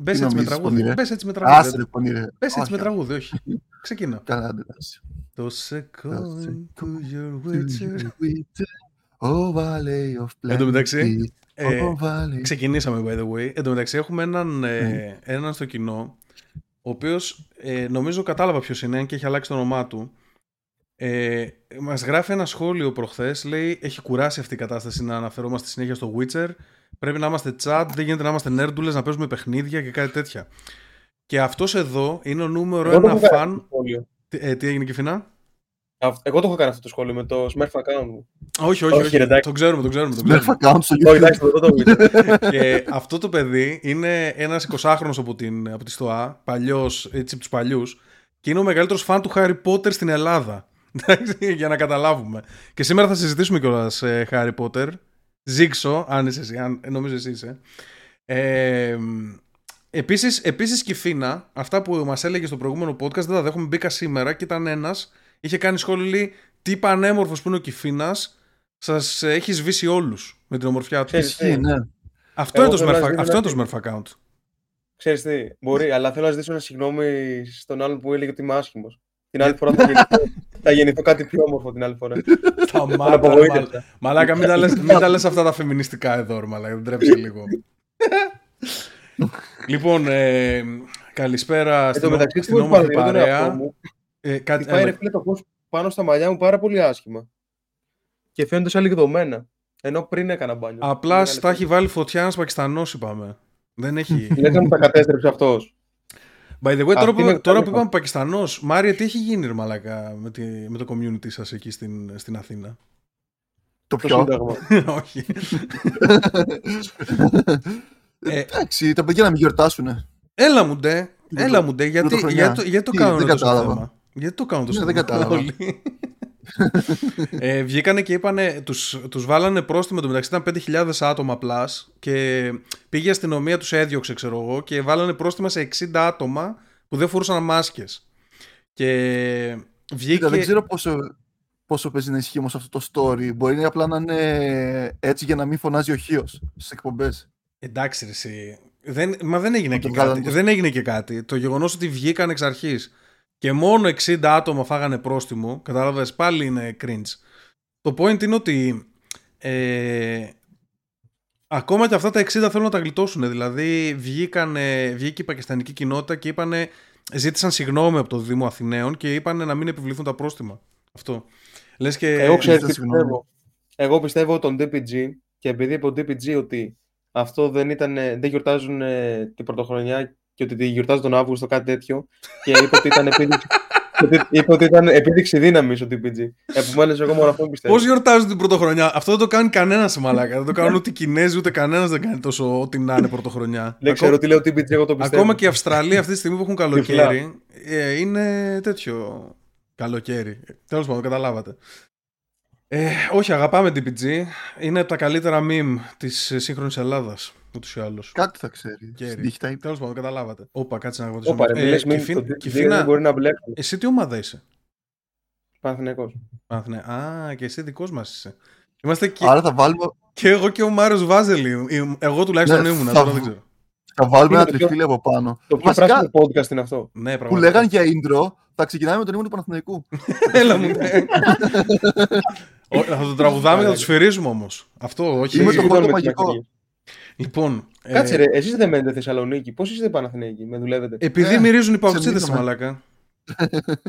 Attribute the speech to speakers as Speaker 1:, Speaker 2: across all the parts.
Speaker 1: Μπες έτσι, με
Speaker 2: νομίζεις,
Speaker 1: τραγούδι.
Speaker 2: πονηρέ;
Speaker 1: Μπες έτσι με
Speaker 2: Άσε
Speaker 1: τραγούδι.
Speaker 2: ρε πονηρέ.
Speaker 1: Μπε έτσι
Speaker 2: Όχι,
Speaker 1: με τραγούδι, όχι. Ξεκινά.
Speaker 2: Καλά, άντε, άσε.
Speaker 1: Το second to your witcher.
Speaker 2: Oh, valley of
Speaker 1: Εν τω μεταξύ,
Speaker 2: plenty.
Speaker 1: ε,
Speaker 2: Oh, valley.
Speaker 1: Ξεκινήσαμε, by the way. Εν τω μεταξύ, έχουμε έναν, ε,
Speaker 2: Ναι.
Speaker 1: έναν στο κοινό, ο οποίος ε, νομίζω κατάλαβα ποιος είναι, αν και έχει αλλάξει το όνομά του. Ε, Μας γράφει ένα σχόλιο προχθές. Λέει: Έχει κουράσει αυτή η κατάσταση να αναφερόμαστε συνέχεια στο Witcher. Πρέπει να είμαστε chat, δεν γίνεται να είμαστε νέρντουλες, να παίζουμε παιχνίδια και κάτι τέτοια. Και αυτός εδώ είναι ο νούμερο
Speaker 3: Εγώ το
Speaker 1: ένα
Speaker 3: έχω κάνει αυτό
Speaker 1: φαν.
Speaker 3: το σχόλιο.
Speaker 1: Τι, ε, τι έγινε, Κιφινά;
Speaker 3: Αυτό- Εγώ το έχω κάνει αυτό το σχόλιο με το Smurf account μου.
Speaker 1: Όχι, όχι,
Speaker 3: Όχι,
Speaker 1: όχι.
Speaker 3: ρε, εντάξει.
Speaker 1: Το ξέρουμε, το ξέρουμε. Το
Speaker 2: Smurf
Speaker 1: ξέρουμε.
Speaker 2: account στο
Speaker 3: Όχι,
Speaker 2: YouTube.
Speaker 3: εντάξει, το το Witcher.
Speaker 1: και αυτό το παιδί είναι ένας 20χρονο από, την, από τη ΣΤΟΑ, παλιός, έτσι από τους παλιούς, και είναι ο μεγαλύτερος φαν του Harry Potter στην Ελλάδα. Εντάξει, για να καταλάβουμε. Και σήμερα θα συζητήσουμε κιόλας ε, Harry Potter. Ζήξω, αν είσαι εσύ, αν, νομίζω εσύ είσαι. Ε, επίσης, επίσης και η Φίνα, αυτά που μας έλεγε στο προηγούμενο podcast δεν τα δέχομαι, μπήκα σήμερα και ήταν ένας, είχε κάνει σχόλιο λέει, τι πανέμορφος που είναι ο Κιφίνας, σας έχει σβήσει όλους με την ομορφιά του.
Speaker 3: Ξέρεις τι,
Speaker 2: Ισχύει, ναι.
Speaker 1: Αυτό,
Speaker 3: Εγώ
Speaker 1: είναι το,
Speaker 3: θέλω να
Speaker 1: Smurf,
Speaker 3: δίνω
Speaker 1: αυτό είναι
Speaker 3: ένα-
Speaker 1: το Smurf account.
Speaker 3: Ξέρεις τι, μπορεί, αλλά θέλω να ζητήσω ένα συγγνώμη στον άλλον που έλεγε ότι είμαι άσχημος. Την άλλη φορά θα γεννηθώ, θα γεννηθώ κάτι πιο όμορφο την άλλη φορά.
Speaker 1: Τα
Speaker 3: Τον
Speaker 1: μάτα, ρε,
Speaker 3: απογοήτευσα.
Speaker 1: μαλα- Μαλάκα, μην τα, λες, μην τα λες αυτά τα φεμινιστικά εδώ, ρε μαλάκα, δεν τρέψει λίγο. λοιπόν, ε, καλησπέρα
Speaker 3: Εν τω
Speaker 1: στην,
Speaker 3: μεταξύ,
Speaker 1: στην
Speaker 3: τι μου
Speaker 1: όμορφη
Speaker 3: παραδείγμα τον εαυτό
Speaker 1: παρέα.
Speaker 3: μου,
Speaker 1: Ε, κάτι,
Speaker 3: Χτυπάει
Speaker 1: έλα.
Speaker 3: ρε φίλε το φως πάνω στα μαλλιά μου πάρα πολύ άσχημα. Και φαίνονται σαν λιγδωμένα. Ενώ πριν έκανα μπάνιο.
Speaker 1: Απλά
Speaker 3: Μεγάλη
Speaker 1: στα
Speaker 3: φάση.
Speaker 1: έχει βάλει φωτιά ένας Πακιστανός, είπαμε. Δεν έχει.
Speaker 3: Λες να μου τα κατέστρεψε αυτός.
Speaker 1: By the way, τώρα
Speaker 3: Αυτή
Speaker 1: που,
Speaker 3: είναι
Speaker 1: τώρα που
Speaker 3: καλή
Speaker 1: είπαμε Πακιστανός, Μάρια, τι έχει γίνει, ρε μαλάκα, με, τη, με το community σας εκεί στην, στην Αθήνα;
Speaker 2: Το
Speaker 3: Το
Speaker 2: πιο.
Speaker 3: σύνταγμα.
Speaker 1: Όχι. ε,
Speaker 2: Εντάξει, τα παιδιά να μην γιορτάσουν.
Speaker 1: Έλα μου ντε,
Speaker 2: Την
Speaker 1: έλα μου ντε, γιατί,
Speaker 2: πρωτοχρονιά.
Speaker 1: γιατί, το- γιατί το
Speaker 2: Τι,
Speaker 1: κάνουν
Speaker 2: δεν
Speaker 1: τόσο
Speaker 2: κατάλαβα.
Speaker 1: θέμα. Γιατί το κάνουν τόσο
Speaker 2: Ναι, δεν
Speaker 1: θέμα
Speaker 2: κατάλαβα.
Speaker 1: Όλοι. ε, βγήκανε και είπανε, τους, τους βάλανε πρόστιμο το μεταξύ ήταν 5.000 άτομα plus και πήγε η αστυνομία, τους έδιωξε ξέρω εγώ και βάλανε πρόστιμα σε 60 άτομα που δεν φορούσαν μάσκες. Και βγήκε...
Speaker 2: Κοίτα, δεν ξέρω πόσο, πόσο παίζει να ισχύει όμως αυτό το story. Μπορεί να απλά να είναι έτσι για να μην φωνάζει ο Χίο στις εκπομπές.
Speaker 1: Εντάξει ρε εσύ. Δεν, μα δεν έγινε,
Speaker 2: Να
Speaker 1: και
Speaker 2: το
Speaker 1: κάτι.
Speaker 2: κάνανε.
Speaker 1: δεν έγινε και κάτι. Το γεγονός ότι βγήκαν εξ αρχής και μόνο 60 άτομα φάγανε πρόστιμο, κατάλαβες, πάλι είναι cringe. Το point είναι ότι ε, ακόμα και αυτά τα 60 θέλουν να τα γλιτώσουν. Δηλαδή βγήκανε, βγήκε η πακιστανική κοινότητα και είπανε, ζήτησαν συγγνώμη από το Δήμο Αθηναίων και είπαν να μην επιβληθούν τα πρόστιμα. Αυτό. Λες και...
Speaker 3: Εγώ ξέρω τι
Speaker 2: συγγνώμη.
Speaker 3: πιστεύω. Εγώ πιστεύω τον DPG και επειδή είπε ο DPG ότι αυτό δεν ήταν, δεν γιορτάζουν ε, την πρωτοχρονιά και ότι τη γιορτάζουν τον Αύγουστο κάτι τέτοιο και είπε ότι ήταν επίδειξη, ότι- είπε ότι ήταν επίδειξη δύναμης ο DPG. Επομένω, εγώ μόνο αυτό πιστεύω.
Speaker 1: Πώς γιορτάζουν την πρωτοχρονιά, αυτό δεν το κάνει κανένας σε μαλάκα. δεν το κάνουν ούτε οι Κινέζοι ούτε κανένας δεν κάνει τόσο ό,τι να είναι πρωτοχρονιά.
Speaker 3: Δεν ξέρω τι λέει ο DPG, εγώ το πιστεύω.
Speaker 1: Ακόμα και η Αυστραλία αυτή τη στιγμή που έχουν καλοκαίρι ε, είναι τέτοιο καλοκαίρι. Τέλος πάντων, καταλάβατε. Ε, όχι, αγαπάμε DPG. Είναι από τα καλύτερα meme της σύγχρονης Ελλάδας. Ούτως ή άλλως.
Speaker 2: Κάτι θα ξέρεις.
Speaker 1: Κέρι.
Speaker 2: Στην τύχη τα είπε.
Speaker 1: Τέλος πάντων, καταλάβατε. Όπα, κάτσε να ρωτήσω.
Speaker 3: Όπα, ρε,
Speaker 1: Ε,
Speaker 3: μιλές, μην-
Speaker 1: Κιφίν-
Speaker 3: το DPG
Speaker 1: Κιφίνα,
Speaker 3: δεν μπορεί να μπλέξει.
Speaker 1: εσύ τι ομάδα είσαι;
Speaker 3: Παναθηναϊκός.
Speaker 1: Παναθηναί- Α, και εσύ δικός μας είσαι. Είμαστε και,
Speaker 2: Άρα θα βάλουμε,
Speaker 1: και εγώ και ο Μάριος Βάζελη. Εγώ τουλάχιστον
Speaker 2: Ναι,
Speaker 1: ήμουν,
Speaker 2: θα
Speaker 1: τώρα
Speaker 2: β-
Speaker 1: δεν ξέρω.
Speaker 2: θα βάλουμε
Speaker 3: Είναι
Speaker 2: ένα
Speaker 3: το πιο-
Speaker 2: τριφύλι από πάνω.
Speaker 3: Το πιο
Speaker 2: Βασικά,
Speaker 3: πράσινο podcast είναι αυτό.
Speaker 1: Ναι, πραγματικά.
Speaker 2: που λέγανε για intro, θα ξεκινάμε με τον ύμνο του Παναθηναϊκού.
Speaker 1: Έλα μου. ναι. Ω, Θα το τραγουδάμε, θα το σφυρίζουμε όμως. Αυτό, όχι.
Speaker 2: Είμαι το
Speaker 3: Συμφωνώ
Speaker 2: χώρο
Speaker 3: με την
Speaker 2: μαγικό.
Speaker 3: Ακαδημία.
Speaker 1: Λοιπόν. ε,
Speaker 3: Κάτσε ρε, εσείς δεν μένετε Θεσσαλονίκη. Πώς είστε Παναθηναϊκοί, με δουλεύετε;
Speaker 1: Επειδή
Speaker 2: Ε,
Speaker 1: μυρίζουν οι παουτσίδε στη
Speaker 2: ξεμείναμε.
Speaker 1: μαλάκα.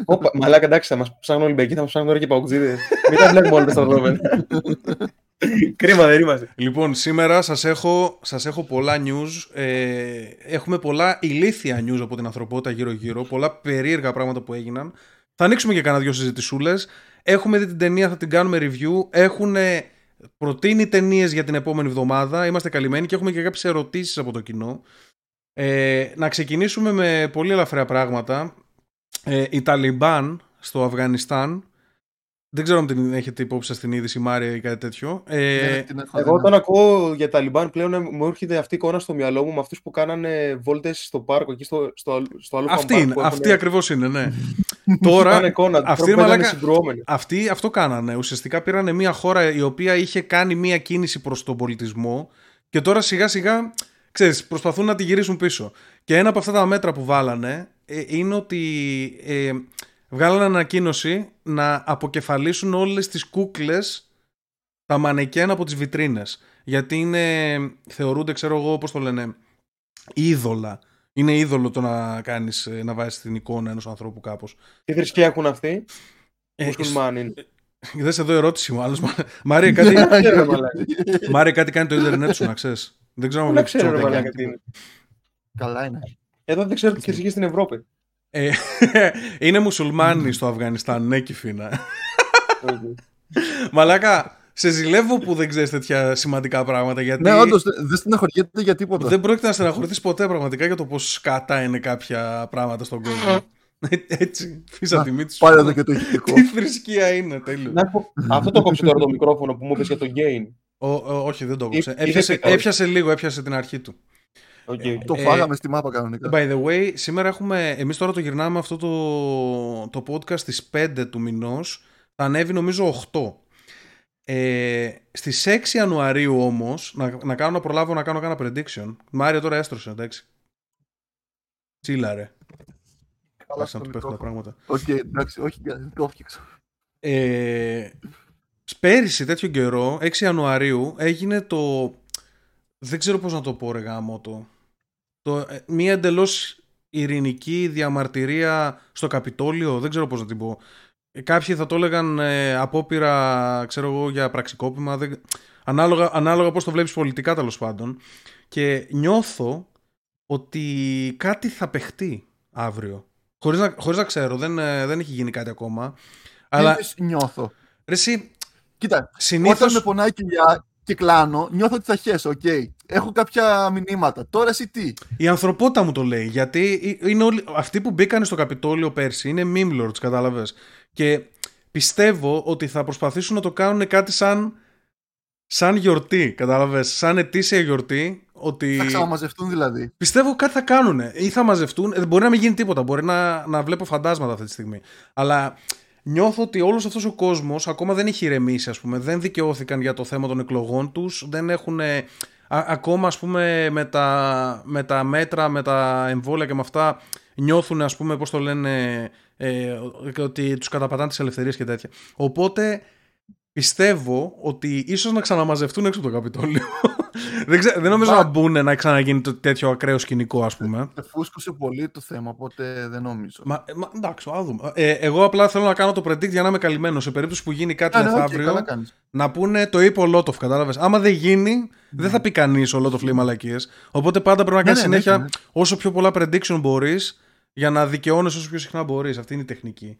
Speaker 3: Όπα, μαλάκα εντάξει, θα μας ψάχνουν Ολυμπιακοί, θα μας ψάχνουν τώρα και οι Παουτζίδες. Μην τα βλέπουμε όλα τα σταυρώμενα. Κρίμα δεν είμαστε.
Speaker 1: Λοιπόν, σήμερα σας έχω, σας έχω πολλά news. Ε, έχουμε πολλά ηλίθια news από την ανθρωπότητα γύρω-γύρω. Πολλά περίεργα πράγματα που έγιναν. Θα ανοίξουμε και κανένα δυο συζητησούλες. Έχουμε δει την ταινία, θα την κάνουμε review. Έχουν προτείνει ταινίες για την επόμενη εβδομάδα. Είμαστε καλυμμένοι και έχουμε και κάποιες ερωτήσεις από το κοινό. Ε, να ξεκινήσουμε με πολύ ελαφριά πράγματα. Ε, οι Ταλιμπάν στο Αφγανιστάν. Δεν ξέρω αν την έχετε υπόψη σας την είδηση Μάρια ή κάτι τέτοιο. Ε,
Speaker 2: Ναι, την έχω δει,
Speaker 3: Εγώ
Speaker 2: ναι.
Speaker 3: όταν ακούω για Ταλιμπάν πλέον ε, μου έρχεται αυτή η εικόνα στο μυαλό μου με αυτούς που κάνανε βόλτες στο πάρκο εκεί στο, στο, στο άλλο
Speaker 1: Αυτή,
Speaker 3: fan park
Speaker 1: είναι,
Speaker 3: που
Speaker 1: αυτή
Speaker 3: έχουνε-
Speaker 1: ακριβώς είναι, ναι.
Speaker 3: Πάνε
Speaker 1: Τώρα,
Speaker 3: εικόνα,
Speaker 1: αυτή
Speaker 3: αυτή
Speaker 1: είναι μαλάκα-
Speaker 3: συγκρουόμενοι.
Speaker 1: αυτοί αυτό κάνανε. Ουσιαστικά πήρανε μια χώρα η οποία είχε κάνει μια κίνηση προς τον πολιτισμό και τώρα σιγά σιγά ξέρεις, προσπαθούν να τη γυρίσουν πίσω. Και ένα από αυτά τα μέτρα που βάλανε ε, είναι ότι ε, βγάλανε ανακοίνωση να αποκεφαλίσουν όλες τις κούκλες τα μανεκέν από τις βιτρίνες. Γιατί είναι, θεωρούνται, ξέρω εγώ, πώς το λένε, είδωλα. Είναι είδωλο το να κάνεις, ε, να βάζεις την εικόνα ενός ανθρώπου κάπως.
Speaker 3: Τι θρησκεία έχουν αυτοί;
Speaker 1: Ε,
Speaker 3: Μουσουλμάνοι είναι.
Speaker 1: Δες εδώ ερώτηση μου άλλος. Μάρια, κάτι,
Speaker 3: Δεν ξέρω, μαλάκα.
Speaker 1: Μάρια, κάτι κάνει το ίντερνετ σου να ξέρεις. Δεν ξέρω αν
Speaker 3: Δεν
Speaker 1: βλέπεις
Speaker 3: ξέρω, ρε
Speaker 1: τίποτα.
Speaker 3: μαλάκα, τι είναι.
Speaker 2: Καλά είναι.
Speaker 3: Εδώ δεν ξέρω τι θρησκεία στην Ευρώπη.
Speaker 1: Ε, είναι μουσουλμάνοι στο Αφγανιστάν, ναι κυφίνα. Μαλάκα, σε ζηλεύω που δεν ξέρεις τέτοια σημαντικά πράγματα γιατί
Speaker 2: Ναι, όντως δεν στεναχωριέται για τίποτα.
Speaker 1: δεν πρόκειται να στεναχωρηθείς ποτέ πραγματικά για το πως σκατά είναι κάποια πράγματα στον κόσμο. Ε, Έτσι, φύσα τη μύτη σου.
Speaker 2: Πάρε εδώ και το ηχητικό.
Speaker 1: Τι θρησκεία είναι, τέλειο.
Speaker 3: Να πω, Αυτό το κόψει τώρα το μικρόφωνο που μου είπες για το gain.
Speaker 1: Ο- ο- όχι, δεν το
Speaker 3: Ή-
Speaker 1: έκοψε.
Speaker 3: ή
Speaker 1: Έπιασε,
Speaker 3: δεν το-
Speaker 1: έπιασε λίγο, έπιασε την αρχή του.
Speaker 3: Οκ.
Speaker 2: Το
Speaker 1: Ε,
Speaker 2: φάγαμε στη μάπα κανονικά.
Speaker 1: By the way, σήμερα έχουμε, εμείς τώρα το γυρνάμε αυτό το, το podcast στις 5 του μηνός, θα ανέβει νομίζω 8. Ε, στις 6 Ιανουαρίου όμως, να, να κάνω να προλάβω να κάνω κάνα prediction. Μάριο τώρα έστρωσε, εντάξει. Chill ρε.
Speaker 2: Καλά
Speaker 1: Άρχισαν
Speaker 2: στο
Speaker 1: να του πέφτουν τα
Speaker 2: μικρόφωνο.
Speaker 1: πράγματα.
Speaker 2: Οκ, εντάξει, όχι, το έφτιαξα.
Speaker 1: Ε, πέρυσι τέτοιο καιρό, 6 Ιανουαρίου, έγινε το... Δεν ξέρω πώς να το πω ρε γαμώτο. Το ε, μία εντελώς ειρηνική διαμαρτυρία στο Καπιτόλιο, δεν ξέρω πώς να την πω. Ε, Κάποιοι θα το έλεγαν ε, απόπειρα, ξέρω εγώ, για πραξικόπημα. Δεν... Ανάλογα, ανάλογα πώς το βλέπεις πολιτικά τέλος πάντων. Και νιώθω ότι κάτι θα παιχτεί αύριο. Χωρίς να, χωρίς να ξέρω, δεν, ε, δεν έχει γίνει κάτι ακόμα. Αλλά
Speaker 2: Αλλά... νιώθω.
Speaker 1: ρε εσύ,
Speaker 2: Κοίτα,
Speaker 1: συνήθως...
Speaker 2: όταν με πονάει η κοιλιά και κλάνω, νιώθω ότι θα χέσω, οκ. Έχω κάποια μηνύματα. Τώρα εσύ τι;
Speaker 1: Η ανθρωπότητα μου το λέει. Γιατί είναι όλοι, αυτοί που μπήκαν στο Καπιτόλιο πέρσι είναι meme lords, κατάλαβες. Και πιστεύω ότι θα προσπαθήσουν να το κάνουν κάτι σαν, σαν γιορτή, κατάλαβες. Σαν ετήσια γιορτή. Ότι...
Speaker 2: Θα ξαναμαζευτούν δηλαδή.
Speaker 1: Πιστεύω κάτι θα κάνουν. Ή θα μαζευτούν. Ε, Μπορεί να μην γίνει τίποτα. Μπορεί να, να βλέπω φαντάσματα αυτή τη στιγμή. Αλλά νιώθω ότι όλος αυτός ο κόσμος ακόμα δεν έχει ηρεμήσει, ας πούμε. Δεν δικαιώθηκαν για το θέμα των εκλογών τους. Δεν έχουν. ε, α- ακόμα, ας πούμε, με τα, με τα μέτρα, με τα εμβόλια και με αυτά, νιώθουν, ας πούμε, πώς το λένε, ε, ότι τους καταπατάνε τις ελευθερίες και τέτοια. Οπότε πιστεύω ότι ίσως να ξαναμαζευτούν έξω από το Καπιτόλιο. δεν, ξέ- δεν νομίζω
Speaker 2: Μα-
Speaker 1: να μπουν να ξαναγίνει το τέτοιο ακραίο σκηνικό, ας πούμε.
Speaker 2: Και φούσκωσε πολύ το θέμα, οπότε δεν νομίζω.
Speaker 1: Μα, μα εντάξει, ας δούμε. Ε, εγώ απλά θέλω να κάνω το predict για να είμαι καλυμμένος. Σε περίπτωση που γίνει κάτι
Speaker 2: Α, ναι, οκ,
Speaker 1: μεθαύριο,
Speaker 2: καλά κάνεις.
Speaker 1: να πούνε το είπε ο Λότοφ, κατάλαβες. Άμα δεν γίνει, δεν θα πει κανείς ο Λότοφ λέει μαλακίες. Οπότε πάντα πρέπει να κάνεις
Speaker 2: Ναι, ναι,
Speaker 1: συνέχεια
Speaker 2: ναι, ναι.
Speaker 1: όσο πιο πολλά prediction μπορείς για να δικαιώνει όσο πιο συχνά μπορείς. Αυτή είναι η τεχνική.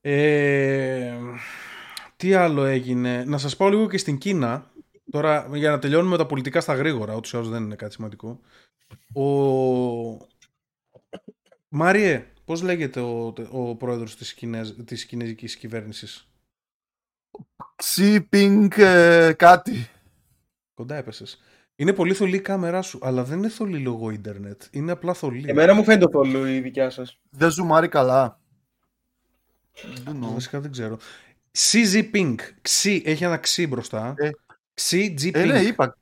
Speaker 1: Ε, τι άλλο έγινε; Να σας πάω λίγο και στην Κίνα. Τώρα για να τελειώνουμε τα πολιτικά στα γρήγορα, ούτως ή άλλως δεν είναι κάτι σημαντικό. Ο... Μάριε, πώς λέγεται ο, ο πρόεδρος της, Κινέζ... της κινέζικης κυβέρνησης;
Speaker 2: Ξύπινγκ ε, κάτι.
Speaker 1: Κοντά έπεσες. Είναι πολύ θολή η κάμερά σου, αλλά δεν είναι θολή λόγω ίντερνετ. Είναι απλά θολή.
Speaker 3: Εμένα μου φαίνεται θολού η δικιά σας.
Speaker 2: Δεν ζουμάρει καλά. Δεν know.
Speaker 1: Βασικά δεν ξέρω. Xi Jinping. Xi, έχει ένα ξι μπροστά.
Speaker 2: Ε.
Speaker 1: Xi Jinping.
Speaker 2: Ε, ναι, είπα.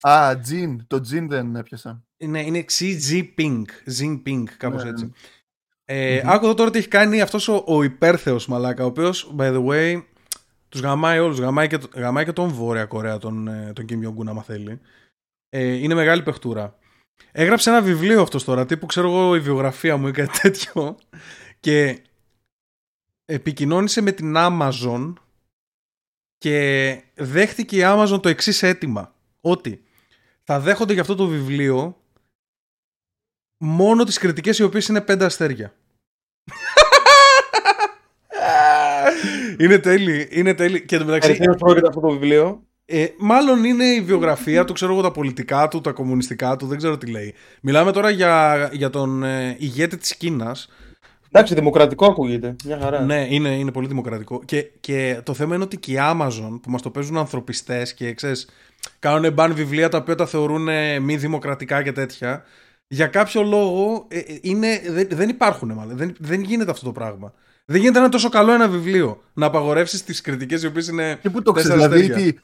Speaker 2: Α, τζιν. Το τζιν δεν έπιασα.
Speaker 1: Ναι, είναι Xi Jinping. Jinping, κάπως
Speaker 2: Ναι,
Speaker 1: έτσι.
Speaker 2: ναι.
Speaker 1: Ε,
Speaker 2: Μμμ.
Speaker 1: Άκου εδώ τώρα τι έχει κάνει αυτός ο, ο υπέρθεος μαλάκα, ο οποίος, by the way, τους γαμάει όλους. Γαμάει και, γαμάει και τον Βόρεια Κορέα, τον, ε, τον Kim Jong-un, άμα θέλει. Ε, είναι μεγάλη παιχτούρα. Έγραψε ένα βιβλίο αυτός τώρα, τύπου ξέρω εγώ η βιογραφία μου ή κάτι τέτοιο. Και επικοινώνησε με την Amazon και δέχτηκε η Amazon το εξής αίτημα. Ότι θα δέχονται για αυτό το βιβλίο μόνο τις κριτικές οι οποίες είναι πέντε αστέρια. είναι τέλειο, είναι τέλειο. Και εν τω μεταξύ,
Speaker 3: Περί πρόκειται αυτό το βιβλίο.
Speaker 1: ε, μάλλον είναι η βιογραφία του, ξέρω εγώ τα πολιτικά του, τα κομμουνιστικά του, δεν ξέρω τι λέει. Μιλάμε τώρα για, για τον ε, ηγέτη της Κίνας.
Speaker 3: Εντάξει, δημοκρατικό ακούγεται. Μια χαρά.
Speaker 1: Ναι, είναι, είναι πολύ δημοκρατικό. Και, και το θέμα είναι ότι και η Amazon που μας το παίζουν ανθρωπιστές και ξέρεις, κάνουν μπαν βιβλία τα οποία τα θεωρούν ε, μη δημοκρατικά και τέτοια. Για κάποιο λόγο ε, ε, είναι, δεν, δεν υπάρχουν μάλλον. Δεν, δεν γίνεται αυτό το πράγμα. Δεν γίνεται να είναι τόσο καλό ένα βιβλίο. Να απαγορεύσεις τις κριτικές οι οποίες είναι.
Speaker 2: Και πού το ξέρεις,
Speaker 1: τέσσερα
Speaker 2: δηλαδή
Speaker 1: αστέρια.
Speaker 2: τι,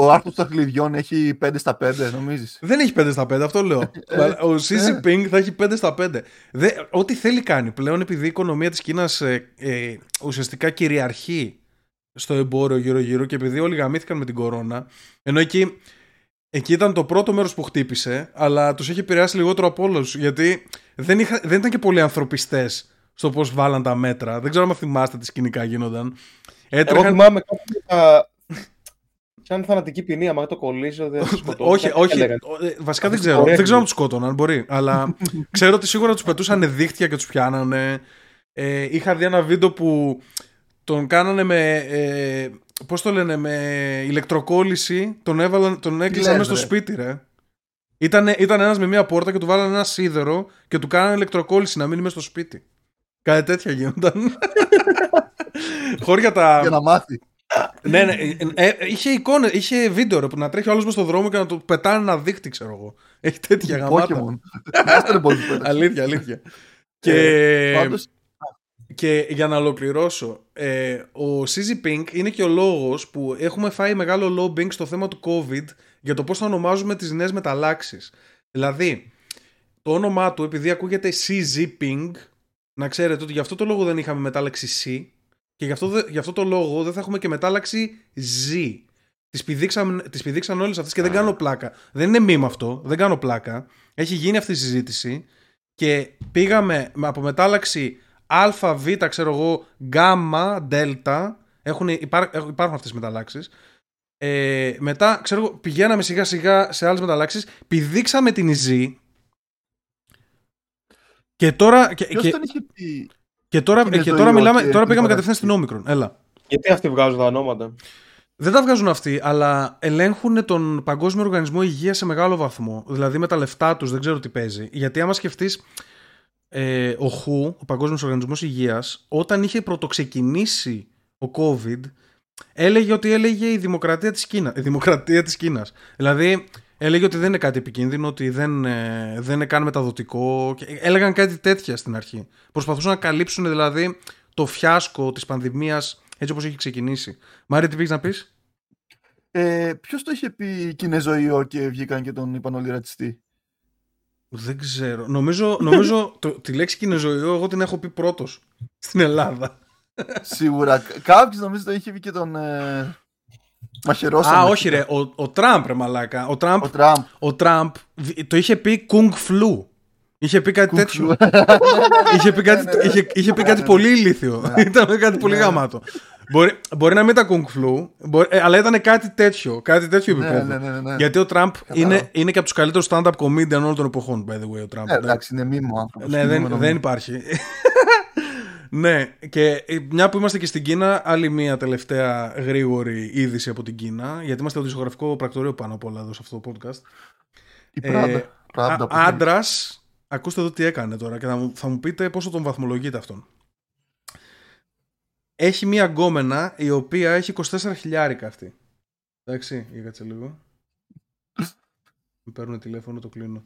Speaker 2: ο Άρθρο των Χλιδιών έχει 5 στα 5, νομίζεις;
Speaker 1: Δεν έχει 5 στα 5, αυτό λέω.
Speaker 2: Ε,
Speaker 1: ο Xi Jinping θα έχει 5 στα 5. Δε, ό,τι θέλει κάνει. Πλέον επειδή η οικονομία της Κίνας ε, ε, ουσιαστικά κυριαρχεί στο εμπόριο γύρω-γύρω και επειδή όλοι γαμήθηκαν με την κορώνα, ενώ εκεί, εκεί ήταν το πρώτο μέρος που χτύπησε, αλλά τους έχει επηρεάσει λιγότερο από όλους. Γιατί δεν, είχα, δεν ήταν και πολλοί ανθρωπιστές στο πώς βάλαν τα μέτρα. Δεν ξέρω αν θυμάστε τι σκηνικά γίνονταν.
Speaker 3: Έτρεχαν... Εγώ θυμάμαι κάποια σαν θανατική ποινή, άμα το κολλήσω, δεν θα σκοτώσω.
Speaker 1: όχι, όχι. Ε, βασικά δεν ξέρω. Δεν ξέρω αν τους σκότωναν, μπορεί. Αλλά ξέρω ότι σίγουρα τους πετούσαν δίχτυα και τους πιάνανε. Ε, είχα δει ένα βίντεο που τον κάνανε με. Ε, Πώς το λένε, με ηλεκτροκόλληση. Τον, έβαλαν, τον έκλεισαν μέσα στο σπίτι, ρε. Ήταν, ήταν ένας με μία πόρτα και του βάλανε ένα σίδερο και του κάνανε ηλεκτροκόλληση να μείνει μέσα στο σπίτι. Κάτι τέτοια γίνονταν. Χώρια τα.
Speaker 2: Για να μάθει
Speaker 1: ναι, ναι. Ε, ε, είχε εικόνες, είχε βίντεο ρε, που να τρέχει όλο μες στον δρόμο και να του πετάνε ένα δίχτυ, ξέρω εγώ. Έχει τέτοια γαμάτα. αλήθεια, αλήθεια. και, ε, και για να ολοκληρώσω, ε, ο CZ Pink είναι και ο λόγος που έχουμε φάει μεγάλο lobbying στο θέμα του COVID για το πώς θα ονομάζουμε τις νέες μεταλλάξεις. Δηλαδή, το όνομά του, επειδή ακούγεται CZ Pink, να ξέρετε ότι γι' αυτό το λόγο δεν είχαμε μετάλλαξη C, και γι' αυτό, γι αυτό το λόγο δεν θα έχουμε και μετάλλαξη Z. Τις πηδήξαν, τις πηδήξαν όλες αυτές και δεν κάνω πλάκα. Δεν είναι μήμα αυτό, δεν κάνω πλάκα. Έχει γίνει αυτή η συζήτηση και πήγαμε από μετάλλαξη α, β, ξέρω εγώ, γ, δ. Έχουν, υπάρχουν αυτές οι μεταλλάξεις. Ε, μετά, ξέρω εγώ, πηγαίναμε σιγά σιγά σε άλλες μεταλλάξεις. Πηδήξαμε την Z. Και τώρα... Και,
Speaker 2: Ποιος και... τον είχε πει
Speaker 1: και τώρα, και τώρα, μιλάμε, τώρα πήγαμε κατευθείαν στην Όμικρον. Έλα.
Speaker 3: Γιατί αυτοί βγάζουν τα ονόματα;
Speaker 1: Δεν τα βγάζουν αυτοί, αλλά ελέγχουν τον Παγκόσμιο Οργανισμό Υγείας σε μεγάλο βαθμό. Δηλαδή με τα λεφτά τους, δεν ξέρω τι παίζει. Γιατί άμα σκεφτείς, ε, ο ΧΟΥ, ο Παγκόσμιος Οργανισμός Υγείας, όταν είχε πρωτοξεκινήσει ο COVID, έλεγε ότι έλεγε η δημοκρατία της Κίνα. Η δημοκρατία της Κίνας. Δηλαδή, έλεγε ότι δεν είναι κάτι επικίνδυνο, ότι δεν, ε, δεν είναι καν μεταδοτικό. Έλεγαν κάτι τέτοια στην αρχή. Προσπαθούσαν να καλύψουν δηλαδή το φιάσκο της πανδημίας έτσι όπως έχει ξεκινήσει. Μάρια, τι πήγες να πεις;
Speaker 2: Ε, Ποιος το είχε πει Κινέζο και βγήκαν και τον είπαν όλοι ρατσιστή.
Speaker 1: Δεν ξέρω. Νομίζω, νομίζω το, τη λέξη Κινέζο εγώ την έχω πει πρώτος στην Ελλάδα.
Speaker 2: Σίγουρα. Κάποιος νομίζω το είχε πει και τον, ε, Μαχαιρώσαμε.
Speaker 1: Α, όχι ρε, ο, ο Τραμπ ρε μαλάκα. Ο Τραμπ,
Speaker 2: ο Τραμπ.
Speaker 1: Ο Τραμπ το είχε πει Kung Flu. Είχε πει κάτι τέτοιο. είχε πει κάτι, είχε, είχε πει κάτι πολύ ηλίθιο. ήταν κάτι πολύ ναι. γαμάτο. Μπορεί, μπορεί να μην ήταν Kung Flu, μπορεί, ε, αλλά ήταν κάτι τέτοιο. Κάτι τέτοιο
Speaker 2: ναι,
Speaker 1: επίπεδο.
Speaker 2: Ναι, ναι, ναι,
Speaker 1: Γιατί ο Τραμπ είναι, είναι και από τους καλύτερους stand-up comedian όλων των εποχών, by the way. Ο Τραμπ.
Speaker 2: Ε, εντάξει, είναι μήμο άνθρωπος.
Speaker 1: Ναι, δεν, δεν υπάρχει. Ναι, και μια που είμαστε και στην Κίνα, άλλη μια τελευταία γρήγορη είδηση από την Κίνα, γιατί είμαστε το δισογραφικό πρακτορείο πάνω από όλα εδώ σε αυτό το podcast.
Speaker 2: Η ε,
Speaker 1: Άντρας, ακούστε εδώ τι έκανε τώρα και θα μου, θα μου πείτε πόσο τον βαθμολογείτε αυτόν. Έχει μια γκόμενα η οποία έχει 24 χιλιάρικα αυτή. Εντάξει, για κάτσε λίγο. Με παίρνουν τηλέφωνο, το κλείνω.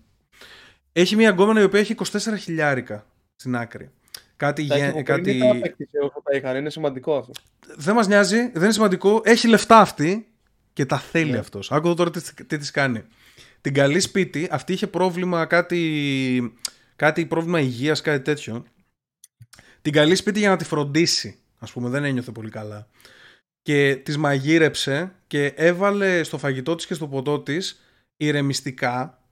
Speaker 1: Έχει μια γκόμενα η οποία έχει 24 χιλιάρικα στην άκρη. Κάτι
Speaker 3: γε... κάτι... όσο τα είχαν, είναι σημαντικό αυτό.
Speaker 1: Δεν μας νοιάζει, δεν είναι σημαντικό. Έχει λεφτά αυτή και τα θέλει yeah. Ναι. αυτός. Άκου τώρα τι, τι της κάνει. Την καλή σπίτι, αυτή είχε πρόβλημα, κάτι, κάτι πρόβλημα υγείας, κάτι τέτοιο. Την καλή σπίτι για να τη φροντίσει, ας πούμε, δεν ένιωθε πολύ καλά. Και της μαγείρεψε και έβαλε στο φαγητό της και στο ποτό της ηρεμιστικά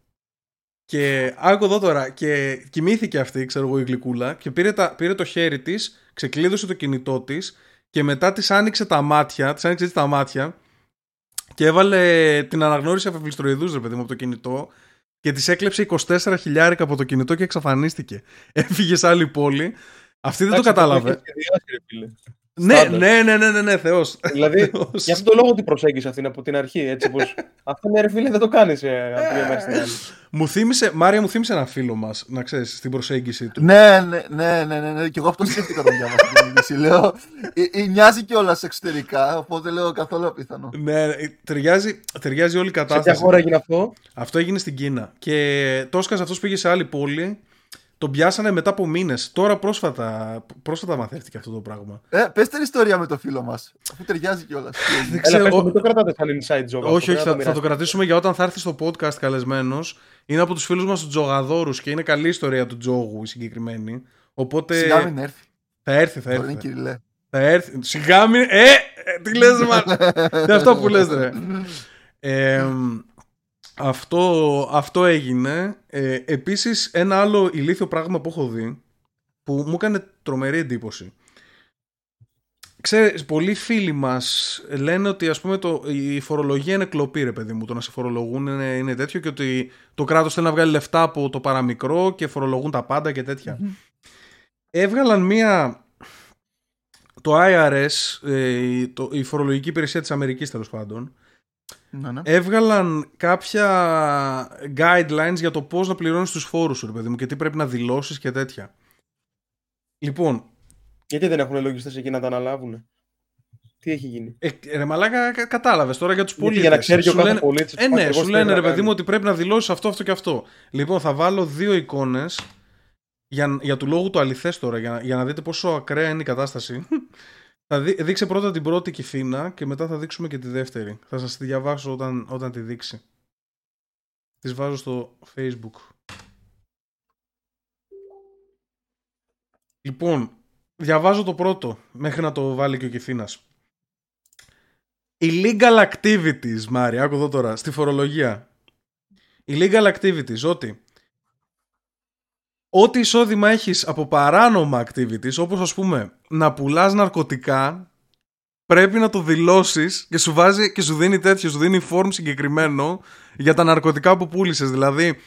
Speaker 1: και άκου εδώ τώρα, και κοιμήθηκε αυτή, ξέρω εγώ, η γλυκούλα, και πήρε, τα, πήρε το χέρι της, ξεκλείδωσε το κινητό της, και μετά της άνοιξε τα μάτια, της άνοιξε έτσι τα μάτια, και έβαλε την αναγνώριση αφιβληστροειδούς, ρε παιδί μου, από το κινητό, και της έκλεψε 24 χιλιάρικα από το κινητό και εξαφανίστηκε. Έφυγε σε άλλη πόλη. Αυτή δεν το κατάλαβε. Ναι, ναι, ναι, ναι, ναι, ναι, Θεός.
Speaker 3: Δηλαδή, για αυτόν τον λόγο την προσέγγισε αυτήν από την αρχή, έτσι πως αυτό ναι ρε φίλε δεν το κάνεις ε, από μια μέρα στην άλλη.
Speaker 1: Μου θύμισε, Μάρια μου θύμισε ένα φίλο μας, να ξέρεις, στην προσέγγιση του.
Speaker 2: Ναι, ναι, ναι, ναι, ναι, ναι. και εγώ αυτό σκέφτηκα όταν διάβασα την είδηση. Λέω, ε, ε, μοιάζει κιόλας εξωτερικά, οπότε λέω καθόλου απίθανο.
Speaker 1: Ναι, ταιριάζει, ταιριάζει όλη η κατάσταση.
Speaker 3: Σε ποια χώρα έγινε αυτό;
Speaker 1: Αυτό έγινε στην Κίνα. Και το έσκασε αυτός πήγε σε άλλη πόλη, τον πιάσανε μετά από μήνες. Τώρα πρόσφατα, πρόσφατα μαθαίρτηκε αυτό το πράγμα.
Speaker 2: Ε, πες την ιστορία με το φίλο μας, αφού ταιριάζει κιόλας.
Speaker 1: Δεν
Speaker 3: Έλα,
Speaker 1: ξέρω.
Speaker 3: πες το, μην το κρατάτε σαν inside joke. αυτό,
Speaker 1: όχι, όχι,
Speaker 3: πρέπει να
Speaker 1: θα, θα το
Speaker 3: μοιραστείτε.
Speaker 1: κρατήσουμε για όταν θα έρθει στο podcast καλεσμένος. Είναι από τους φίλους μας τους Τζογαδόρους και είναι καλή ιστορία του Τζόγου η συγκεκριμένη. Οπότε
Speaker 2: Σιγά μην έρθει.
Speaker 1: θα έρθει, θα
Speaker 2: Το λένε
Speaker 1: έρθει.
Speaker 2: Κυριλέ.
Speaker 1: Θα έρθει. Σιγά μην. Ε! ε, Τι λες μα. Είναι αυτό που λες ρε. Ε, αυτό, αυτό έγινε. Ε, επίσης ένα άλλο ηλίθιο πράγμα που έχω δει που μου έκανε τρομερή εντύπωση. Ξέρεις, πολλοί φίλοι μας λένε ότι ας πούμε το, η φορολογία είναι κλοπή ρε παιδί μου, το να σε φορολογούν είναι, είναι τέτοιο και ότι το κράτος θέλει να βγάλει λεφτά από το παραμικρό και φορολογούν τα πάντα και τέτοια. Έβγαλαν μία το IRS, ε, η- το, η φορολογική υπηρεσία της Αμερικής τέλος πάντων,
Speaker 2: Ναι, ναι.
Speaker 1: έβγαλαν κάποια guidelines για το πώς να πληρώνεις τους φόρους σου, ρε παιδί μου, και τι πρέπει να δηλώσεις και τέτοια. Λοιπόν,
Speaker 3: Γιατί δεν έχουν λογιστές εκεί να τα αναλάβουν. Τι έχει γίνει;
Speaker 1: ε, ρε μαλάκα, κα- κατάλαβες τώρα για τους
Speaker 3: Γιατί
Speaker 1: πολίτες.
Speaker 3: για να ξέρει και ο
Speaker 1: Σου
Speaker 3: κάθε
Speaker 1: λένε-
Speaker 3: πολίτης
Speaker 1: Ε, ναι,
Speaker 3: ακριβώς
Speaker 1: σου
Speaker 3: τι
Speaker 1: λένε
Speaker 3: πρέπει
Speaker 1: ρε
Speaker 3: να
Speaker 1: παιδί μου
Speaker 3: κάνει.
Speaker 1: ότι πρέπει να δηλώσεις αυτό, αυτό και αυτό. Λοιπόν, θα βάλω δύο εικόνες για, για του λόγου του αληθές τώρα, για, για να δείτε πόσο ακραία είναι η κατάσταση. Θα δει, δείξε πρώτα την πρώτη κυφίνα και μετά θα δείξουμε και τη δεύτερη. Θα σας τη διαβάσω όταν, όταν τη δείξει. Τις βάζω στο facebook. Λοιπόν, διαβάζω το πρώτο μέχρι να το βάλει και ο Κιφίνας. Illegal activities, Μάρι, άκου εδώ τώρα, στη φορολογία. Illegal activities, ότι ό,τι εισόδημα έχεις από παράνομα activities, όπως ας πούμε να πουλάς ναρκωτικά, πρέπει να το δηλώσεις και σου βάζει και σου δίνει τέτοιο, σου δίνει form συγκεκριμένο για τα ναρκωτικά που πούλησες. Δηλαδή,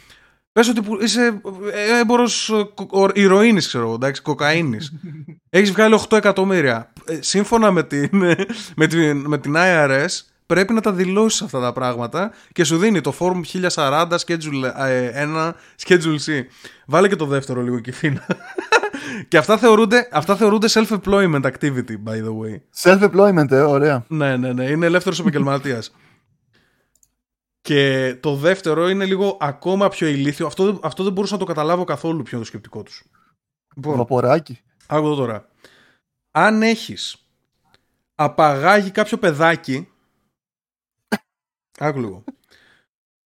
Speaker 1: πες ότι που- είσαι ε, έμπορος ε, κο- ο- ηρωίνης, ξέρω εγώ, εντάξει, κοκαίνης. Έχεις βγάλει 8 εκατομμύρια. Ε, σύμφωνα με την, με, την, με την IRS, πρέπει να τα δηλώσεις αυτά τα πράγματα και σου δίνει το Form 1040, Schedule ε, 1, Schedule C. Βάλε και το δεύτερο λίγο κυφίνα. και αυτά θεωρούνται, αυτά θεωρούνται self-employment activity, by the way.
Speaker 2: Self-employment, ε, ωραία.
Speaker 1: Ναι, ναι, ναι. Είναι ελεύθερος επαγγελματίας. και το δεύτερο είναι λίγο ακόμα πιο ηλίθιο. Αυτό, αυτό δεν μπορούσα να το καταλάβω καθόλου ποιο είναι το σκεπτικό τους. Λοιπόν,
Speaker 2: Βαποράκι.
Speaker 1: Άκου εδώ τώρα. Αν έχεις απαγάγει κάποιο παιδάκι Άκου λίγο.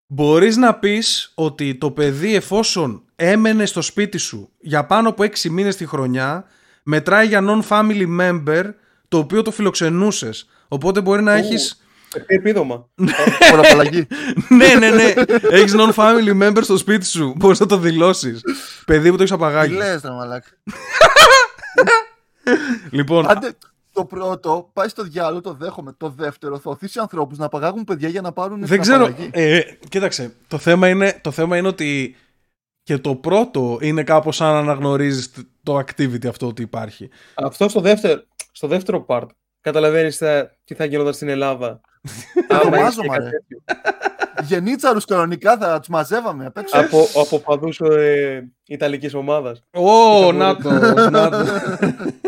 Speaker 1: Μπορείς να πεις ότι το παιδί εφόσον έμενε στο σπίτι σου για πάνω από 6 μήνες τη χρονιά μετράει για non-family member το οποίο το φιλοξενούσες. Οπότε μπορεί να
Speaker 3: Ου.
Speaker 1: έχεις...
Speaker 3: Ε, επίδομα.
Speaker 2: Φοροαπαλλαγή.
Speaker 1: ναι, ναι, ναι. Έχεις non-family member στο σπίτι σου. Μπορείς να το δηλώσεις. παιδί που το έχεις
Speaker 2: Τι
Speaker 1: απαγάγει.
Speaker 2: λες, ρε μαλάκα.
Speaker 1: Λοιπόν,
Speaker 2: Άντε, το πρώτο πάει στο διάλογο, το δέχομαι. Το δεύτερο θα οθήσει ανθρώπους να παγάγουν παιδιά για να πάρουν
Speaker 1: Δεν
Speaker 2: την
Speaker 1: ξέρω.
Speaker 2: απαλλαγή.
Speaker 1: Ε, κοίταξε. Το θέμα, είναι, το θέμα είναι ότι και το πρώτο είναι κάπως σαν να αναγνωρίζεις το activity αυτό ότι υπάρχει.
Speaker 3: Αυτό στο δεύτερο, στο δεύτερο part. Καταλαβαίνεις τι θα γινόταν στην Ελλάδα. Άμα
Speaker 2: Τρομάζω,
Speaker 3: είχε κάτι
Speaker 2: μωρέ.
Speaker 3: τέτοιο.
Speaker 2: Γενίτσαρου κανονικά θα τους μαζεύαμε απ' έξω.
Speaker 3: από, από παδούς ε, Ιταλικής ομάδας.
Speaker 1: Ω,
Speaker 3: Ήταν
Speaker 1: να
Speaker 3: πολύ-
Speaker 1: το, να το. Ισχύει.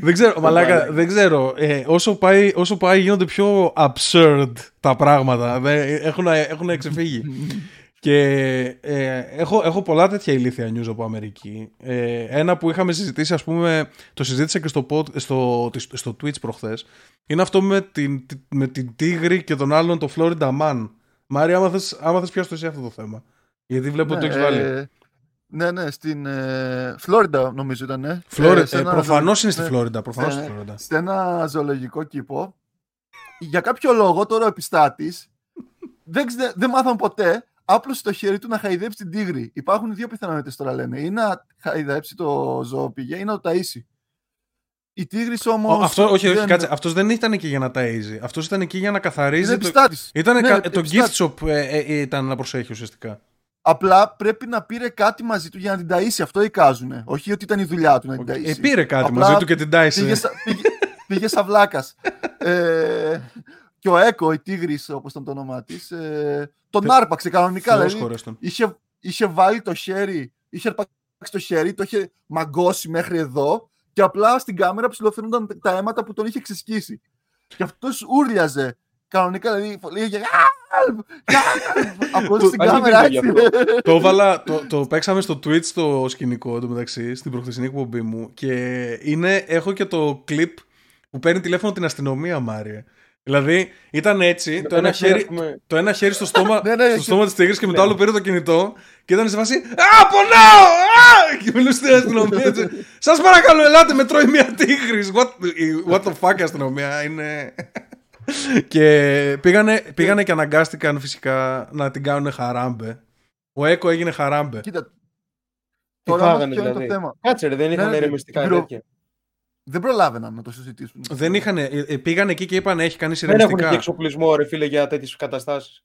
Speaker 1: δεν ξέρω, μαλάκα,
Speaker 3: μαλάκα.
Speaker 1: δεν ξέρω. Ε, όσο, πάει, όσο πάει γίνονται πιο absurd τα πράγματα. Δεν- έχουν, έχουν ξεφύγει. Και ε, έχω, έχω πολλά τέτοια ηλίθια news από Αμερική. Ε, ένα που είχαμε συζητήσει, ας πούμε, το συζήτησα και στο, pod, στο, στο Twitch προχθές, είναι αυτό με την, με την Τίγρη και τον άλλον το Florida Man. Μάρια, άμα θες, άμα θες πιάσω εσύ αυτό το θέμα. Γιατί βλέπω ότι το έχεις βάλει.
Speaker 2: Ε, ναι, ναι, στην ε, Φλόριντα νομίζω ήταν. Ε.
Speaker 1: Φλόρι...
Speaker 2: Ε, σε
Speaker 1: ε,
Speaker 2: ένα
Speaker 1: προφανώς
Speaker 2: ζω-
Speaker 1: είναι στη
Speaker 2: ναι,
Speaker 1: Φλόριντα. Προφανώς
Speaker 2: ναι,
Speaker 1: στη
Speaker 2: ναι.
Speaker 1: Φλόριντα.
Speaker 2: σε ένα ζωολογικό κήπο. Για κάποιο λόγο τώρα ο επιστάτης δεν, ξε- δεν μάθαμε ποτέ. Άπλωσε το χέρι του να χαϊδέψει την τίγρη. Υπάρχουν δύο πιθανότητες τώρα λένε. Ή να χαϊδέψει το ζώο πηγαία ή να το ταΐσει. Η τίγρης όμως.
Speaker 1: Ο, αυτό, όχι, όχι, κάτσε. Αυτός δεν ήταν εκεί για να ταΐζει. Αυτός ήταν εκεί για να
Speaker 2: Είναι
Speaker 1: καθαρίζει. Το...
Speaker 2: επιστάτης.
Speaker 1: Ήταν
Speaker 2: Ναι,
Speaker 1: κα- το
Speaker 2: επιστάτης.
Speaker 1: gift shop ε, ε, ε, ήταν να προσέχει ουσιαστικά.
Speaker 2: Απλά πρέπει να πήρε κάτι μαζί του για να την ταΐσει. Αυτό εικάζουνε. Όχι ότι ήταν η δουλειά του να την ταΐσει.
Speaker 1: Ε, πήρε κάτι
Speaker 2: Απλά
Speaker 1: μαζί του και την τάισε.
Speaker 2: Πήγε, σα, πήγε, πήγε σαν βλάκας. ε, και ο Έκο, η τίγρης όπως ήταν το όνομά της, ε, τον
Speaker 1: Θε-
Speaker 2: άρπαξε κανονικά.
Speaker 1: Θεός
Speaker 2: Δηλαδή,
Speaker 1: χωρές τον.
Speaker 2: είχε, είχε βάλει το χέρι, είχε αρπάξει το χέρι, το είχε μαγκώσει μέχρι εδώ και απλά στην κάμερα ψηλοφαίνονταν τα αίματα που τον είχε ξεσκίσει. Και αυτός ούρλιαζε κανονικά, δηλαδή λέγε «Α, Help! Help! Απλώς
Speaker 1: Το-
Speaker 2: στην
Speaker 3: αλήθεια
Speaker 2: κάμερα
Speaker 3: είναι
Speaker 2: έτσι.
Speaker 1: το, έβαλα, το, το παίξαμε στο Twitch το σκηνικό το μεταξύ, στην προχθεσινή εκπομπή μου. Και είναι, έχω και το κλιπ που παίρνει τηλέφωνο την αστυνομία, Μάριε. Δηλαδή ήταν έτσι, το ένα, χέρι, το ένα χέρι στο στόμα,
Speaker 2: Ναι, ναι,
Speaker 1: στο
Speaker 2: και-
Speaker 1: στόμα της τίγρης και με το
Speaker 3: Ναι.
Speaker 1: άλλο πήρε το κινητό και ήταν σε φάση Α, πονάω! Α! Και μιλούσε στην αστυνομία έτσι. Σας παρακαλώ, ελάτε, με τρώει μια τίγρης. What, what the fuck, αστυνομία, είναι... και πήγανε, πήγανε και αναγκάστηκαν φυσικά να την κάνουν χαράμπε. Ο Έκο έγινε χαράμπε.
Speaker 2: Κοίτα,
Speaker 3: Τι
Speaker 2: τώρα όμως
Speaker 3: φάγανε
Speaker 2: ποιο είναι
Speaker 3: δηλαδή;
Speaker 2: το θέμα;
Speaker 3: Κάτσε ρε, δεν είχαν
Speaker 2: ναι,
Speaker 3: ερεμιστικά
Speaker 2: την προ-
Speaker 3: τέτοια.
Speaker 2: Δεν προλάβαιναν να το συζητήσουν.
Speaker 1: Δεν είχαν, ε, ε, πήγαν εκεί και είπαν έχει κάνει
Speaker 3: Δεν έχουν
Speaker 1: σειρεμιστικά.
Speaker 3: και εξοπλισμό, ρε φίλε, για τέτοιες καταστάσεις.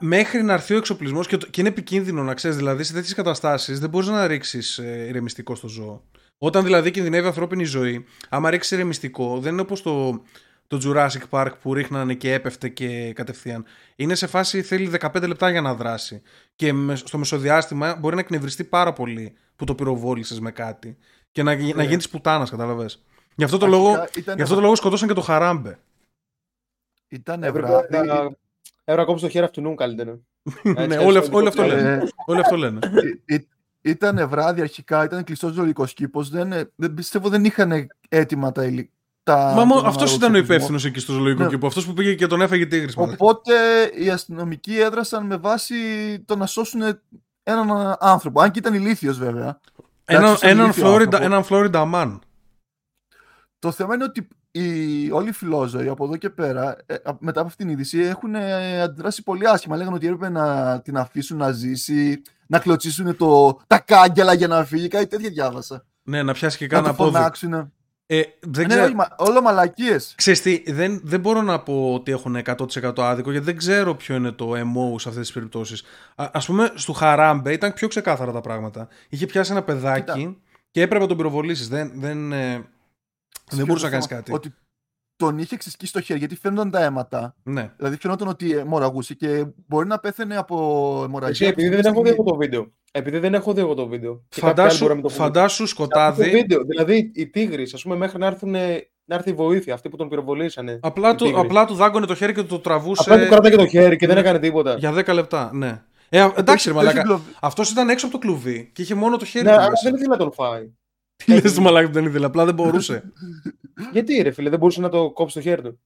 Speaker 1: Μέχρι να έρθει ο εξοπλισμός και, το- και είναι επικίνδυνο να ξέρεις, δηλαδή σε τέτοιες καταστάσεις δεν μπορείς να ρίξεις ηρεμιστικό στο ζώο. Όταν δηλαδή κινδυνεύει ανθρώπινη ζωή, άμα ρίξεις ηρεμιστικό, δεν είναι όπως το, το Jurassic Park που ρίχνανε και έπεφτε και κατευθείαν. Είναι σε φάση θέλει 15 λεπτά για να δράσει. Και με- στο μεσοδιάστημα μπορεί να εκνευριστεί πάρα πολύ που το πυροβόλησε με κάτι. Και να, γι- να γίνει τη πουτάνα, κατάλαβε. Γι' αυτό το
Speaker 2: Αρχικά
Speaker 1: λόγο,
Speaker 2: ήταν-
Speaker 1: γι αυτό το λόγο σκοτώσαν και το Χαράμπε.
Speaker 2: Ήταν
Speaker 3: Έπρεπε
Speaker 2: βράδυ.
Speaker 3: να- έπρεπε να κόψει το χέρι αυτού νου καλύτερα.
Speaker 1: ναι, όλοι, αυ- όλοι αυτό
Speaker 3: Ε,
Speaker 1: λένε. Όλοι αυτό λένε.
Speaker 2: Ήταν βράδυ αρχικά, ήταν κλειστό ζωολογικό κήπο. Δεν, ε, δεν πιστεύω δεν είχαν έτοιμα τα υλικά.
Speaker 1: Μα μόνο
Speaker 2: τον
Speaker 1: αυτός
Speaker 2: ανάλογο
Speaker 1: ήταν ο
Speaker 2: εξοπλισμό.
Speaker 1: υπεύθυνος εκεί στο ζωολογικό
Speaker 2: Ναι.
Speaker 1: κήπο. Αυτός που πήγε και τον έφαγε τίγρη.
Speaker 2: Οπότε οι αστυνομικοί έδρασαν με βάση το να σώσουν έναν άνθρωπο. Αν και ήταν ηλίθιος βέβαια.
Speaker 1: Έναν,
Speaker 2: Εντάξει,
Speaker 1: έναν,
Speaker 2: ηλίθιο
Speaker 1: Florida,
Speaker 2: άνθρωπο.
Speaker 1: έναν Florida man.
Speaker 2: Το θέμα είναι ότι οι, όλοι οι φιλόζωοι από εδώ και πέρα, ε, α- μετά από αυτήν την είδηση, έχουν ε, αντιδράσει πολύ άσχημα. Λέγανε ότι έπρεπε να την αφήσουν να ζήσει, να κλωτσίσουν το, τα κάγκελα για να φύγει, κάτι τέτοια διάβασα.
Speaker 1: Ναι, να πιάσει και
Speaker 2: Να
Speaker 1: κάνα
Speaker 2: το
Speaker 1: πόδι.
Speaker 2: φωνάξουν.
Speaker 1: Ε, δεν
Speaker 2: Ναι,
Speaker 1: ξέρω.
Speaker 2: όχι, μα- όλο μαλακίες.
Speaker 1: Ξέρεις τι, δεν, δεν μπορώ να πω ότι έχουν 100% άδικο γιατί δεν ξέρω ποιο είναι το MO σε αυτές τις περιπτώσεις. Α ας πούμε, στο Χαράμπε ήταν πιο ξεκάθαρα τα πράγματα. Είχε πιάσει ένα παιδάκι
Speaker 2: Κοίτα.
Speaker 1: και έπρεπε να τον πυροβολήσεις. Δεν, δεν, ε, δεν μπορούσε να κάνεις κάτι.
Speaker 2: Ότι τον είχε ξεσκίσει στο χέρι γιατί φαίνονταν τα αίματα.
Speaker 1: Ναι.
Speaker 2: Δηλαδή φαινόταν ότι αιμορραγούσε και μπορεί να πέθαινε από
Speaker 3: Εσύ,
Speaker 2: αιμορραγία.
Speaker 3: επειδή δεν έχω δει εγώ το βίντεο. Επειδή δεν έχω δει εγώ το βίντεο. Και κάποιοι άλλοι
Speaker 1: Φαντάσου,
Speaker 3: μπορεί να μην το έχουν δει.
Speaker 1: φαντάσου
Speaker 3: Το
Speaker 1: σκοτάδι.
Speaker 3: βίντεο, δηλαδή οι τίγρεις, ας πούμε, μέχρι να, έρθουν, να έρθει η βοήθεια, αυτοί που τον πυροβολήσανε.
Speaker 1: Απλά
Speaker 3: οι
Speaker 1: του,
Speaker 3: τίγρεις.
Speaker 1: απλά του δάγκωνε το χέρι και του το τραβούσε
Speaker 3: Απλά του κρατάει και το χέρι και δεν
Speaker 1: Ναι.
Speaker 3: έκανε τίποτα.
Speaker 1: για 10 λεπτά. Ναι. Ε, α, εντάξει, ρε
Speaker 2: Το έχει
Speaker 1: μαλάκα.
Speaker 2: γκλωβ-
Speaker 1: Αυτός ήταν έξω από το κλουβί και είχε μόνο το χέρι
Speaker 3: Ναι,
Speaker 1: του
Speaker 3: αλλά
Speaker 1: μέσα.
Speaker 3: δεν ήθελε να τον φάει.
Speaker 1: Τι λες του μαλάκα που δεν ήθελε, απλά δεν μπορούσε.
Speaker 3: Γιατί ρε φίλε, δεν μπορούσε να το κόψει το χέρι του.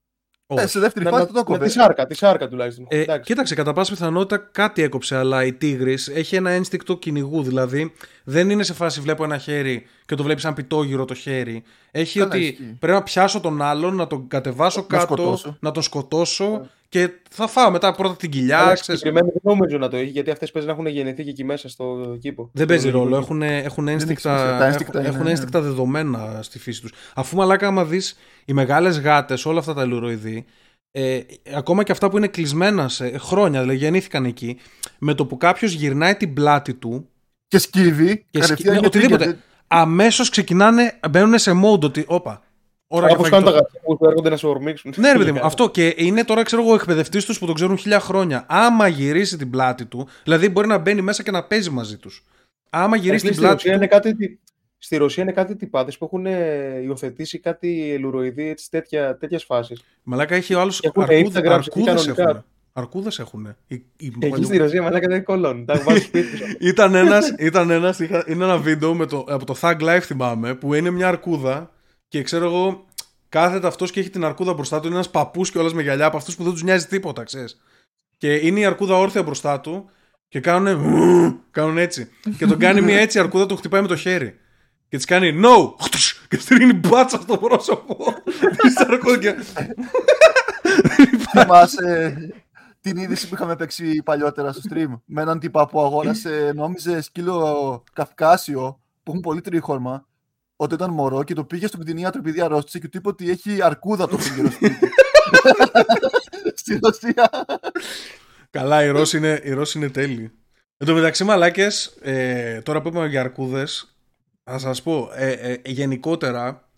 Speaker 2: Ε, σε δεύτερη
Speaker 3: Να,
Speaker 2: φάση
Speaker 3: να,
Speaker 2: το το
Speaker 3: να,
Speaker 2: κόβε.
Speaker 3: τη σάρκα, τη σάρκα τουλάχιστον.
Speaker 1: Ε,
Speaker 3: Εντάξει.
Speaker 1: κοίταξε, κατά πάσα πιθανότητα κάτι έκοψε, αλλά η τίγρης έχει ένα ένστικτο κυνηγού. Δηλαδή, δεν είναι σε φάση βλέπω ένα χέρι και το βλέπεις σαν πιτόγυρο το χέρι. Έχει
Speaker 2: Καλά,
Speaker 1: ότι
Speaker 2: ισχύει.
Speaker 1: πρέπει να πιάσω τον άλλον, να τον κατεβάσω
Speaker 2: Να
Speaker 1: κάτω,
Speaker 2: σκοτώσω.
Speaker 1: να τον σκοτώσω και θα φάω μετά πρώτα την κοιλιά.
Speaker 3: Αλλά
Speaker 1: ξέρεις.
Speaker 3: συγκεκριμένα δεν νομίζω να το έχει, γιατί αυτές παίζει να έχουν γεννηθεί και εκεί μέσα στο κήπο.
Speaker 1: Δεν παίζει
Speaker 3: Στο
Speaker 1: ρόλο.
Speaker 3: κήπο.
Speaker 1: Έχουν, έχουν,
Speaker 2: έχει
Speaker 1: ένστικτα,
Speaker 2: σημασία. Τα ένστικτα
Speaker 1: έχουν,
Speaker 2: είναι,
Speaker 1: έχουν
Speaker 2: ναι.
Speaker 1: ένστικτα δεδομένα στη φύση τους. Αφού μαλάκα άμα δεις οι μεγάλες γάτες, όλα αυτά τα λουροειδή, ε, ακόμα και αυτά που είναι κλεισμένα σε χρόνια, δηλαδή γεννήθηκαν εκεί, με το που κάποιος γυρνάει την πλάτη του,
Speaker 2: Και σκύβει.
Speaker 1: Και
Speaker 2: κατευθείαν
Speaker 1: σκυ- ναι,
Speaker 2: είναι
Speaker 1: οτιδήποτε.
Speaker 2: trigger.
Speaker 1: αμέσως ξεκινάνε, μπαίνουν σε mode ότι, όπα, ώρα για
Speaker 3: Όπω κάνουν τα
Speaker 1: φαγητό.
Speaker 3: γατιά που έρχονται να σε ορμήξουν.
Speaker 1: Ναι, ρε παιδί μου, αυτό και είναι τώρα, ξέρω εγώ, ο εκπαιδευτής τους που τον ξέρουν χίλια χρόνια. Άμα γυρίσει την πλάτη του, δηλαδή μπορεί να μπαίνει μέσα και να παίζει μαζί τους. Άμα γυρίσει την
Speaker 3: Στη
Speaker 1: πλάτη
Speaker 3: Ρωσία,
Speaker 1: του.
Speaker 3: είναι κάτι, τι- στη Ρωσία είναι κάτι τυπάδες που έχουν ε, υιοθετήσει κάτι λουροειδή έτσι, τέτοια, τέτοιες φάσεις.
Speaker 1: Μαλάκα έχει ο άλλος.
Speaker 3: Έχουν Instagram,
Speaker 1: Αρκούδες
Speaker 3: κανονικά.
Speaker 1: έχουν. Αρκούδες έχουν. Οι- οι-
Speaker 3: Εκεί στη Ρωσία μαλάκα δεν κολώνουν. Τα βάζουν σπίτι τους.
Speaker 1: Ήταν ένας, ήταν ένας, είχα, είναι ένα βίντεο με το, από το Thug Life θυμάμαι, που είναι μια αρκούδα και ξέρω εγώ, κάθεται αυτός και έχει την αρκούδα μπροστά του, είναι ένας παππούς και όλας με γυαλιά από αυτούς που δεν τους νοιάζει τίποτα, ξέρεις. Και είναι η αρκούδα όρθια μπροστά του και κάνουν, κάνουν έτσι. Και τον κάνει μια έτσι αρκούδα, τον χτυπάει με το χέρι. Και της κάνει no! Και της ρίχνει μπάτσα στο πρόσωπο. Της αρκούδας και...
Speaker 2: Θυμάσαι την είδηση που είχαμε παίξει παλιότερα στο stream με έναν τύπα που αγόρασε, νόμιζε σκύλο καυκάσιο που έχουν πολύ τρίχορμα όταν ήταν μωρό και το πήγε στον κτηνίατρο επειδή αρρώστησε και του είπε ότι έχει αρκούδα το φύγερο σπίτι. Στη Ρωσία.
Speaker 1: Καλά, οι Ρώσοι είναι, οι Ρώσοι είναι τέλειοι. Εν τω μεταξύ, μαλάκες, ε, τώρα που είπαμε για αρκούδες, θα σας πω ε, ε, γενικότερα.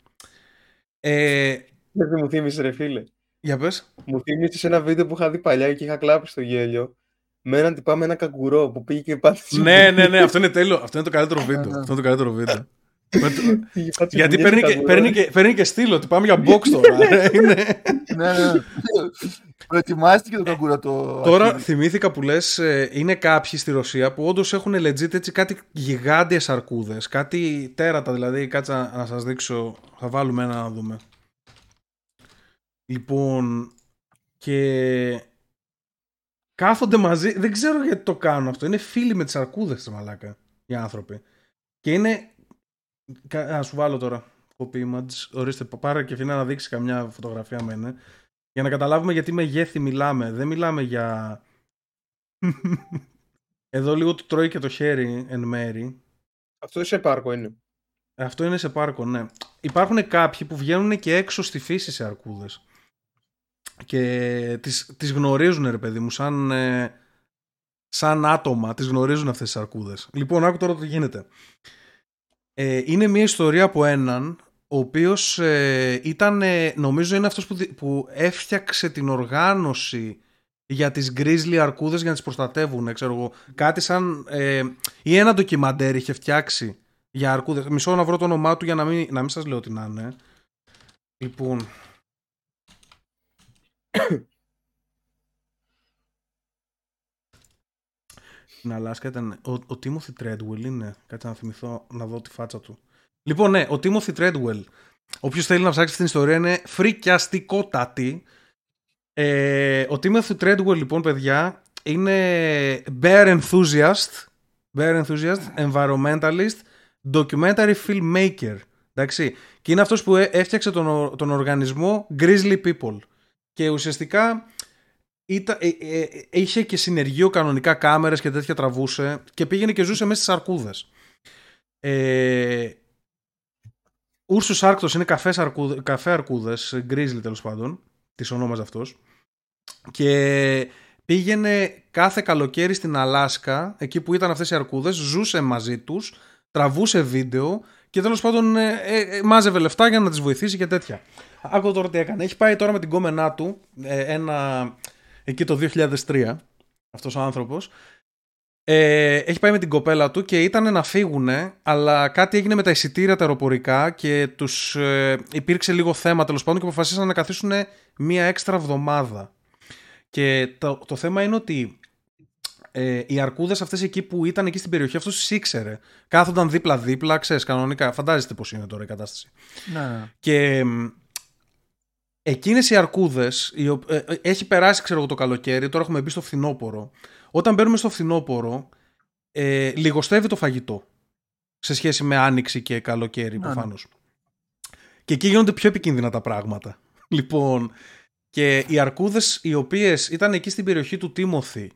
Speaker 1: Ε,
Speaker 3: Δεν μου θύμισες ρε φίλε.
Speaker 1: Για πες.
Speaker 3: Μου θύμισες ένα βίντεο που είχα δει παλιά και είχα κλάψει στο γέλιο. Με έναν τυπά με ένα καγκουρό που πήγε και πάθησε.
Speaker 1: ναι, ναι, ναι, αυτό είναι τέλειο. Αυτό είναι το καλύτερο βίντεο.
Speaker 2: ναι.
Speaker 1: αυτό είναι το καλύτερο βίντεο. Γιατί παίρνει και, παίρνει, και, παίρνει και στήλο, ότι πάμε για box τώρα. Είναι...
Speaker 2: ναι, ναι. Προετοιμάστηκε το καγκούρα το.
Speaker 1: Τώρα θυμήθηκα που λες, είναι κάποιοι στη Ρωσία που όντως έχουν legit έτσι κάτι γιγάντιες αρκούδες. Κάτι τέρατα δηλαδή. Κάτσα να σας δείξω. Θα βάλουμε ένα να δούμε. Λοιπόν. Και. Κάθονται μαζί. Δεν ξέρω γιατί το κάνουν αυτό. Είναι φίλοι με τις αρκούδες, μαλάκα. Οι άνθρωποι. Και είναι. Α σου βάλω τώρα. Copy image. Ορίστε, πάρε και αφήνω να δείξει καμιά φωτογραφία με είναι. Για να καταλάβουμε γιατί μεγέθη μιλάμε. Δεν μιλάμε για... Εδώ λίγο του τρώει και το χέρι εν μέρη.
Speaker 3: Αυτό σε πάρκο είναι.
Speaker 1: Αυτό είναι σε πάρκο, ναι. Υπάρχουν κάποιοι που βγαίνουν και έξω στη φύση σε αρκούδες. Και τις, τις γνωρίζουν ρε παιδί μου σαν, ε, σαν άτομα. Τις γνωρίζουν αυτές τις αρκούδες. Λοιπόν, άκου τώρα τι γίνεται. Ε, είναι μια ιστορία από έναν ο οποίος ε, ήταν, νομίζω είναι αυτός που, που έφτιαξε την οργάνωση για τις γκρίζλι αρκούδες για να τις προστατεύουν, ξέρω εγώ. Κάτι σαν, ε, ή ένα ντοκιμαντέρ είχε φτιάξει για αρκούδες. Μισό να βρω το όνομά του για να μην, να μην σας λέω τι να είναι. Λοιπόν... Στην Αλάσκα ήταν... Ο, ο Τίμωθη Τρέντουελ είναι. Κάτσε να θυμηθώ να δω τη φάτσα του. Λοιπόν, ναι, ο Timothy Treadwell. Όποιος θέλει να ψάξει την ιστορία είναι φρικιαστικότατη. Ε, ο Timothy Treadwell, λοιπόν, παιδιά, είναι bear enthusiast, bear enthusiast, environmentalist, documentary filmmaker. Εντάξει. Και είναι αυτός που έφτιαξε τον, τον οργανισμό Grizzly People. Και ουσιαστικά ήταν, ε, ε, είχε και συνεργείο κανονικά κάμερες και τέτοια τραβούσε και πήγαινε και ζούσε μέσα στις αρκούδες. Ε, Ούρσου Άρκτο είναι καφές, αρκούδε, καφέ αρκούδες, γκρίζλι τέλος πάντων, τη ονόμαζε αυτός. Και πήγαινε κάθε καλοκαίρι στην Αλάσκα, εκεί που ήταν αυτές οι αρκούδες, ζούσε μαζί τους, τραβούσε βίντεο και τέλος πάντων ε, ε, ε, μάζευε λεφτά για να τις βοηθήσει και τέτοια. Άκου τώρα τι έκανε. Έχει πάει τώρα με την κόμενά του, ένα, εκεί το 2003, αυτός ο άνθρωπος ε, έχει πάει με την κοπέλα του και ήταν να φύγουν, αλλά κάτι έγινε με τα εισιτήρια τα αεροπορικά και τους ε, υπήρξε λίγο θέμα τέλος πάντων και αποφασίσαν να καθίσουν μία έξτρα εβδομάδα. Και το, το θέμα είναι ότι ε, οι αρκούδες αυτές εκεί που ήταν εκεί στην περιοχή, αυτό τις ήξερε. Κάθονταν δίπλα-δίπλα, ξέρεις κανονικά. Φαντάζεστε πώς είναι τώρα η κατάσταση.
Speaker 2: Ναι.
Speaker 1: Και εκείνες οι αρκούδες ε, ε, έχει περάσει ξέρω εγώ το καλοκαίρι τώρα έχουμε μπει στο φθινόπωρο όταν μπαίνουμε στο φθινόπωρο, ε, λιγοστεύει το φαγητό σε σχέση με άνοιξη και καλοκαίρι ναι, προφανώς. Και εκεί γίνονται πιο επικίνδυνα τα πράγματα. Λοιπόν, και οι αρκούδες οι οποίες ήταν εκεί στην περιοχή του Τίμωθη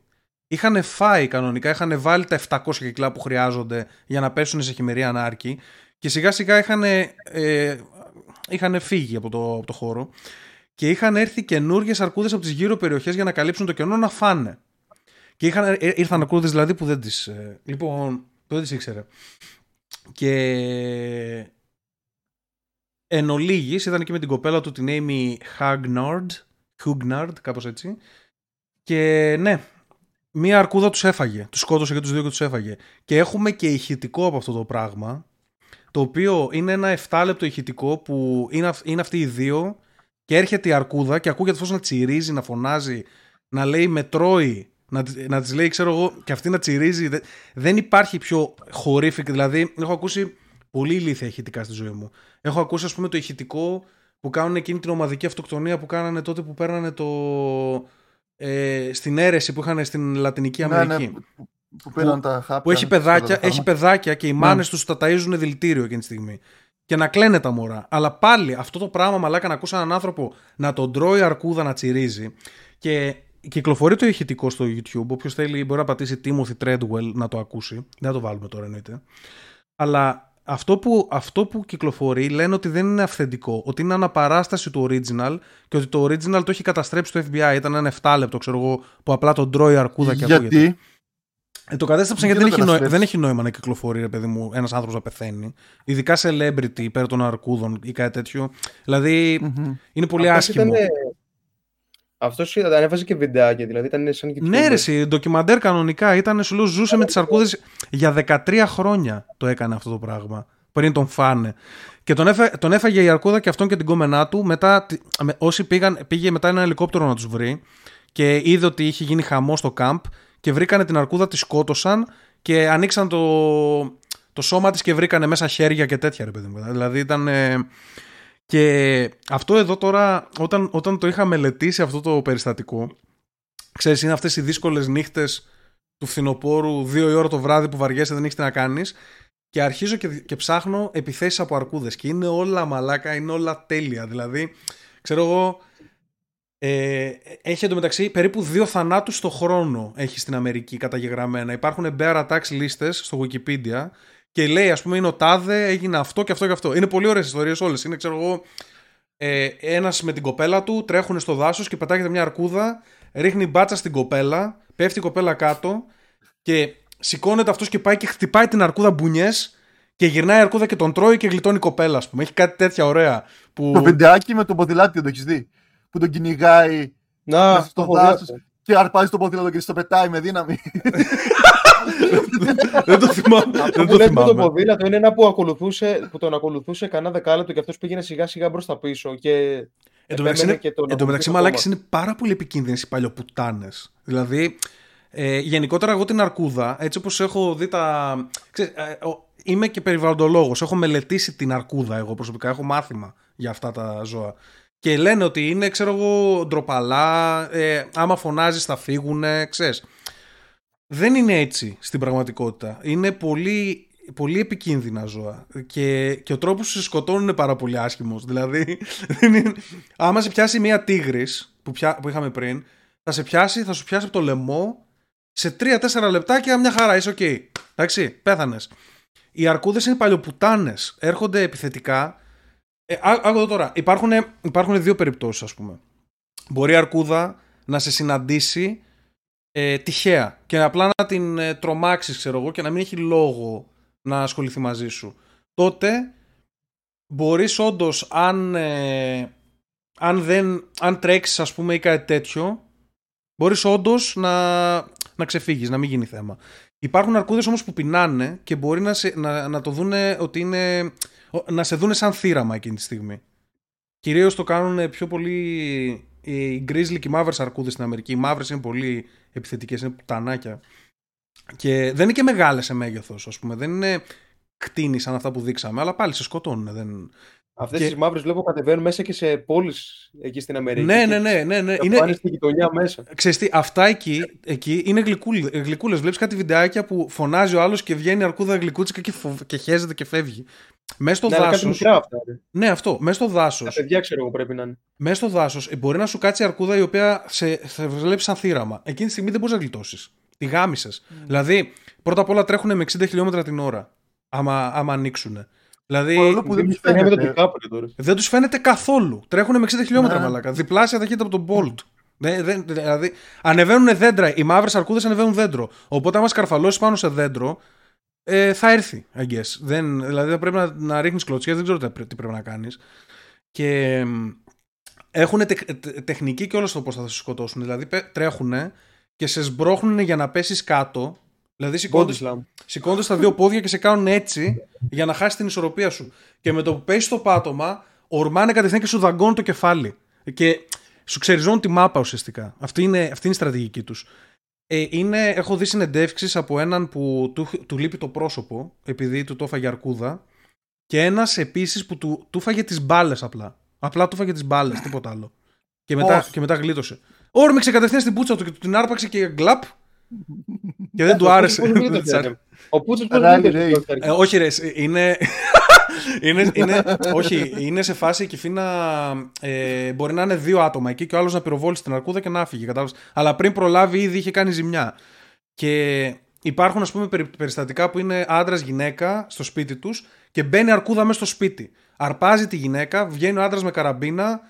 Speaker 1: είχαν φάει κανονικά, είχαν βάλει τα 700 κυκλά που χρειάζονται για να πέσουν σε χειμερή ανάρκη και σιγά σιγά είχαν, ε, είχαν φύγει από το, από το χώρο και είχαν έρθει καινούργιες αρκούδες από τις γύρω περιοχές για να καλύψουν το κενό να φάνε. Και είχαν, ε, ήρθαν ακούδες δηλαδή που δεν τις... Ε, λοιπόν, που δεν τις ήξερε. Και εν ολίγης, ήταν εκεί με την κοπέλα του την Amy Hagnard, Hugnard, κάπως έτσι. Και ναι, μία αρκούδα τους έφαγε. Τους σκότωσε και τους δύο και τους έφαγε. Και έχουμε και ηχητικό από αυτό το πράγμα, το οποίο είναι ένα 7 λεπτό ηχητικό που είναι, είναι αυτοί οι δύο και έρχεται η αρκούδα και ακούγεται φως να τσιρίζει, να φωνάζει, να λέει με τρώει να, να της λέει, ξέρω εγώ, και αυτή να τσιρίζει. Δεν υπάρχει πιο χορήφικ. Δηλαδή, έχω ακούσει πολύ ηλίθια ηχητικά στη ζωή μου. Έχω ακούσει, ας πούμε, το ηχητικό που κάνουν εκείνη την ομαδική αυτοκτονία που κάνανε τότε που παίρνανε το. Ε, στην αίρεση που είχαν στην Λατινική ναι, ναι, Αμερική.
Speaker 2: Ναι, που, που, τα χάπια,
Speaker 1: που έχει παιδάκια, έχει παιδάκια και οι ναι. μάνες τους τα ταΐζουν δηλητήριο εκείνη τη στιγμή. Και να κλαίνε τα μωρά. Αλλά πάλι αυτό το πράγμα, μαλάκα, να ακούσει έναν άνθρωπο να τον τρώει αρκούδα να τσιρίζει. Και Κυκλοφορεί το ηχητικό στο YouTube. Όποιος θέλει μπορεί να πατήσει Timothy Treadwell να το ακούσει. Δεν θα το βάλουμε τώρα εννοείται. Αλλά αυτό που, αυτό που κυκλοφορεί λένε ότι δεν είναι αυθεντικό. Ότι είναι αναπαράσταση του original και ότι το original το έχει καταστρέψει το FBI. Ήταν ένα 7 λεπτό, ξέρω εγώ, που απλά τον τρώει αρκούδα και ακούγεται.
Speaker 2: Γιατί;
Speaker 1: Ε, το κατέστρεψαν γιατί, δεν, έχει νόημα, δεν έχει νόημα να κυκλοφορεί, ρε παιδί μου, ένας άνθρωπος να πεθαίνει. Ειδικά celebrity υπέρ των αρκούδων ή κάτι τέτοιο. Δηλαδή mm-hmm. είναι πολύ Αυτός άσχημο. Ήταν
Speaker 3: αυτός ανέβαζε και βιντεάκια, δηλαδή ήταν σαν και.
Speaker 1: Ναι, ρε, ντοκιμαντέρ κανονικά ήταν, σου λέω, ζούσε με τις αρκούδες για 13 χρόνια το έκανε αυτό το πράγμα. πριν τον φάνε. Και τον, έφε, τον έφαγε η αρκούδα και αυτόν και την κόμενά του. Μετά, όσοι πήγαν, πήγε μετά ένα ελικόπτερο να τους βρει και είδε ότι είχε γίνει χαμός στο κάμπ και βρήκανε την αρκούδα, τη σκότωσαν και ανοίξαν το, το σώμα της και βρήκανε μέσα χέρια και τέτοια ρε παιδί μου. Δηλαδή ήταν... Και αυτό εδώ τώρα, όταν, όταν το είχα μελετήσει αυτό το περιστατικό, ξέρεις, είναι αυτές οι δύσκολες νύχτες του φθινοπόρου, δύο η ώρα το βράδυ που βαριέσαι δεν έχεις τι να κάνεις και αρχίζω και, και ψάχνω επιθέσεις από αρκούδες και είναι όλα μαλάκα, είναι όλα τέλεια. Δηλαδή, ξέρω εγώ, ε, έχει εντωμεταξύ περίπου δύο θανάτους το χρόνο έχει στην Αμερική καταγεγραμμένα. Υπάρχουν bear attacks λίστες στο Wikipedia και λέει, ας πούμε, είναι ο τάδε, έγινε αυτό και αυτό και αυτό. Είναι πολύ ωραίες ιστορίες όλες. Είναι, ξέρω εγώ, ε, ένας με την κοπέλα του τρέχουν στο δάσος και πετάγεται μια αρκούδα, ρίχνει μπάτσα στην κοπέλα, πέφτει η κοπέλα κάτω και σηκώνεται αυτός και πάει και χτυπάει την αρκούδα μπουνιές και γυρνάει η αρκούδα και τον τρώει και γλιτώνει η κοπέλα, ας πούμε. Έχει κάτι τέτοια ωραία. Που...
Speaker 2: Το βιντεάκι με το ποδηλάτι, το έχεις δει; Που τον κυνηγάει
Speaker 3: Να,
Speaker 2: στο δάσος και αρπάζει το ποδήλατο και στο πετάει με δύναμη.
Speaker 1: δεν το θυμάμαι.
Speaker 3: Αυτό
Speaker 1: δεν
Speaker 3: που
Speaker 1: το
Speaker 3: λέτε με το
Speaker 1: θυμάμαι.
Speaker 3: ποδήλατο είναι ένα που, ακολουθούσε, που τον ακολουθούσε κανένα δεκάλεπτο και αυτός πήγαινε σιγά σιγά προ τα πίσω. Και
Speaker 1: Εν τω μεταξύ,
Speaker 3: επέμενε
Speaker 1: είναι-
Speaker 3: και τον
Speaker 1: εν τω μεταξύ,
Speaker 3: ακολουθούσε
Speaker 1: μαλάκες
Speaker 3: ακόμα.
Speaker 1: είναι πάρα πολύ επικίνδυνες οι παλιοπουτάνες. Δηλαδή, ε, γενικότερα εγώ την αρκούδα, έτσι όπως έχω δει τα. Ξέρεις, ε, ο- είμαι και περιβαλλοντολόγος. Έχω μελετήσει την αρκούδα εγώ προσωπικά. Έχω μάθημα για αυτά τα ζώα. Και λένε ότι είναι, ξέρω εγώ, ντροπαλά. Ε, άμα φωνάζεις, θα φύγουν. Ξέρεις. Δεν είναι έτσι στην πραγματικότητα. Είναι πολύ, πολύ επικίνδυνα ζώα. Και, και ο τρόπος που σε σκοτώνουν είναι πάρα πολύ άσχημος. Δηλαδή, δεν είναι... άμα σε πιάσει μία τίγρης που, πια, που είχαμε πριν, θα σε πιάσει, θα σου πιάσει από το λαιμό σε 3-4 λεπτάκια μια χαρά. Είσαι οκ. Εντάξει, πέθανες. Οι αρκούδες είναι παλιοπουτάνες. Έρχονται επιθετικά. Ε, ά- άκου εδώ τώρα. Υπάρχουν, υπάρχουν δύο περιπτώσεις, ας πούμε. Μπορεί η αρκούδα να σε συναντήσει ε, τυχαία και απλά να την ε, τρομάξεις ξέρω εγώ και να μην έχει λόγο να ασχοληθεί μαζί σου τότε μπορείς όντως αν, ε, αν, δεν, αν τρέξεις ας πούμε ή κάτι τέτοιο μπορείς όντως να, να ξεφύγεις, να μην γίνει θέμα υπάρχουν αρκούδες όμως που πεινάνε και μπορεί να, σε, να, να το δούνε ότι είναι να σε δούνε σαν θύραμα εκείνη τη στιγμή Κυρίως το κάνουν πιο πολύ οι γκρίζλι και οι μαύρες αρκούδες στην Αμερική. Οι μαύρες είναι πολύ επιθετικές, είναι πουτανάκια. Και δεν είναι και μεγάλες σε μέγεθος, ας πούμε. Δεν είναι κτίνη σαν αυτά που δείξαμε, αλλά πάλι σε σκοτώνουν. Δεν...
Speaker 3: Αυτές
Speaker 1: Και-
Speaker 3: τι μαύρες βλέπω κατεβαίνουν μέσα και σε πόλεις εκεί στην Αμερική.
Speaker 1: Ναι,
Speaker 3: Και
Speaker 1: ναι, ναι, ναι, ναι.
Speaker 3: Είναι...
Speaker 1: Είναι,
Speaker 3: Πάνε στη γειτονιά μέσα.
Speaker 1: ξέρεις τι, αυτά εκεί, εκεί είναι γλυκούλες. γλυκούλες. Βλέπεις κάτι βιντεάκια που φωνάζει ο άλλος και βγαίνει η αρκούδα γλυκούτσικα και, φοβ... και χέζεται και φεύγει. Μέσα στο
Speaker 3: Ναι, αλλά κάτι
Speaker 1: δάσος.
Speaker 3: μικρά αυτά. ρε.
Speaker 1: Ναι, αυτό. Μέσα στο
Speaker 3: Τα
Speaker 1: δάσος.
Speaker 3: παιδιά ξέρω εγώ πρέπει να είναι.
Speaker 1: μέσα στο δάσος μπορεί να σου κάτσει η αρκούδα η οποία σε, σε βλέπει σαν θύραμα. Εκείνη τη στιγμή δεν μπορείς να γλιτώσεις. Τη γάμισες. Δηλαδή, πρώτα απ' όλα τρέχουν με 60 χιλιόμετρα την ώρα. Άμα, άμα ανοίξουν. Δηλαδή,
Speaker 2: Παρόλο που δεν
Speaker 3: Δεν
Speaker 2: τους
Speaker 3: με τον
Speaker 2: φαίνεται.
Speaker 3: Τικάπριο τώρα.
Speaker 1: δεν τους φαίνεται καθόλου. Τρέχουν με 60 χιλιόμετρα,
Speaker 2: Ναι.
Speaker 1: μαλάκα. Διπλάσια ταχύτητα από τον Bolt. Δεν, δεν, δηλαδή, ανεβαίνουν δέντρα. Οι μαύρες αρκούδες ανεβαίνουν δέντρο. Οπότε, άμα σκαρφαλώσεις πάνω σε δέντρο, ε, θα έρθει, I guess. Δεν, δηλαδή, θα πρέπει να, να ρίχνεις κλωτσιέ, δεν ξέρω τι, πρέ- τι πρέπει να κάνεις. Και έχουν τεχνική και όλο το πώς θα σε σκοτώσουν. Δηλαδή, τρέχουν και σε σμπρώχνουν για να πέσεις κάτω. Δηλαδή,
Speaker 3: Body
Speaker 1: σηκώνονται
Speaker 3: slam.
Speaker 1: σηκώνονται τα δύο πόδια και σε κάνουν έτσι για να χάσει την ισορροπία σου. Και με το που πέσει στο πάτωμα, ορμάνε κατευθείαν και σου δαγκώνουν το κεφάλι. Και σου ξεριζώνουν τη μάπα ουσιαστικά. Αυτή είναι, αυτή είναι η στρατηγική τους. Ε, είναι, έχω δει συνεντεύξεις από έναν που του, του λείπει το πρόσωπο, επειδή του το έφαγε αρκούδα, και ένας επίσης που του, του φάγε τις μπάλες απλά. Απλά του φάγε τις μπάλες, τίποτα άλλο. Και μετά,
Speaker 2: Πώς;
Speaker 1: και μετά γλίτωσε. Όρμηξε κατευθείαν στην πούτσα του και του την άρπαξε και γκλαπ. Και δεν του άρεσε.
Speaker 3: Πώς
Speaker 1: Δεν
Speaker 3: γίνεται
Speaker 1: της άρεσε.
Speaker 3: αυτό. Ο Πούτσος πώς
Speaker 2: Rally
Speaker 3: γίνεται
Speaker 2: race.
Speaker 3: αυτό.
Speaker 1: Ε, όχι ρε, είναι... είναι, είναι, όχι, είναι σε φάση η Κιφίνα ε, μπορεί να είναι δύο άτομα εκεί και ο άλλος να πυροβόλησε την αρκούδα και να φύγει. Κατάλαβες. Αλλά πριν προλάβει ήδη είχε κάνει ζημιά. Και υπάρχουν ας πούμε περι- περιστατικά που είναι άντρας γυναίκα στο σπίτι τους και μπαίνει αρκούδα μέσα στο σπίτι. Αρπάζει τη γυναίκα, βγαίνει ο άντρας με καραμπίνα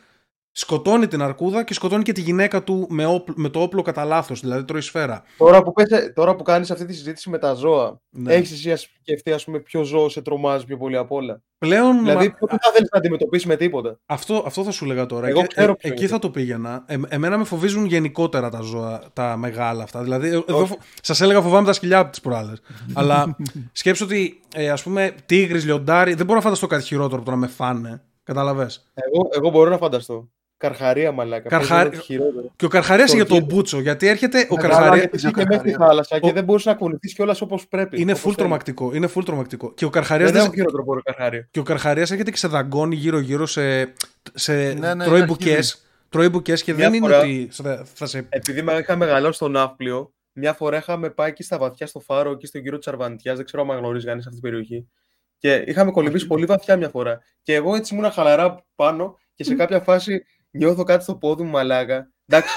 Speaker 1: σκοτώνει την αρκούδα και σκοτώνει και τη γυναίκα του με, όπλ- με το όπλο κατά λάθος, δηλαδή τρώει σφαίρα.
Speaker 3: Τώρα που, πες, τώρα που κάνεις αυτή τη συζήτηση με τα ζώα,
Speaker 1: Ναι.
Speaker 3: έχεις εσύ ας σκεφτεί ας πούμε ποιο ζώο σε τρομάζει πιο πολύ απ' όλα;
Speaker 1: Πλέον
Speaker 3: Δηλαδή,
Speaker 1: μα-
Speaker 3: ποιο δεν θα θέλεις να αντιμετωπίσεις με τίποτα;
Speaker 1: αυτό, αυτό θα σου λέγα τώρα.
Speaker 3: Εγώ
Speaker 1: Εκεί-
Speaker 3: ξέρω
Speaker 1: ε,
Speaker 3: ποιο
Speaker 1: εκεί
Speaker 3: είναι.
Speaker 1: θα το πήγαινα. Ε, εμένα με φοβίζουν γενικότερα τα ζώα, τα μεγάλα αυτά. Δηλαδή, ε, εδώ σας έλεγα φοβάμαι τα σκυλιά από τις προάλλες. Αλλά σκέψω ότι ε, ας πούμε τίγρης, λιοντάρι, δεν μπορώ να φανταστώ κάτι χειρότερο από το να με φάνε. Κατάλαβε.
Speaker 3: Εγώ, εγώ μπορώ να φανταστώ. Καρχαρία μαλάκα.
Speaker 1: Καρχαρί-
Speaker 3: Καρχαρία. χειρότερο.
Speaker 1: Και ο Καρχαρίας
Speaker 3: Το
Speaker 1: για τον
Speaker 3: γύρο.
Speaker 1: Μπούτσο. Γιατί έρχεται ο
Speaker 2: Μεγάλα
Speaker 1: Καρχαρία.
Speaker 2: γιατί-
Speaker 3: Εσύ και
Speaker 2: Καρχαρία.
Speaker 3: μέσα στη θάλασσα και
Speaker 1: Ο-
Speaker 3: δεν μπορούσες να κουνηθεί κιόλας όπως πρέπει.
Speaker 1: Είναι
Speaker 3: όπως
Speaker 1: full
Speaker 3: θέλεις.
Speaker 1: τρομακτικό. Είναι full τρομακτικό. Και ο Καρχαρίας
Speaker 3: Δεν έχω χειρότερο από το Καρχαρία.
Speaker 1: και ο Καρχαρίας έρχεται και σε δαγκώνει γύρω-γύρω σε. σε
Speaker 2: Ναι, ναι,
Speaker 1: τρώει
Speaker 2: είναι
Speaker 1: μπουκές.
Speaker 2: αρχίδι.
Speaker 1: Τρώει μπουκές και
Speaker 3: Μια
Speaker 1: δεν
Speaker 3: φορά-
Speaker 1: είναι ότι θα, θα σε.
Speaker 3: Επειδή με είχα μεγαλώσει στο ναύπλιο, μια φορά είχαμε πάει εκεί στα βαθιά στο φάρο, εκεί στο γύρο τη Αρβαντιά. Δεν ξέρω αν γνωρίζει κανείς αυτή την περιοχή. Και είχαμε κολυμπήσει πολύ βαθιά μια φορά. Και εγώ έτσι ήμουν χαλαρά πάνω και σε κάποια φάση νιώθω κάτι στο πόδι μου, μαλάκα. Εντάξει.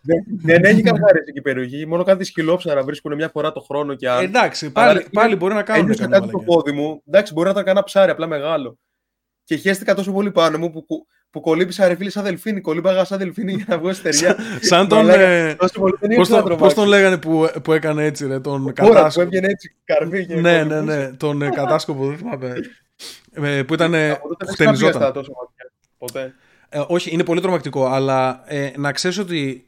Speaker 3: δεν, δεν έχει καρχαρίε εκεί η περιοχή. Μόνο κάτι σκυλόψαρα βρίσκουν μια φορά το χρόνο και αν.
Speaker 1: Εντάξει,
Speaker 3: Αλλά
Speaker 1: πάλι,
Speaker 3: είναι-
Speaker 1: πάλι μπορεί να κάνουν
Speaker 3: Ένιωσα
Speaker 1: κανένα
Speaker 3: κάτι στο
Speaker 1: μαλακιά.
Speaker 3: πόδι μου. Εντάξει, μπορεί να ήταν κανένα ψάρι, απλά μεγάλο. Και χαίστηκα τόσο πολύ πάνω μου που, που, που κολύμπησα ρε φίλε σαν δελφίνι. Κολύμπαγα σαν δελφίνι για να βγω στεριά.
Speaker 1: Σαν τον.
Speaker 3: Μαλάκα,
Speaker 1: ε,
Speaker 3: τόσο πολύ δεν
Speaker 1: Πώς
Speaker 3: ήξερα να
Speaker 1: τον, πώς
Speaker 3: τρομάξω.
Speaker 1: τον λέγανε που, που έκανε έτσι, ρε, τον
Speaker 3: Τώρα που
Speaker 1: κατάσκοπο.
Speaker 3: έβγαινε έτσι καρβί και
Speaker 1: Ναι, ναι,
Speaker 3: κολυμπούσε.
Speaker 1: ναι, τον ε, κατάσκοπο, δεν θυμάμαι. Ε, που ήταν. ε,
Speaker 3: Από τότε δεν είχα
Speaker 1: χτενιζόταν.
Speaker 3: πιαστά τόσο βαθιά. Ποτέ.
Speaker 1: Ε, όχι, είναι πολύ τρομακτικό, αλλά ε, να ξέρεις ότι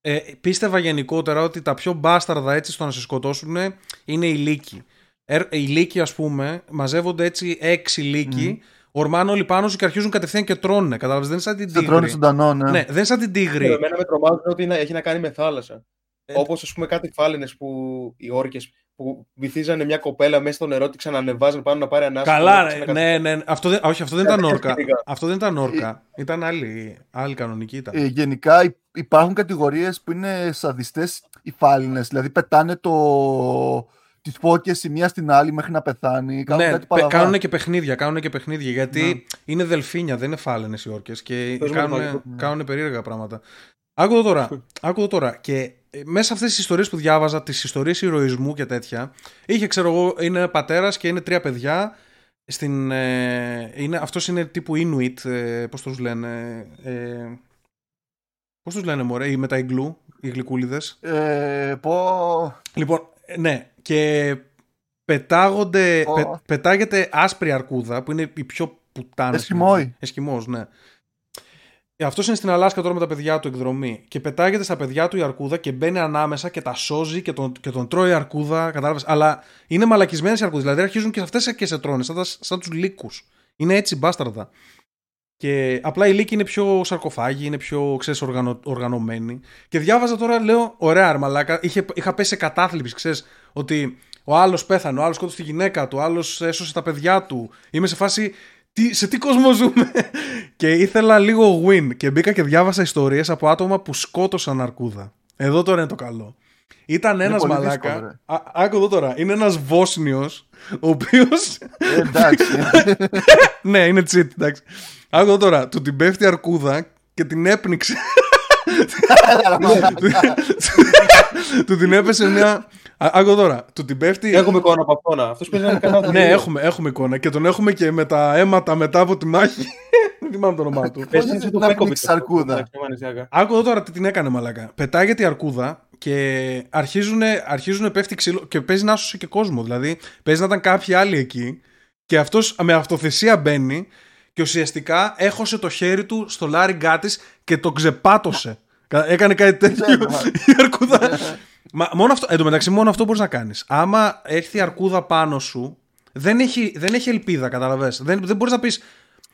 Speaker 1: ε, πίστευα γενικότερα ότι τα πιο μπάσταρδα έτσι στο να σε σκοτώσουν είναι οι λύκοι. Ε, οι λύκοι, ας πούμε, μαζεύονται έτσι έξι λύκοι, ορμάνε όλοι πάνω σου και αρχίζουν κατευθείαν και τρώνε. Κατάλαβες, δεν είναι σαν την
Speaker 2: Σε τρώνε
Speaker 1: τίγρη.
Speaker 2: ζωντανό, ναι.
Speaker 1: Ναι, δεν είναι σαν την τίγρη.
Speaker 3: Εμένα με τρομάζουν ότι είναι- έχει να κάνει με θάλασσα.
Speaker 1: Ε,
Speaker 3: Όπως ας πούμε κάτι φάλαινες που οι όρκες που βυθίζανε μια κοπέλα μέσα στο νερό, τη ξανανεβάζαν πάνω να πάρει ανάσα.
Speaker 1: Καλά,
Speaker 3: και
Speaker 1: ρε,
Speaker 3: ξανακατ-
Speaker 1: ναι, ναι. Αυτό δεν, όχι, αυτό δεν
Speaker 3: Ε,
Speaker 1: ήταν
Speaker 3: δεν
Speaker 1: όρκα.
Speaker 3: σκέφτηκα.
Speaker 1: Αυτό δεν ήταν όρκα. Ήταν άλλη, άλλη κανονική ήταν.
Speaker 2: Ε, γενικά υ- υπάρχουν κατηγορίες που είναι σαδιστές οι φάλινες. Δηλαδή πετάνε το... τις φώκες η μία στην άλλη μέχρι να πεθάνει. Κάνουν
Speaker 1: ναι,
Speaker 2: κάτι
Speaker 1: πε-
Speaker 2: παλαβά.
Speaker 1: κάνουν και παιχνίδια, κάνουν και παιχνίδια γιατί
Speaker 2: Ναι.
Speaker 1: είναι δελφίνια, δεν είναι φάλαινες οι όρκες και
Speaker 3: Πες μου το
Speaker 1: κάνουν,
Speaker 3: μαγικό.
Speaker 1: κάνουν περίεργα πράγματα. Άκου εδώ τώρα, άκου εδώ τώρα και ε, μέσα σε αυτές τις ιστορίες που διάβαζα, τις ιστορίες ηρωισμού και τέτοια, είχε ξέρω εγώ, είναι πατέρας και είναι τρία παιδιά, στην, ε, είναι, αυτός είναι τύπου Inuit, ε, πώς τους λένε, ε, πώς τους λένε μωρέ, οι με τα ιγκλού, οι γλυκούλιδες.
Speaker 2: Ε, πω...
Speaker 1: Λοιπόν, ε, ναι, και πετάγονται,
Speaker 2: Ω.
Speaker 1: πε- πετάγεται άσπρη αρκούδα που είναι η πιο πουτάνα.
Speaker 2: Εσκιμόη.
Speaker 1: Εσκιμός, ναι. Αυτός είναι στην Αλάσκα τώρα με τα παιδιά του εκδρομή. Και πετάγεται στα παιδιά του η αρκούδα και μπαίνει ανάμεσα και τα σώζει και τον, και τον τρώει η αρκούδα. Κατάλαβες. Αλλά είναι μαλακισμένες οι αρκούδες. Δηλαδή αρχίζουν και αυτές και σε τρώνε, σαν, τα- σαν τους λύκους. Είναι έτσι μπάσταρδα. Και απλά οι λύκοι είναι πιο σαρκοφάγοι, είναι πιο ξέρεις, οργανω, οργανωμένοι. Και διάβαζα τώρα, λέω, ωραία αρμαλάκα. Είχε, είχα πέσει σε κατάθλιψη, ξέρεις, ότι ο άλλος πέθανε, ο άλλος σκότωσε τη γυναίκα του, ο άλλος έσωσε τα παιδιά του. Είμαι σε φάση. Τι, σε τι κόσμο ζούμε. και ήθελα λίγο win. Και μπήκα και διάβασα ιστορίες από άτομα που σκότωσαν αρκούδα. Εδώ τώρα είναι το καλό. Ήταν ένας
Speaker 2: πολύ
Speaker 1: μαλάκα.
Speaker 2: δύσκολο, ρε.
Speaker 1: Α, άκου εδώ τώρα. Είναι ένας Βόσνιος, ο οποίο.
Speaker 2: Ε, εντάξει.
Speaker 1: ναι, είναι cheat, εντάξει. Άκου εδώ τώρα. Του την πέφτει αρκούδα και την έπνιξε. του την έπεσε μια. Α, Άκου εδώ τώρα. Του την πέφτει.
Speaker 3: Έχουμε εικόνα από αυτόν. Αυτός παίζει να είναι κανένα
Speaker 1: Ναι, έχουμε, έχουμε εικόνα και τον έχουμε και με τα αίματα μετά από τη μάχη. Δεν θυμάμαι το όνομά του.
Speaker 3: Πες είναι το
Speaker 2: Να
Speaker 3: Πέκοβιτς
Speaker 2: πνίξεις
Speaker 3: αυτό,
Speaker 2: αρκούδα.
Speaker 3: εντάξει, μανισιάκα.
Speaker 1: Άκου εδώ τώρα τι την έκανε μαλακά. Πετάγεται η αρκούδα και αρχίζουν, αρχίζουν πέφτει ξύλο και παίζει να άσωσε και κόσμο. Δηλαδή παίζει να ήταν κάποιοι άλλοι εκεί και αυτός με αυτοθεσία μπαίνει και ουσιαστικά έχωσε το χέρι του στο λάριγκά της και το ξεπάτωσε. Κα- Έκανε κάτι τέτοιο η αρκούδα. Μα, μόνο αυτό, εν τω μεταξύ, μόνο αυτό μπορείς να κάνεις. Άμα έρθει η αρκούδα πάνω σου, δεν έχει, δεν έχει ελπίδα, καταλαβες. Δεν, δεν μπορείς να πεις.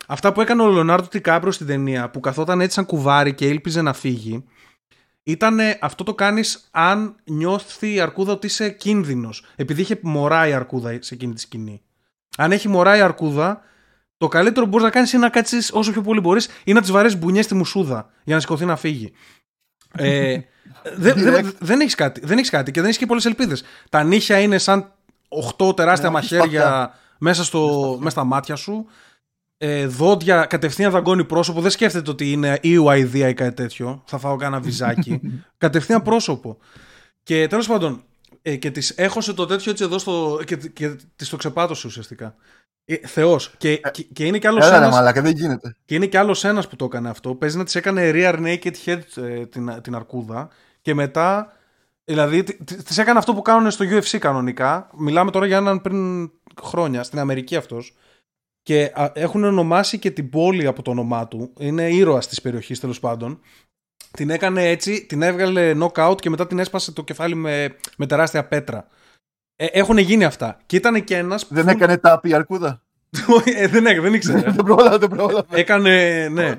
Speaker 1: Αυτά που έκανε ο Λεωνάρντο Τικάπριο στην ταινία, που καθόταν έτσι σαν κουβάρι και ήλπιζε να φύγει, ήταν αυτό το κάνεις αν νιώθει η αρκούδα ότι είσαι κίνδυνος. Επειδή είχε μωρά η αρκούδα σε εκείνη τη σκηνή. Αν έχει μωρά η αρκούδα, το καλύτερο που μπορείς να κάνεις είναι να κάτσεις όσο πιο πολύ μπορείς ή να της βαρέσεις μπουνιές στη μουσούδα για να σηκωθεί να φύγει. Ε, δεν δεν- δεν έχεις κάτι, δεν έχεις κάτι και δεν έχεις και πολλές ελπίδες. Τα νύχια είναι σαν 8 τεράστια
Speaker 2: Ναι, όχι
Speaker 1: μαχαίρια
Speaker 2: σπαθιά.
Speaker 1: μέσα, στο, μέσα στα μάτια σου. Ε, δόντια κατευθείαν δαγκώνει πρόσωπο. Δεν σκέφτεται ότι είναι ή ο αηδία ή κάτι τέτοιο. Θα φάω κάνα βυζάκι. κατευθείαν πρόσωπο. Και τέλος πάντων, ε, και τη έχωσε το τέτοιο έτσι εδώ στο. και, και τη το ξεπάτωσε ουσιαστικά. Ε, Θεός. Και, και, και είναι κι άλλος
Speaker 2: Έλα ρε
Speaker 1: ένα.
Speaker 2: μαλάκα, δεν γίνεται.
Speaker 1: Και είναι κι άλλος ένας που το έκανε αυτό. Παίζει να της έκανε rear naked head ε, την, την αρκούδα. Και μετά. Δηλαδή τη έκανε αυτό που κάνουν στο UFC κανονικά. Μιλάμε τώρα για έναν πριν χρόνια. Στην Αμερική αυτός. Και α, έχουν ονομάσει και την πόλη από το όνομά του. Είναι ήρωας της περιοχής τέλος πάντων. Την έκανε έτσι, την έβγαλε knockout και μετά την έσπασε το κεφάλι με, με τεράστια πέτρα. Ε, έχουν γίνει αυτά. Και ήταν και ένας.
Speaker 2: Δεν έκανε τάπη η αρκούδα.
Speaker 1: Ε, δεν, έκανε, δεν ήξερε.
Speaker 2: Δεν πρόλαβε, δεν πρόλαβε.
Speaker 1: Έκανε, ναι.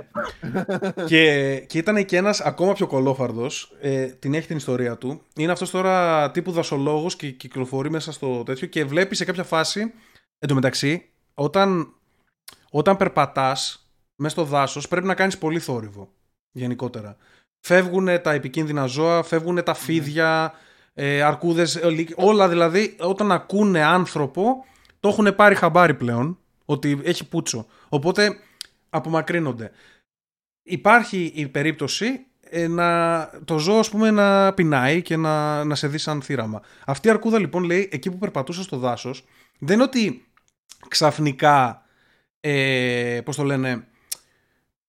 Speaker 1: και, και ήταν και ένας ακόμα πιο κολόφαρδος, ε, την έχει την ιστορία του. Είναι αυτός τώρα τύπου δασολόγος και κυκλοφορεί μέσα στο τέτοιο και βλέπει σε κάποια φάση, εν τω μεταξύ, όταν, όταν περπατάς μέσα στο δάσος πρέπει να κάνεις πολύ θόρυβο, γενικότερα. Φεύγουν τα επικίνδυνα ζώα, φεύγουν τα φίδια, ε, αρκούδες, όλα δηλαδή όταν ακούνε άνθρωπο το έχουν πάρει χαμπάρι πλέον ότι έχει πούτσο. Οπότε απομακρύνονται. Υπάρχει η περίπτωση ε, να, το ζώο ας πούμε να πεινάει και να, να σε δει σαν θύραμα. Αυτή η αρκούδα λοιπόν λέει εκεί που περπατούσε στο δάσος δεν είναι ότι ξαφνικά ε, πώς το λένε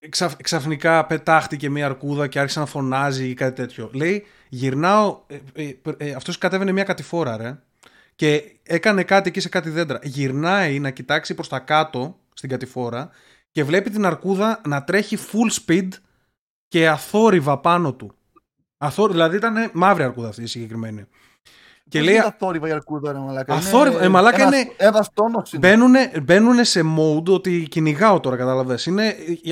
Speaker 1: ξαφ, ξαφνικά πετάχτηκε μια αρκούδα και άρχισε να φωνάζει ή κάτι τέτοιο. Λέει γυρνάω, ε, ε, ε, αυτός κατέβαινε μια κατηφόρα ρε και έκανε κάτι εκεί σε κάτι δέντρα. Γυρνάει να κοιτάξει προς τα κάτω στην κατηφόρα και βλέπει την αρκούδα να τρέχει full speed και αθόρυβα πάνω του. Αθόρυβα, δηλαδή ήταν μαύρη αρκούδα αυτή η συγκεκριμένη.
Speaker 2: Και λέει. Αθόρυβα η αρκούδα, ρε Μαλάκα.
Speaker 1: Αθόρυβα, ε, μαλάκα
Speaker 2: ένας,
Speaker 1: είναι.
Speaker 2: Ένας τόνος είναι.
Speaker 1: Μπαίνουνε, μπαίνουνε σε mode ότι κυνηγάω τώρα, κατάλαβες.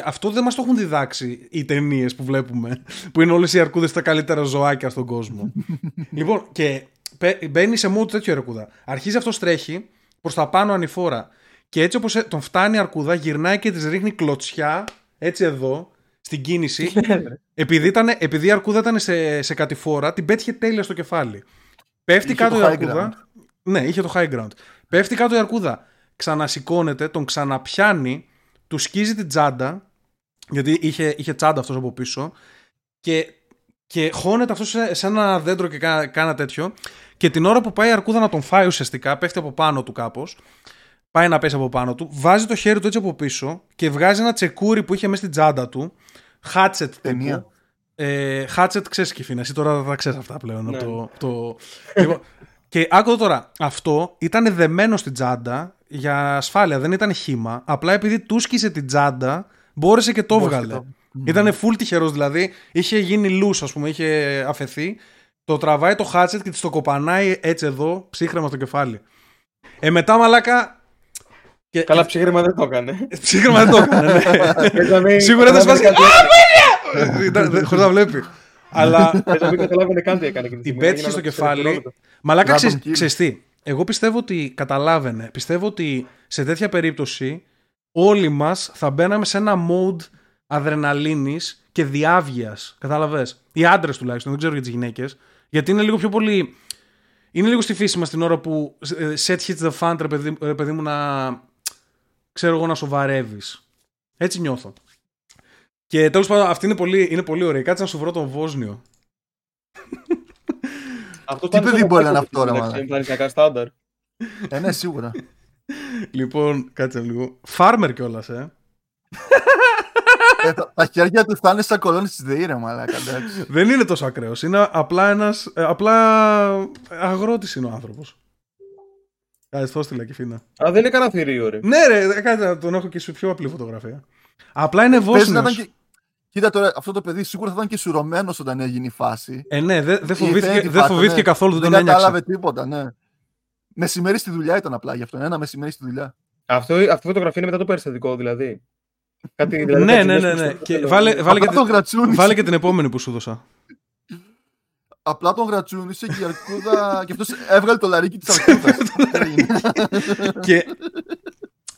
Speaker 1: Αυτό δεν μας το έχουν διδάξει οι ταινίες που βλέπουμε. Που είναι όλες οι αρκούδες τα καλύτερα ζωάκια στον κόσμο. λοιπόν, και μπαίνει σε mode τέτοιο αρκούδα. Αρχίζει αυτός τρέχει προς τα πάνω ανηφόρα. Και έτσι όπως τον φτάνει η αρκούδα, γυρνάει και της ρίχνει κλωτσιά, έτσι εδώ, στην κίνηση. επειδή, ήταν, επειδή η αρκούδα ήταν σε, σε κατηφόρα, την πέτυχε τέλεια στο κεφάλι. Πέφτει
Speaker 2: Είχε
Speaker 1: κάτω
Speaker 2: το
Speaker 1: η
Speaker 2: high
Speaker 1: αρκούδα. Ναι, είχε το high ground. Πέφτει κάτω η αρκούδα. Ξανασηκώνεται, τον ξαναπιάνει, του σκίζει την τσάντα. Γιατί είχε, είχε τσάντα αυτός από πίσω. Και, και χώνεται αυτό σε, σε ένα δέντρο και κάνα, κάνα τέτοιο. Και την ώρα που πάει η αρκούδα να τον φάει ουσιαστικά, πέφτει από πάνω του κάπως. Πάει να πέσει από πάνω του, βάζει το χέρι του έτσι από πίσω και βγάζει ένα τσεκούρι που είχε μέσα στην τσάντα του. Χάτσετ
Speaker 2: Ταινία.
Speaker 1: τύπου. Ε, Χάτσετ ξέρεις Κυφίνα, εσύ τώρα θα ξέρεις αυτά πλέον.
Speaker 3: Ναι.
Speaker 1: Από το, το... λοιπόν, και άκουγα τώρα, αυτό ήταν δεμένο στην τσάντα για ασφάλεια, δεν ήταν χήμα. Απλά επειδή του σκίσε την τσάντα, μπόρεσε και το
Speaker 2: Μπόρεσε
Speaker 1: έβγαλε.
Speaker 2: Το.
Speaker 1: Ήταν full τυχερός δηλαδή. Είχε γίνει loose, ας πούμε, είχε αφαιθεί. Το τραβάει το χάτσετ και της το κοπανάει έτσι εδώ, ψύχρεμα στο κεφάλι. Ε, μετά μαλάκα. Και...
Speaker 3: Καλά, ψύχρεμα δεν το έκανε.
Speaker 1: Ψύχρεμα δεν το έκανε, ναι.
Speaker 3: Πες να μην-
Speaker 1: Σίγουρα δεν
Speaker 3: πες να μην
Speaker 1: σπάσει.
Speaker 3: κάτι-
Speaker 1: Χωρίς να βλέπει. Αλλά
Speaker 3: πες να μην καταλάβαινε καν τι έκανε. εκείνη τη
Speaker 1: την
Speaker 3: στιγμή.
Speaker 1: πέτυχε στο
Speaker 3: Έγιναν
Speaker 1: κεφάλι.
Speaker 3: δευτερόλεπτα.
Speaker 1: Μαλάκα
Speaker 2: Random
Speaker 1: ξέρεις,
Speaker 2: kill.
Speaker 1: ξέρεις τι; Εγώ πιστεύω ότι καταλάβαινε. Πιστεύω ότι σε τέτοια περίπτωση όλοι μας θα μπαίναμε σε ένα mode αδρεναλίνης και διάβγειας. Κατάλαβες; Οι άντρες τουλάχιστον, δεν ξέρω για τις γυναίκες. Γιατί είναι λίγο πιο πολύ... Είναι λίγο στη φύση μας την ώρα που ε, set hits the fan, ρε παιδί, ρε παιδί μου, να... Ξέρω εγώ να σοβαρεύεις. Έτσι νιώθω. Και τέλος πάντων αυτή είναι πολύ, είναι πολύ ωραία. Κάτσε να σου βρω τον Βόσνιο.
Speaker 3: Αυτό
Speaker 2: Τι
Speaker 3: ήταν
Speaker 2: παιδί
Speaker 3: στο
Speaker 2: μπορεί να είναι
Speaker 3: κομμάτι
Speaker 2: αυτό, ρε,
Speaker 3: του,
Speaker 2: μάνα.
Speaker 3: εντάξει, είναι πλανητιακά στάνταρ.
Speaker 2: Ε, ναι, σίγουρα.
Speaker 1: Λοιπόν, κάτσε λίγο. Φάρμερ κιόλας, ε.
Speaker 2: ε, τα, τα χέρια του θα είναι σαν κολόνι τη ΔΕΗ, ρε Μαλάκα. εντάξει.
Speaker 1: Δεν είναι τόσο ακραίος. Είναι απλά ένας. απλά αγρότης είναι ο άνθρωπος. Κάτσε, το έστειλα και φίνα.
Speaker 3: Α, δεν είναι κανένα θηρίο, ρε.
Speaker 1: Ναι, ρε, κάτσε να τον έχω και σε πιο απλή φωτογραφία. Απλά είναι
Speaker 2: Παίζει να
Speaker 1: Βόσνιο.
Speaker 2: ήταν και... Κοίτα τώρα, αυτό το παιδί σίγουρα θα ήταν και σουρωμένος όταν έγινε η φάση.
Speaker 1: Ε, ναι, δεν δεν
Speaker 2: Η
Speaker 1: φοβήθηκε,
Speaker 2: Φέτη
Speaker 1: δεν
Speaker 2: Φάτα,
Speaker 1: φοβήθηκε
Speaker 2: ναι.
Speaker 1: καθόλου, δεν
Speaker 2: Δεν
Speaker 1: τον ένιωξε.
Speaker 2: κατάλαβε τίποτα, ναι. Μεσημέρι στη δουλειά ήταν απλά γι' αυτό. Ένα μεσημέρι στη δουλειά.
Speaker 3: Αυτό, αυτή η φωτογραφία είναι μετά το περιστατικό, δηλαδή. Κάτι, δηλαδή
Speaker 1: Ναι,
Speaker 3: κάτι
Speaker 1: ναι,
Speaker 3: λες
Speaker 1: ναι.
Speaker 3: που
Speaker 1: ναι.
Speaker 3: στο-
Speaker 1: Και βάλε, βάλε, και,
Speaker 2: Απλά τον
Speaker 1: την-
Speaker 2: γρατσούνισε.
Speaker 1: βάλε και την επόμενη που σου δώσα.
Speaker 2: Απλά τον γρατσούνισε και η αρκούδα. και αυτός έβγαλε το λαρίκι της αρκούδας.
Speaker 1: και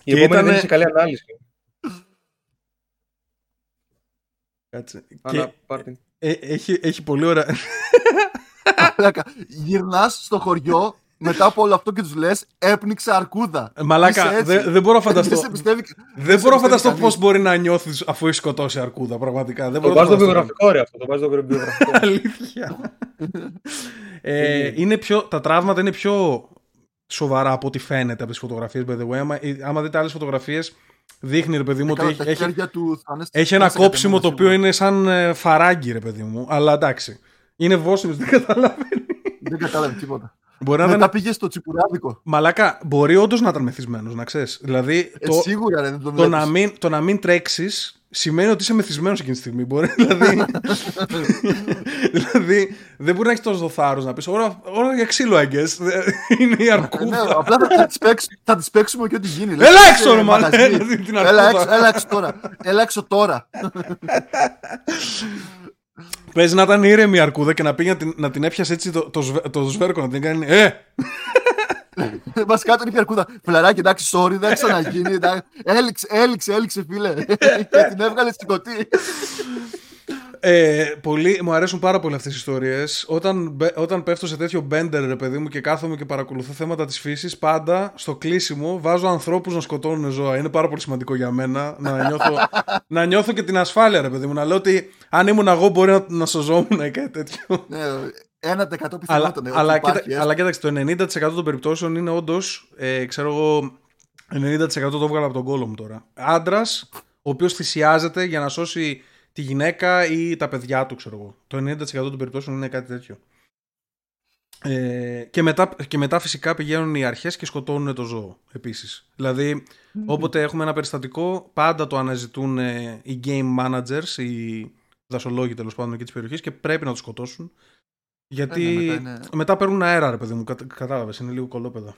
Speaker 3: Η
Speaker 1: Και
Speaker 3: επόμενη
Speaker 1: ήτανε-
Speaker 3: δεν είχε καλή ανάλυση.
Speaker 1: Κάτσε.
Speaker 3: Αλλά
Speaker 1: Και
Speaker 3: πάρ' την.
Speaker 1: ε, έχει, έχει πολύ ωραία.
Speaker 2: Γυρνάς στο χωριό μετά από όλο αυτό και τους λες: Έπνιξε αρκούδα.
Speaker 1: Ε, Μαλάκα,
Speaker 2: Είσαι έτσι.
Speaker 1: δεν δεν μπορώ να
Speaker 2: Δεν
Speaker 1: φανταστώ.
Speaker 2: σε πιστεύει.
Speaker 1: Δεν
Speaker 2: σε
Speaker 1: μπορώ να
Speaker 2: πιστεύει
Speaker 1: φανταστώ
Speaker 2: κανείς.
Speaker 1: πώ μπορεί να νιώθεις αφού έχεις σκοτώσει αρκούδα. Πραγματικά. Δεν
Speaker 3: Το
Speaker 1: μπορώ να
Speaker 3: βάζω στο
Speaker 1: φανταστώ.
Speaker 3: βιογραφικό, ρε αυτό. Το βάζω στο βιογραφικό.
Speaker 1: Αλήθεια. ε, είναι πιο, τα τραύματα είναι πιο, σοβαρά από ό,τι φαίνεται από τις φωτογραφίες. By the way, άμα, άμα δείτε άλλες φωτογραφίες, δείχνει ρε παιδί μου ότι
Speaker 2: Καλά,
Speaker 1: έχει,
Speaker 2: τα
Speaker 1: έχει,
Speaker 2: χέρια του θα είναι
Speaker 1: έχει ένα
Speaker 2: μέσα
Speaker 1: κόψιμο το
Speaker 2: κατεμένα,
Speaker 1: οποίο
Speaker 2: σίγουρα.
Speaker 1: είναι σαν ε, φαράγγι, ρε παιδί μου. Αλλά εντάξει. Είναι βόσιμος, δεν καταλαβαίνει.
Speaker 2: Δεν κατάλαβε τίποτα.
Speaker 1: Μπορεί να
Speaker 2: Μετά
Speaker 1: ήταν.
Speaker 2: πήγες στο τσιπουράδικο.
Speaker 1: Μαλάκα, μπορεί όντως να ήταν μεθυσμένος, να ξέρεις. Δηλαδή,
Speaker 2: Ε,
Speaker 1: το,
Speaker 2: σίγουρα ρε, δεν τον
Speaker 1: το, να
Speaker 2: βλέπεις.
Speaker 1: μην, το να μην τρέξεις σημαίνει ότι είσαι μεθυσμένος εκείνη τη στιγμή. Μπορεί, δηλαδή, δηλαδή, δεν μπορεί να έχεις τόσο θάρρος να πεις: Ωρα, ώρα για ξύλο, I guess. Είναι η
Speaker 2: Ε, ναι,
Speaker 1: αρκούδα.
Speaker 2: απλά θα, θα, τις παίξ- θα τις παίξουμε και ό,τι γίνει.
Speaker 1: Έλα
Speaker 2: Λες,
Speaker 1: έξω,
Speaker 2: είσαι
Speaker 1: ρε, μαλάκα,
Speaker 2: μαγαζί.
Speaker 1: έλα, την
Speaker 2: Έλα
Speaker 1: αρκούδα.
Speaker 2: έξω, έλα έξω τώρα. Έλα έξω τώρα.
Speaker 1: Παίζει να ήταν ήρεμη η αρκούδα και να πήγε να την, να την έπιασε έτσι το, το, σβε- το σβέρκο να την κάνει. Ε!
Speaker 2: Βασικά τον είπε η αρκούδα. Φιλαράκι, εντάξει, sorry, δεν θα ξαναγίνει. εντάξει. Έληξε, έληξε, έληξε, φίλε. και την έβγαλε στην κωτή.
Speaker 1: Ε, πολύ, μου αρέσουν πάρα πολύ αυτές οι ιστορίες όταν, μπε- όταν πέφτω σε τέτοιο μπέντερ ρε παιδί μου και κάθομαι και παρακολουθώ θέματα της φύσης πάντα στο κλείσιμο βάζω ανθρώπους να σκοτώνουν ζώα είναι πάρα πολύ σημαντικό για μένα να νιώθω, να νιώθω και την ασφάλεια ρε παιδί μου να λέω ότι αν ήμουν εγώ μπορεί να, να σωζόμουν ή κάτι τέτοιο
Speaker 2: Ναι, ένα 1%
Speaker 1: αλλά,
Speaker 2: πιθανότητα. ναι,
Speaker 1: αλλά,
Speaker 2: ότι
Speaker 1: κοίτα-
Speaker 2: υπάρχει, ε.
Speaker 1: αλλά κοίταξε, το 90% των περιπτώσεων είναι όντως, ε, ξέρω εγώ, 90% το βγάλα από τον κόλο μου τώρα. Άντρας, ο οποίος θυσιάζεται για να σώσει τη γυναίκα ή τα παιδιά του, ξέρω εγώ. Το 90% των περιπτώσεων είναι κάτι τέτοιο. Ε, και, μετά, και μετά φυσικά πηγαίνουν οι αρχές και σκοτώνουν το ζώο επίσης. Δηλαδή όποτε έχουμε ένα περιστατικό πάντα το αναζητούν ε, οι game managers, οι δασολόγοι τέλος πάντων εκεί της περιοχής και πρέπει να το σκοτώσουν. Γιατί
Speaker 2: Ε, ναι, μετά είναι-
Speaker 1: μετά παίρνουν αέρα ρε παιδί μου, κατα, κατάλαβες, είναι λίγο κολόπεδα.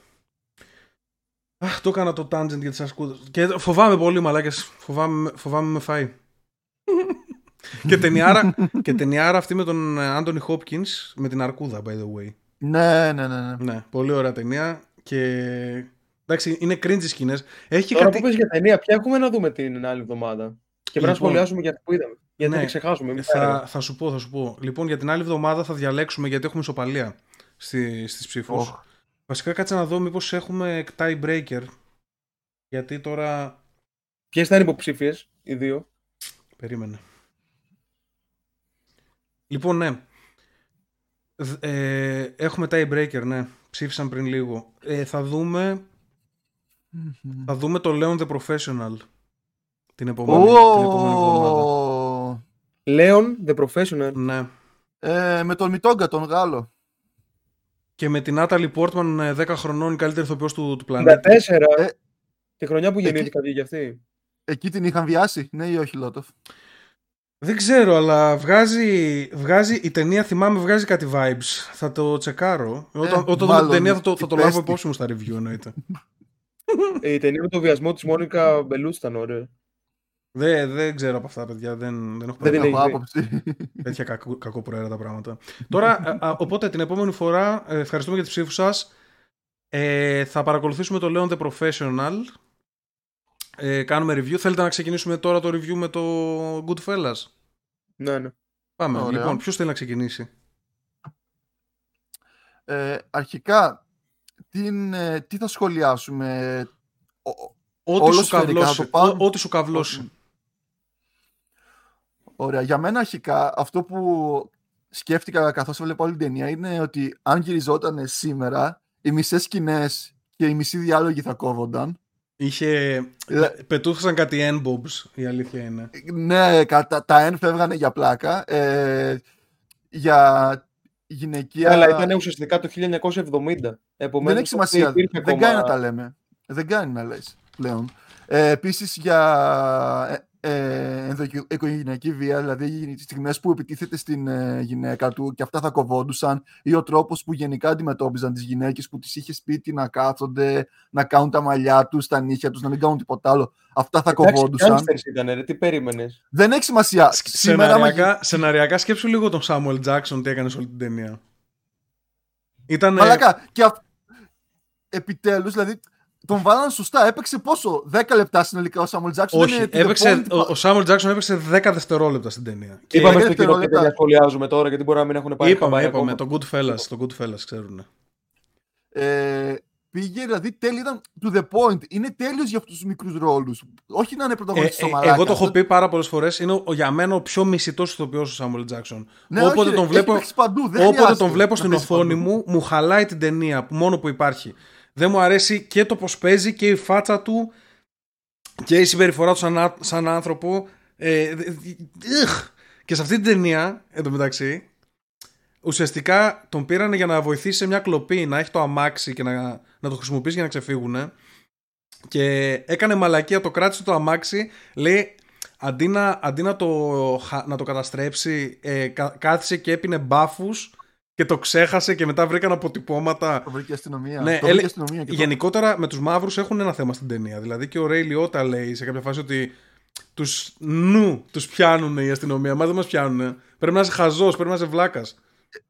Speaker 1: Αχ, το έκανα το tangent για τις ασκούδες. Και φοβάμαι πολύ μαλάκες, φοβάμαι, φοβάμαι με φάει. Και, ταινιάρα, και ταινιάρα αυτή με τον Άντωνι Χόπκινς με την αρκούδα, by the way.
Speaker 2: Ναι, ναι, ναι. ναι.
Speaker 1: Ναι, πολύ ωραία ταινία και... Εντάξει, είναι cringe οι σκηνές. Έχει και
Speaker 3: Τώρα
Speaker 1: κάτι...
Speaker 3: που πες για ταινία, ποια έχουμε να δούμε την άλλη εβδομάδα; Και πρέπει να
Speaker 1: Λοιπόν.
Speaker 3: σχολιάσουμε για αυτό που είδαμε. Γιατί
Speaker 1: Ναι.
Speaker 3: δεν την ξεχάσουμε. μην
Speaker 1: Θα,
Speaker 3: πάρουμε.
Speaker 1: θα σου πω, θα σου πω. Λοιπόν, για την άλλη εβδομάδα θα διαλέξουμε γιατί έχουμε ισοπαλία στη, στις ψήφους.
Speaker 2: Οχ.
Speaker 1: Βασικά κάτσε να δω μήπως έχουμε tie breaker. Γιατί τώρα...
Speaker 3: Ποιες θα είναι υποψήφιες, οι δύο;
Speaker 1: Περίμενε. Λοιπόν, ναι. Δ- Ε, έχουμε tie breaker, ναι. Ψήφισαν πριν λίγο. Ε, θα δούμε... Θα δούμε το Leon the Professional την επόμενη, την επόμενη εβδομάδα.
Speaker 2: Ω,
Speaker 3: Λέων, The Professional.
Speaker 1: Ναι.
Speaker 2: ε, Με τον Μιτόγκα, τον Γάλλο.
Speaker 1: Και με την Natalie Portman ε, 10 χρονών η καλύτερη ηθοποιός του, του
Speaker 3: 54.
Speaker 1: πλανήτη.
Speaker 2: Ε,
Speaker 3: Τη χρονιά που
Speaker 2: εκεί-
Speaker 3: γεννήθηκα βγήκε αυτή.
Speaker 2: Εκεί την είχαν βιάσει, ναι ή όχι, Λότοφ;
Speaker 1: Δεν ξέρω, αλλά βγάζει, βγάζει η ταινία, θυμάμαι, βγάζει κάτι vibes. Θα το τσεκάρω. Όταν, όταν δω την
Speaker 2: Ε, μάλλον
Speaker 1: ταινία θα το, θα το λάβω
Speaker 2: υπέστη.
Speaker 1: υπόψη μου στα review, εννοείται.
Speaker 3: Ε, Η ταινία με το βιασμό της Μόνικα Μπελούτ ήταν ωραία.
Speaker 1: δεν, δεν ξέρω από αυτά, παιδιά. Δεν, δεν έχω
Speaker 3: Δεν
Speaker 1: πρόβλημα.
Speaker 3: την
Speaker 2: Έχω
Speaker 3: έχει δει.
Speaker 2: άποψη.
Speaker 1: τέτοια κακό, κακοπροαίρετα πράγματα. Τώρα, α, α, οπότε την επόμενη φορά, ε, ευχαριστούμε για τις ψήφους σας. Ε, θα παρακολουθήσουμε το Leon The Professional. Ε, κάνουμε review. Θέλετε να ξεκινήσουμε τώρα το review με το Goodfellas;
Speaker 3: Ναι, ναι.
Speaker 1: Πάμε.
Speaker 2: Ωραία.
Speaker 1: Λοιπόν, ποιος θέλει να ξεκινήσει;
Speaker 2: Ε, αρχικά, την, ε, τι θα σχολιάσουμε. Ο- ο-
Speaker 1: Ό,τι
Speaker 2: Όλος
Speaker 1: σου
Speaker 2: σφαιρικά
Speaker 1: καβλώσει.
Speaker 2: το πάω.
Speaker 1: Ό- Ό,τι σου καβλώσει.
Speaker 2: Ωραία. Για μένα αρχικά αυτό που σκέφτηκα καθώς έβλεπα όλη την ταινία είναι ότι αν γυριζόταν σήμερα οι μισές σκηνές και οι μισοί διάλογοι θα κόβονταν.
Speaker 1: Είχε...
Speaker 2: Λε-
Speaker 1: Πετούχασαν κάτι N-bobs, η αλήθεια είναι.
Speaker 2: Ναι, κατά, τα εν φεύγανε για πλάκα. Ε, για γυναικεία...
Speaker 3: Αλλά ήταν ουσιαστικά το 1970. Επομένως,
Speaker 2: Δεν έχει σημασία.
Speaker 3: δεν υπήρχε
Speaker 2: Δεν
Speaker 3: ακόμα-
Speaker 2: κάνει να τα λέμε. Δεν κάνει να λες πλέον. Ε, Επίσης για ε, ε, ενδοοικογενειακή βία, δηλαδή τι στιγμές που επιτίθεται στην ε, γυναίκα του και αυτά θα κοβόντουσαν, ή ο τρόπος που γενικά αντιμετώπιζαν τις γυναίκες που τις είχε σπίτι να κάθονται, να κάνουν τα μαλλιά τους, τα νύχια τους, να μην κάνουν τίποτα άλλο. Αυτά θα
Speaker 3: Εντάξει,
Speaker 2: κοβόντουσαν.
Speaker 3: gangsters ήτανε, ρε, τι περίμενες;
Speaker 2: Δεν έχει σημασία.
Speaker 1: Σ-
Speaker 2: Σήμερα, άμα
Speaker 1: Σεναριακά, σεναριακά σκέψου λίγο τον Samuel Jackson τι έκανε σε όλη την ταινία. Ήταν.
Speaker 2: Μαλάκα, και αυ... επιτέλους, δηλαδή, τον βάλαν σωστά. Έπαιξε πόσο, 10 λεπτά συνολικά ο Σάμουελ Τζάξον.
Speaker 1: Όχι, έπαιξε, ο, ο Samuel Jackson έπαιξε 10 δευτερόλεπτα στην ταινία. Και
Speaker 3: Είπαμε
Speaker 2: και
Speaker 3: στο κοινό και
Speaker 2: δευτερόλεπτα.
Speaker 3: δεν σχολιάζουμε τώρα γιατί μπορεί να μην έχουν πάρει
Speaker 1: είπαμε,
Speaker 3: χαμπάρι
Speaker 1: είπαμε,
Speaker 3: ακόμα.
Speaker 1: το Goodfellas, το Goodfellas ξέρουν.
Speaker 2: Ε, πήγε, δηλαδή, τέλειο ήταν to the point. Είναι τέλειος για αυτούς τους μικρούς ρόλους. Όχι να είναι
Speaker 1: Ε,
Speaker 2: πρωταγωνιστής
Speaker 1: ε,
Speaker 2: στο μαλάκα.
Speaker 1: εγώ το έχω
Speaker 2: Αυτό-
Speaker 1: πει πάρα πολλές φορές. Είναι ο, για μένα ο πιο μισητός ηθοποιός ο Samuel Jackson.
Speaker 2: Ναι,
Speaker 1: όποτε
Speaker 2: όχι,
Speaker 1: τον
Speaker 2: έχει
Speaker 1: βλέπω,
Speaker 2: παίξει παντού, δεν
Speaker 1: όποτε
Speaker 2: χρειάζεται
Speaker 1: τον βλέπω
Speaker 2: να
Speaker 1: στην
Speaker 2: παίξει
Speaker 1: οθόνη
Speaker 2: παντού.
Speaker 1: μου, μου χαλάει την ταινία, που- μόνο που υπάρχει. Δεν μου αρέσει και το πως παίζει και η φάτσα του και η συμπεριφορά του σαν, σαν άνθρωπο. Ε, και σε αυτή την ταινία, εντωμεταξύ, ουσιαστικά τον πήραν για να βοηθήσει σε μια κλοπή, να έχει το αμάξι και να, να το χρησιμοποιήσει για να ξεφύγουν. Και έκανε μαλακία, το κράτησε το αμάξι, λέει αντί να, αντί να, το, να το καταστρέψει, ε, κάθισε και έπινε μπάφους και το ξέχασε και μετά βρήκαν αποτυπώματα.
Speaker 2: Το βρήκε αστυνομία.
Speaker 1: Ναι,
Speaker 2: το βρήκε αστυνομία και
Speaker 1: γενικότερα με τους μαύρους έχουν ένα θέμα στην ταινία. Δηλαδή και ο Ρέι Λιώτα λέει σε κάποια φάση ότι τους νου τους πιάνουν η αστυνομία. Μα δεν μας πιάνουν. Πρέπει να είσαι χαζός, πρέπει να είσαι βλάκας.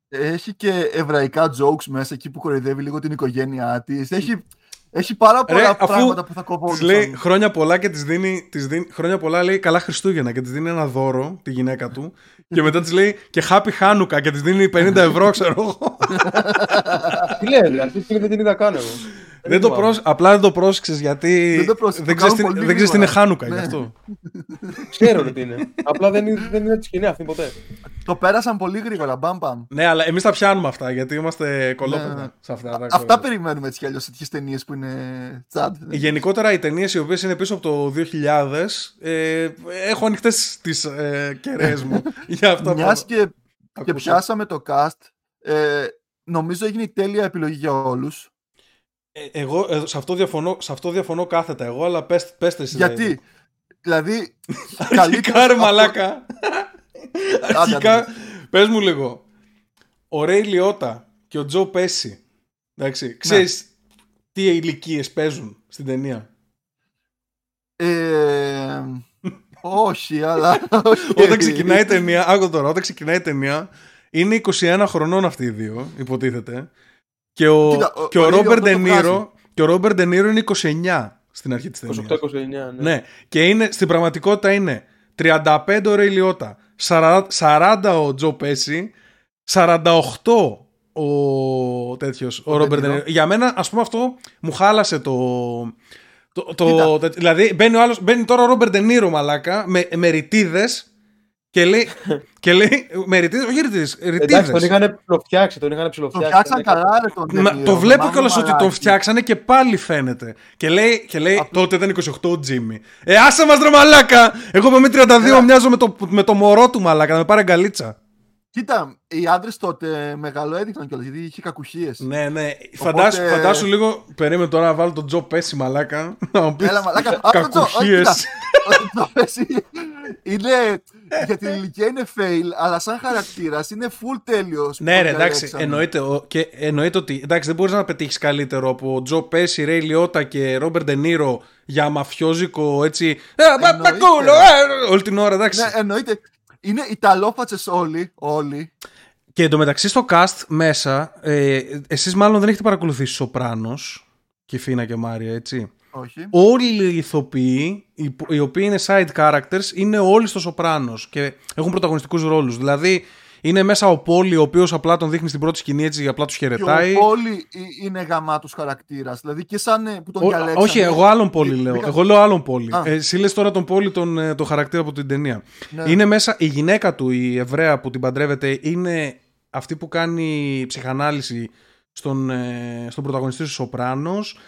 Speaker 2: Έχει και εβραϊκά jokes μέσα εκεί που κοροϊδεύει λίγο την οικογένειά της. Έχει έχει πάρα πολλά Ρε, πράγματα που θα κοπώνουν.
Speaker 1: λέει χρόνια πολλά και της δίνει, της δίνει. Χρόνια πολλά λέει καλά Χριστούγεννα και της δίνει ένα δώρο τη γυναίκα του. και μετά της λέει και Happy Hanukkah και της δίνει 50 ευρώ, ξέρω εγώ.
Speaker 3: Τι λέει, αυτή τη δεν την είδα καν εγώ.
Speaker 1: Δεν το πρόσ... Απλά δεν το πρόσεξες γιατί δεν, το δεν ξέρεις τι είναι Χάνουκα γι' ναι. αυτό.
Speaker 3: Ξέρω τι είναι. Απλά δεν είναι, δεν είναι σκηνή αυτή ποτέ.
Speaker 2: Το πέρασαν πολύ γρήγορα. Μπαμ, μπαμ.
Speaker 1: Ναι, αλλά εμείς τα πιάνουμε αυτά γιατί είμαστε κολόπεδα ναι. σε αυτά.
Speaker 2: Αυτά περιμένουμε έτσι κι αλλιώς τέτοιες ταινίες που είναι τσάντ.
Speaker 1: Γενικότερα οι ταινίες οι οποίες είναι πίσω από το 2000 ε, έχω ανοιχτές τις ε, κεραίες μου για αυτά
Speaker 2: Μιας και, και πιάσαμε το cast. Ε, νομίζω έγινε η τέλεια επιλογή για όλους
Speaker 1: ε, εγώ ε, σε, αυτό διαφωνώ, σε αυτό διαφωνώ κάθετα εγώ, αλλά πες, πέστε εσύ.
Speaker 2: Γιατί, δηλαδή...
Speaker 1: Αρχικά ρε μαλάκα. Αρχικά, πες μου λίγο. Ο Ρέι Λιώτα και ο Τζο Πέση, εντάξει, ναι. ξέρεις τι ηλικίες παίζουν στην ταινία;
Speaker 2: Ε, όχι, αλλά...
Speaker 1: όταν ξεκινάει η ταινία, άκου τώρα, όταν ξεκινάει η ταινία, είναι 21 χρονών αυτοί οι δύο, υποτίθεται. Και ο, Κοίτα, και ο, Ρόμπερ Ντενίρο και ο Ρόμπερ Ντενίρο είναι 29 στην αρχή της ταινίας.
Speaker 3: 28-29, ναι.
Speaker 1: ναι. Και είναι, στην πραγματικότητα είναι 35 ο Ρέι Λιώτα, 40 ο Τζο Πέση, 48 ο τέτοιος, ο, ο Ρόμπερ Ντενίρο. Για μένα, ας πούμε αυτό, μου χάλασε το... το, το, το δηλαδή μπαίνει, ο άλλος, μπαίνει τώρα ο Ρόμπερ Ντενίρο μαλάκα με, με ρητίδες και λέει, και λέει με ρητίδε, όχι ρητίδε.
Speaker 3: Εντάξει, τον είχαν ψιλοφτιάξει. Τον είχαν ψιλοφτιάξει.
Speaker 2: Τον φτιάξαν καλά, ρε τον Μα,
Speaker 1: Το βλέπω κιόλας ότι τον φτιάξανε και πάλι φαίνεται. Και λέει, και λέει τότε ήταν 28 ο Τζίμι. Ε, άσε μας ρε μαλάκα! Εγώ με 32 μοιάζω με το, με το μωρό του μαλάκα, να με πάρει γκαλίτσα.
Speaker 2: Κοίτα, οι άντρες τότε μεγάλο έδειχναν κιόλας γιατί είχε κακουχίες.
Speaker 1: Ναι, ναι. Φαντάσου, φαντάσου λίγο. Περίμενε τώρα να βάλω τον Τζο Πέση μαλάκα.
Speaker 2: Έλα, μαλάκα.
Speaker 1: Κακουχίες.
Speaker 2: Ο Τζο Πέση είναι για την ηλικία είναι fail, αλλά σαν χαρακτήρας είναι full τέλειος.
Speaker 1: Ναι, ρε, εντάξει, εννοείται, και εννοείται ότι εντάξει, δεν μπορείς να πετύχεις καλύτερο από Τζο Πέση, Ρέι Λιώτα και Ρόμπερ Ντενίρο για μαφιόζικο έτσι. Ε, πακούλο, ε, όλη την ώρα, εντάξει.
Speaker 2: Ναι, εννοείται. Είναι Ιταλόφατσε όλοι, όλοι.
Speaker 1: Και εντωμεταξύ στο cast μέσα, ε, εσείς μάλλον δεν έχετε παρακολουθήσει Σοπράνος και Φίνα και Μάρια, έτσι;
Speaker 2: Όχι.
Speaker 1: Όλοι οι ηθοποιοί, οι οποίοι είναι side characters, είναι όλοι στο Σοπράνος και έχουν πρωταγωνιστικούς ρόλους. Δηλαδή, είναι μέσα ο Πόλη, ο οποίος απλά τον δείχνει στην πρώτη σκηνή έτσι, απλά τους χαιρετάει.
Speaker 2: Και ο Πόλη είναι γαμάτος χαρακτήρας. Δηλαδή και σαν ε, που τον ο, διαλέξανε.
Speaker 1: Όχι, εγώ άλλον Πόλη λέω. Εγώ λέω άλλον Πόλη. Ε, εσύ λες τώρα τον Πόλη τον, ε, τον χαρακτήρα από την ταινία. Ναι. Είναι μέσα η γυναίκα του, η Εβραία που την παντρεύεται, είναι αυτή που κάνει ψυχανάλυση στον, ε, στον πρωταγωνιστή του Σοπράνος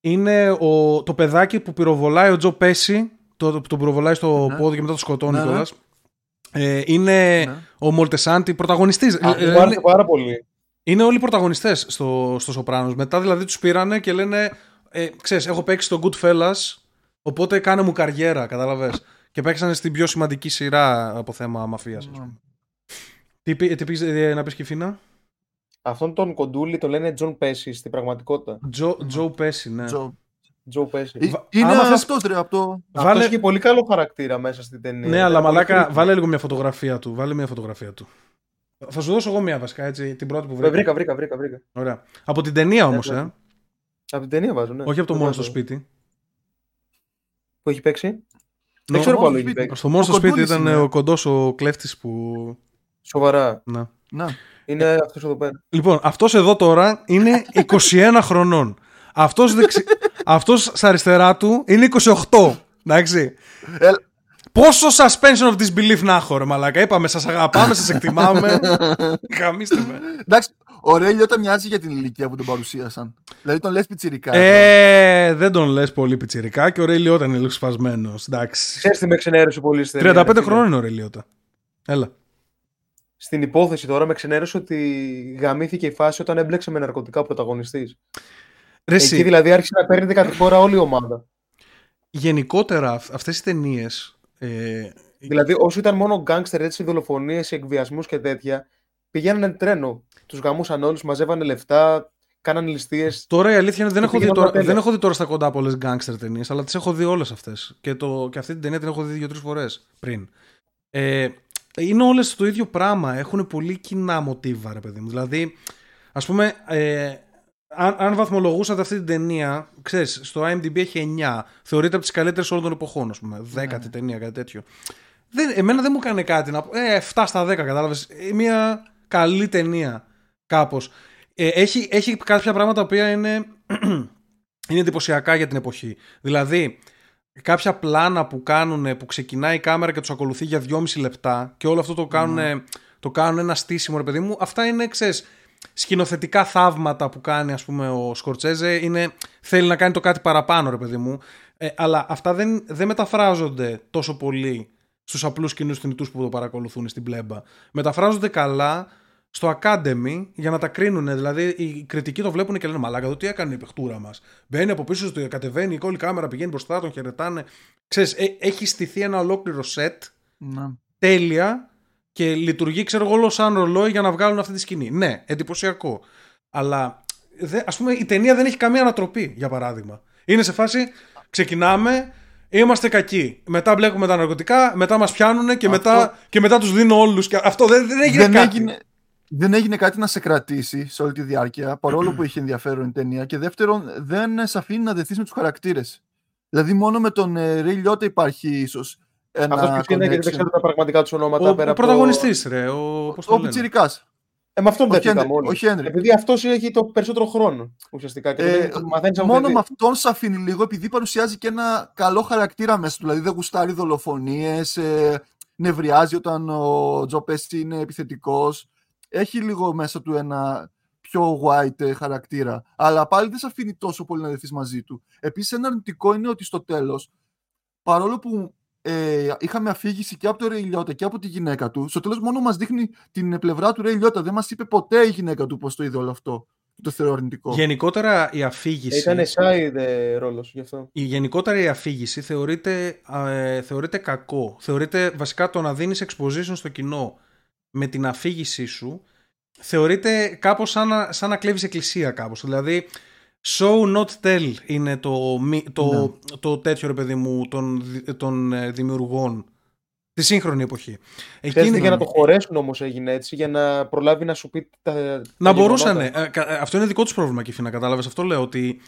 Speaker 1: είναι ο, το παιδάκι που πυροβολάει ο Τζο Πέση, το, το πυροβολάει στο ναι. πόδι και μετά το σκοτώνει ναι, ναι. Ε, είναι ναι. ο Μολτεσάντη, πρωταγωνιστής.
Speaker 3: Α, ε, είναι, πάρα πολύ.
Speaker 1: Είναι όλοι πρωταγωνιστές στο, στο Σοπράνος. Μετά δηλαδή τους πήρανε και λένε, ε, ξέρεις, έχω παίξει στο Goodfellas, οπότε κάνε μου καριέρα, κατάλαβες. Και παίξανε στην πιο σημαντική σειρά από θέμα μαφίας. Ναι. Τι, τι, τι ε, να πεις Κιφίνα;
Speaker 3: Αυτόν τον κοντούλι το λένε Τζον Πέσι στην πραγματικότητα.
Speaker 1: Τζο Πέσι, ναι.
Speaker 3: Τζο Πέσι.
Speaker 2: Είναι αυτός ρε από το.
Speaker 3: Βάλε... έχει πολύ καλό χαρακτήρα μέσα στην ταινία.
Speaker 1: Ναι, αλλά μαλάκα, βάλε λίγο μια φωτογραφία του. Βάλε μια φωτογραφία του. Θα σου δώσω εγώ μια βασικά, έτσι, την πρώτη που βρήκα.
Speaker 3: Βρήκα, βρήκα, βρήκα. βρήκα.
Speaker 1: Ωραία. Από την ταινία όμως, ε.
Speaker 3: Από την ταινία βάζω, ναι.
Speaker 1: Όχι από το μόνος στο σπίτι.
Speaker 3: Που έχει παίξει; Δεν ξέρω πού έχει παίξει.
Speaker 1: Στο μόνος στο σπίτι ήταν ο κοντός ο κλέφτης που.
Speaker 3: Σοβαρά.
Speaker 1: Να.
Speaker 2: Να.
Speaker 3: Είναι αυτός εδώ πέρα.
Speaker 1: Λοιπόν, αυτός εδώ τώρα είναι 21 χρονών. Αυτός δεξι... αυτός στα αριστερά του είναι 28. Εντάξει. Ε... Πόσο suspension of disbelief να έχω, ρε Μαλάκα. Είπαμε, σας αγαπάμε, σας εκτιμάμε. Χαμίστε με.
Speaker 2: Εντάξει, Ο Ρέι Λιώτα μοιάζει για την ηλικία που τον παρουσίασαν. Δηλαδή τον λες πιτσιρικά.
Speaker 1: Ε, δεν τον λες πολύ πιτσιρικά και ο Ρέι Λιώτα είναι λίγο σπασμένος. Εντάξει.
Speaker 3: Ξέρεις τι με ξενέρωσε πολύ στην ταινία,
Speaker 1: 35
Speaker 3: ρε φίλε.
Speaker 1: χρόνων είναι ο Ρέι Λιώτα. Έλα.
Speaker 3: Στην υπόθεση τώρα με ξενέρωσε ότι γαμήθηκε η φάση όταν έμπλεξε με ναρκωτικά ο πρωταγωνιστής.
Speaker 1: Ρε,
Speaker 3: Εκεί
Speaker 1: εσύ,
Speaker 3: δηλαδή άρχισε να παίρνει κατηγορά όλη η ομάδα.
Speaker 1: γενικότερα αυτές οι ταινίες. Ε,
Speaker 3: Δηλαδή, όσο ήταν μόνο γκάγκστερ, έτσι, δολοφονίες, εκβιασμούς και τέτοια, πηγαίνανε τρένο. Τους γαμούσαν όλους, μαζεύανε λεφτά, κάνανε ληστείες.
Speaker 1: Τώρα η αλήθεια είναι δεν
Speaker 3: Και
Speaker 1: έχω, δει
Speaker 3: πήγαιναν
Speaker 1: τώρα,
Speaker 3: τα τέλεια.
Speaker 1: δεν έχω δει τώρα στα κοντά πολλές γκάγκστερ ταινίες, αλλά τις έχω δει όλες αυτές. Και, το, και αυτή την ταινία την έχω δει δύο-τρεις φορές πριν. Ε, είναι όλες το ίδιο πράγμα. Έχουν πολύ κοινά μοτίβα, ρε παιδί μου. Δηλαδή, ας πούμε, ε, αν, αν βαθμολογούσατε αυτή την ταινία, ξέρεις, στο IMDb έχει 9. Θεωρείται από τις καλύτερες όλων των εποχών, ας πούμε. Δέκατη ταινία, κάτι τέτοιο. Δεν, εμένα δεν μου έκανε κάτι να πω. Ε, 7 στα 10, κατάλαβες. Μια καλή ταινία, κάπως. Ε, έχει, έχει κάποια πράγματα τα οποία είναι, είναι εντυπωσιακά για την εποχή. Δηλαδή, κάποια πλάνα που κάνουν, που ξεκινάει η κάμερα και τους ακολουθεί για 2,5 λεπτά και όλο αυτό το κάνουν, το κάνουν ένα στήσιμο, ρε παιδί μου. Αυτά είναι, ξέρεις, σκηνοθετικά θαύματα που κάνει, ας πούμε, ο Σκορτσέζε. Είναι, θέλει να κάνει το κάτι παραπάνω, ρε παιδί μου. Ε, αλλά αυτά δεν, δεν μεταφράζονται τόσο πολύ στους απλούς κοινούς θνητούς που το παρακολουθούν στην πλέμπα. Μεταφράζονται καλά στο Academy για να τα κρίνουν. Δηλαδή, οι κριτικοί το βλέπουν και λένε Μαλάκα, εδώ τι έκανε η παιχτούρα μας. Μπαίνει από πίσω, του κατεβαίνει, η κόλλη κάμερα πηγαίνει μπροστά, τον χαιρετάνε. Ξέρεις, ε, έχει στηθεί ένα ολόκληρο σετ
Speaker 2: Ναι.
Speaker 1: τέλεια και λειτουργεί, ξέρω εγώ, όλο σαν ρολόι για να βγάλουν αυτή τη σκηνή. Ναι, εντυπωσιακό. Αλλά δε, ας πούμε η ταινία δεν έχει καμία ανατροπή, για παράδειγμα. Είναι σε φάση, ξεκινάμε, είμαστε κακοί. Μετά μπλέκουμε τα ναρκωτικά, μετά μας πιάνουν και,
Speaker 2: Αυτό-
Speaker 1: μετά, και μετά τους δίνω όλους. Και αυτό δεν, δεν έγινε
Speaker 2: δεν,
Speaker 1: κάτι.
Speaker 2: έγινε, δεν έγινε κάτι να σε κρατήσει σε όλη τη διάρκεια, παρόλο που είχε ενδιαφέρον η ταινία. Και δεύτερον, δεν σε αφήνει να δεθεί με τους χαρακτήρες. Δηλαδή, μόνο με τον ε, Ray Liotta υπάρχει ίσως ένα.
Speaker 3: Αυτός ποιος είναι, γιατί δεν
Speaker 2: connection.
Speaker 3: ξέρω τα πραγματικά τους ονόματα.
Speaker 1: Ο,
Speaker 3: πέρα
Speaker 1: ο
Speaker 3: από-
Speaker 1: πρωταγωνιστής ρε, ο, πώς το
Speaker 2: Ο
Speaker 1: λένε;
Speaker 2: Πιτσιρικάς.
Speaker 3: Ε, με αυτόν
Speaker 2: Ο
Speaker 3: δεν
Speaker 2: Χένρι-
Speaker 3: πήγαμε όλοι.
Speaker 2: ο Χένρι.
Speaker 3: Επειδή αυτός έχει το περισσότερο χρόνο ουσιαστικά. Και
Speaker 2: Ε,
Speaker 3: το μαθαίνεις από
Speaker 2: μόνο
Speaker 3: παιδί.
Speaker 2: με αυτόν σε αφήνει λίγο επειδή παρουσιάζει και ένα καλό χαρακτήρα μέσα του. Δηλαδή δεν γουστάρει δολοφονίες, ε, νευριάζει όταν ο Τζο Πέστη είναι επιθετικός. Έχει λίγο μέσα του ένα πιο white ε, χαρακτήρα. Αλλά πάλι δεν σε αφήνει τόσο πολύ να δεθείς μαζί του. Επίσης, ένα αρνητικό είναι ότι στο τέλος, παρόλο που ε, είχαμε αφήγηση και από τον Ρέι Λιώτα και από τη γυναίκα του, στο τέλος μόνο μας δείχνει την πλευρά του Ρέι Λιώτα. Δεν μας είπε ποτέ η γυναίκα του πώς το είδε όλο αυτό. Το θεωρώ αρνητικό.
Speaker 1: Γενικότερα η αφήγηση...
Speaker 3: Ήταν side ε, ρόλος γι' αυτό.
Speaker 1: Η γενικότερα η αφήγηση θεωρείται, ε, θεωρείται κακό. Θεωρείται βασικά το να δίνεις exposition στο κοινό με την αφήγησή σου θεωρείται κάπως σαν να, σαν να κλέβεις εκκλησία κάπως. Δηλαδή show not tell είναι το, μη- το, το τέτοιο ρε παιδί μου των, δι- των ε, δημιουργών τη σύγχρονη εποχή.
Speaker 3: Ξέρετε,
Speaker 1: Εκείνη-
Speaker 3: για να το χωρέσουν όμως έγινε έτσι, για να προλάβει να σου πει τα. τα
Speaker 1: Να μπορούσαν.
Speaker 3: γεγονότα.
Speaker 1: ε, κα- ε, αυτό είναι δικό τους πρόβλημα, Κιφή, να κατάλαβες. Αυτό λέω ότι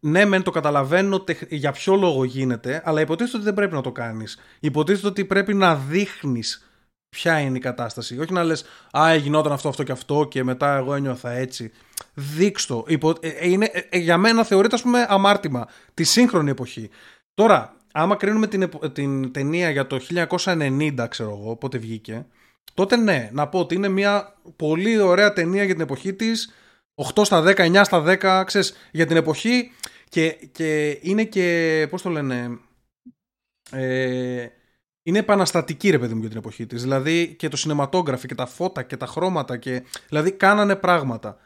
Speaker 1: ναι, μεν το καταλαβαίνω τεχ- για ποιο λόγο γίνεται, αλλά υποτίθεται ότι δεν πρέπει να το κάνεις. Υποτίθεται ότι πρέπει να δείχνεις ποια είναι η κατάσταση. Όχι να λες, Α, γινόταν αυτό, αυτό και αυτό και μετά εγώ ένιωθα έτσι. Δείξτο. Υπο... ε, ε, είναι, ε, ε, για μένα θεωρείται, ας πούμε, αμάρτημα τη σύγχρονη εποχή. Τώρα, άμα κρίνουμε την, επο- την ταινία για το 1990, ξέρω εγώ, πότε βγήκε, τότε ναι, να πω ότι είναι μια πολύ ωραία ταινία για την εποχή της 8 στα 10, 9 στα 10, ξέρεις, για την εποχή και, και είναι και, πώς το λένε, ε, είναι επαναστατική ρε παιδί μου για την εποχή της. Δηλαδή και το σινεματόγραφο και τα φώτα και τα χρώματα και, δηλαδή κάνανε πράγματα.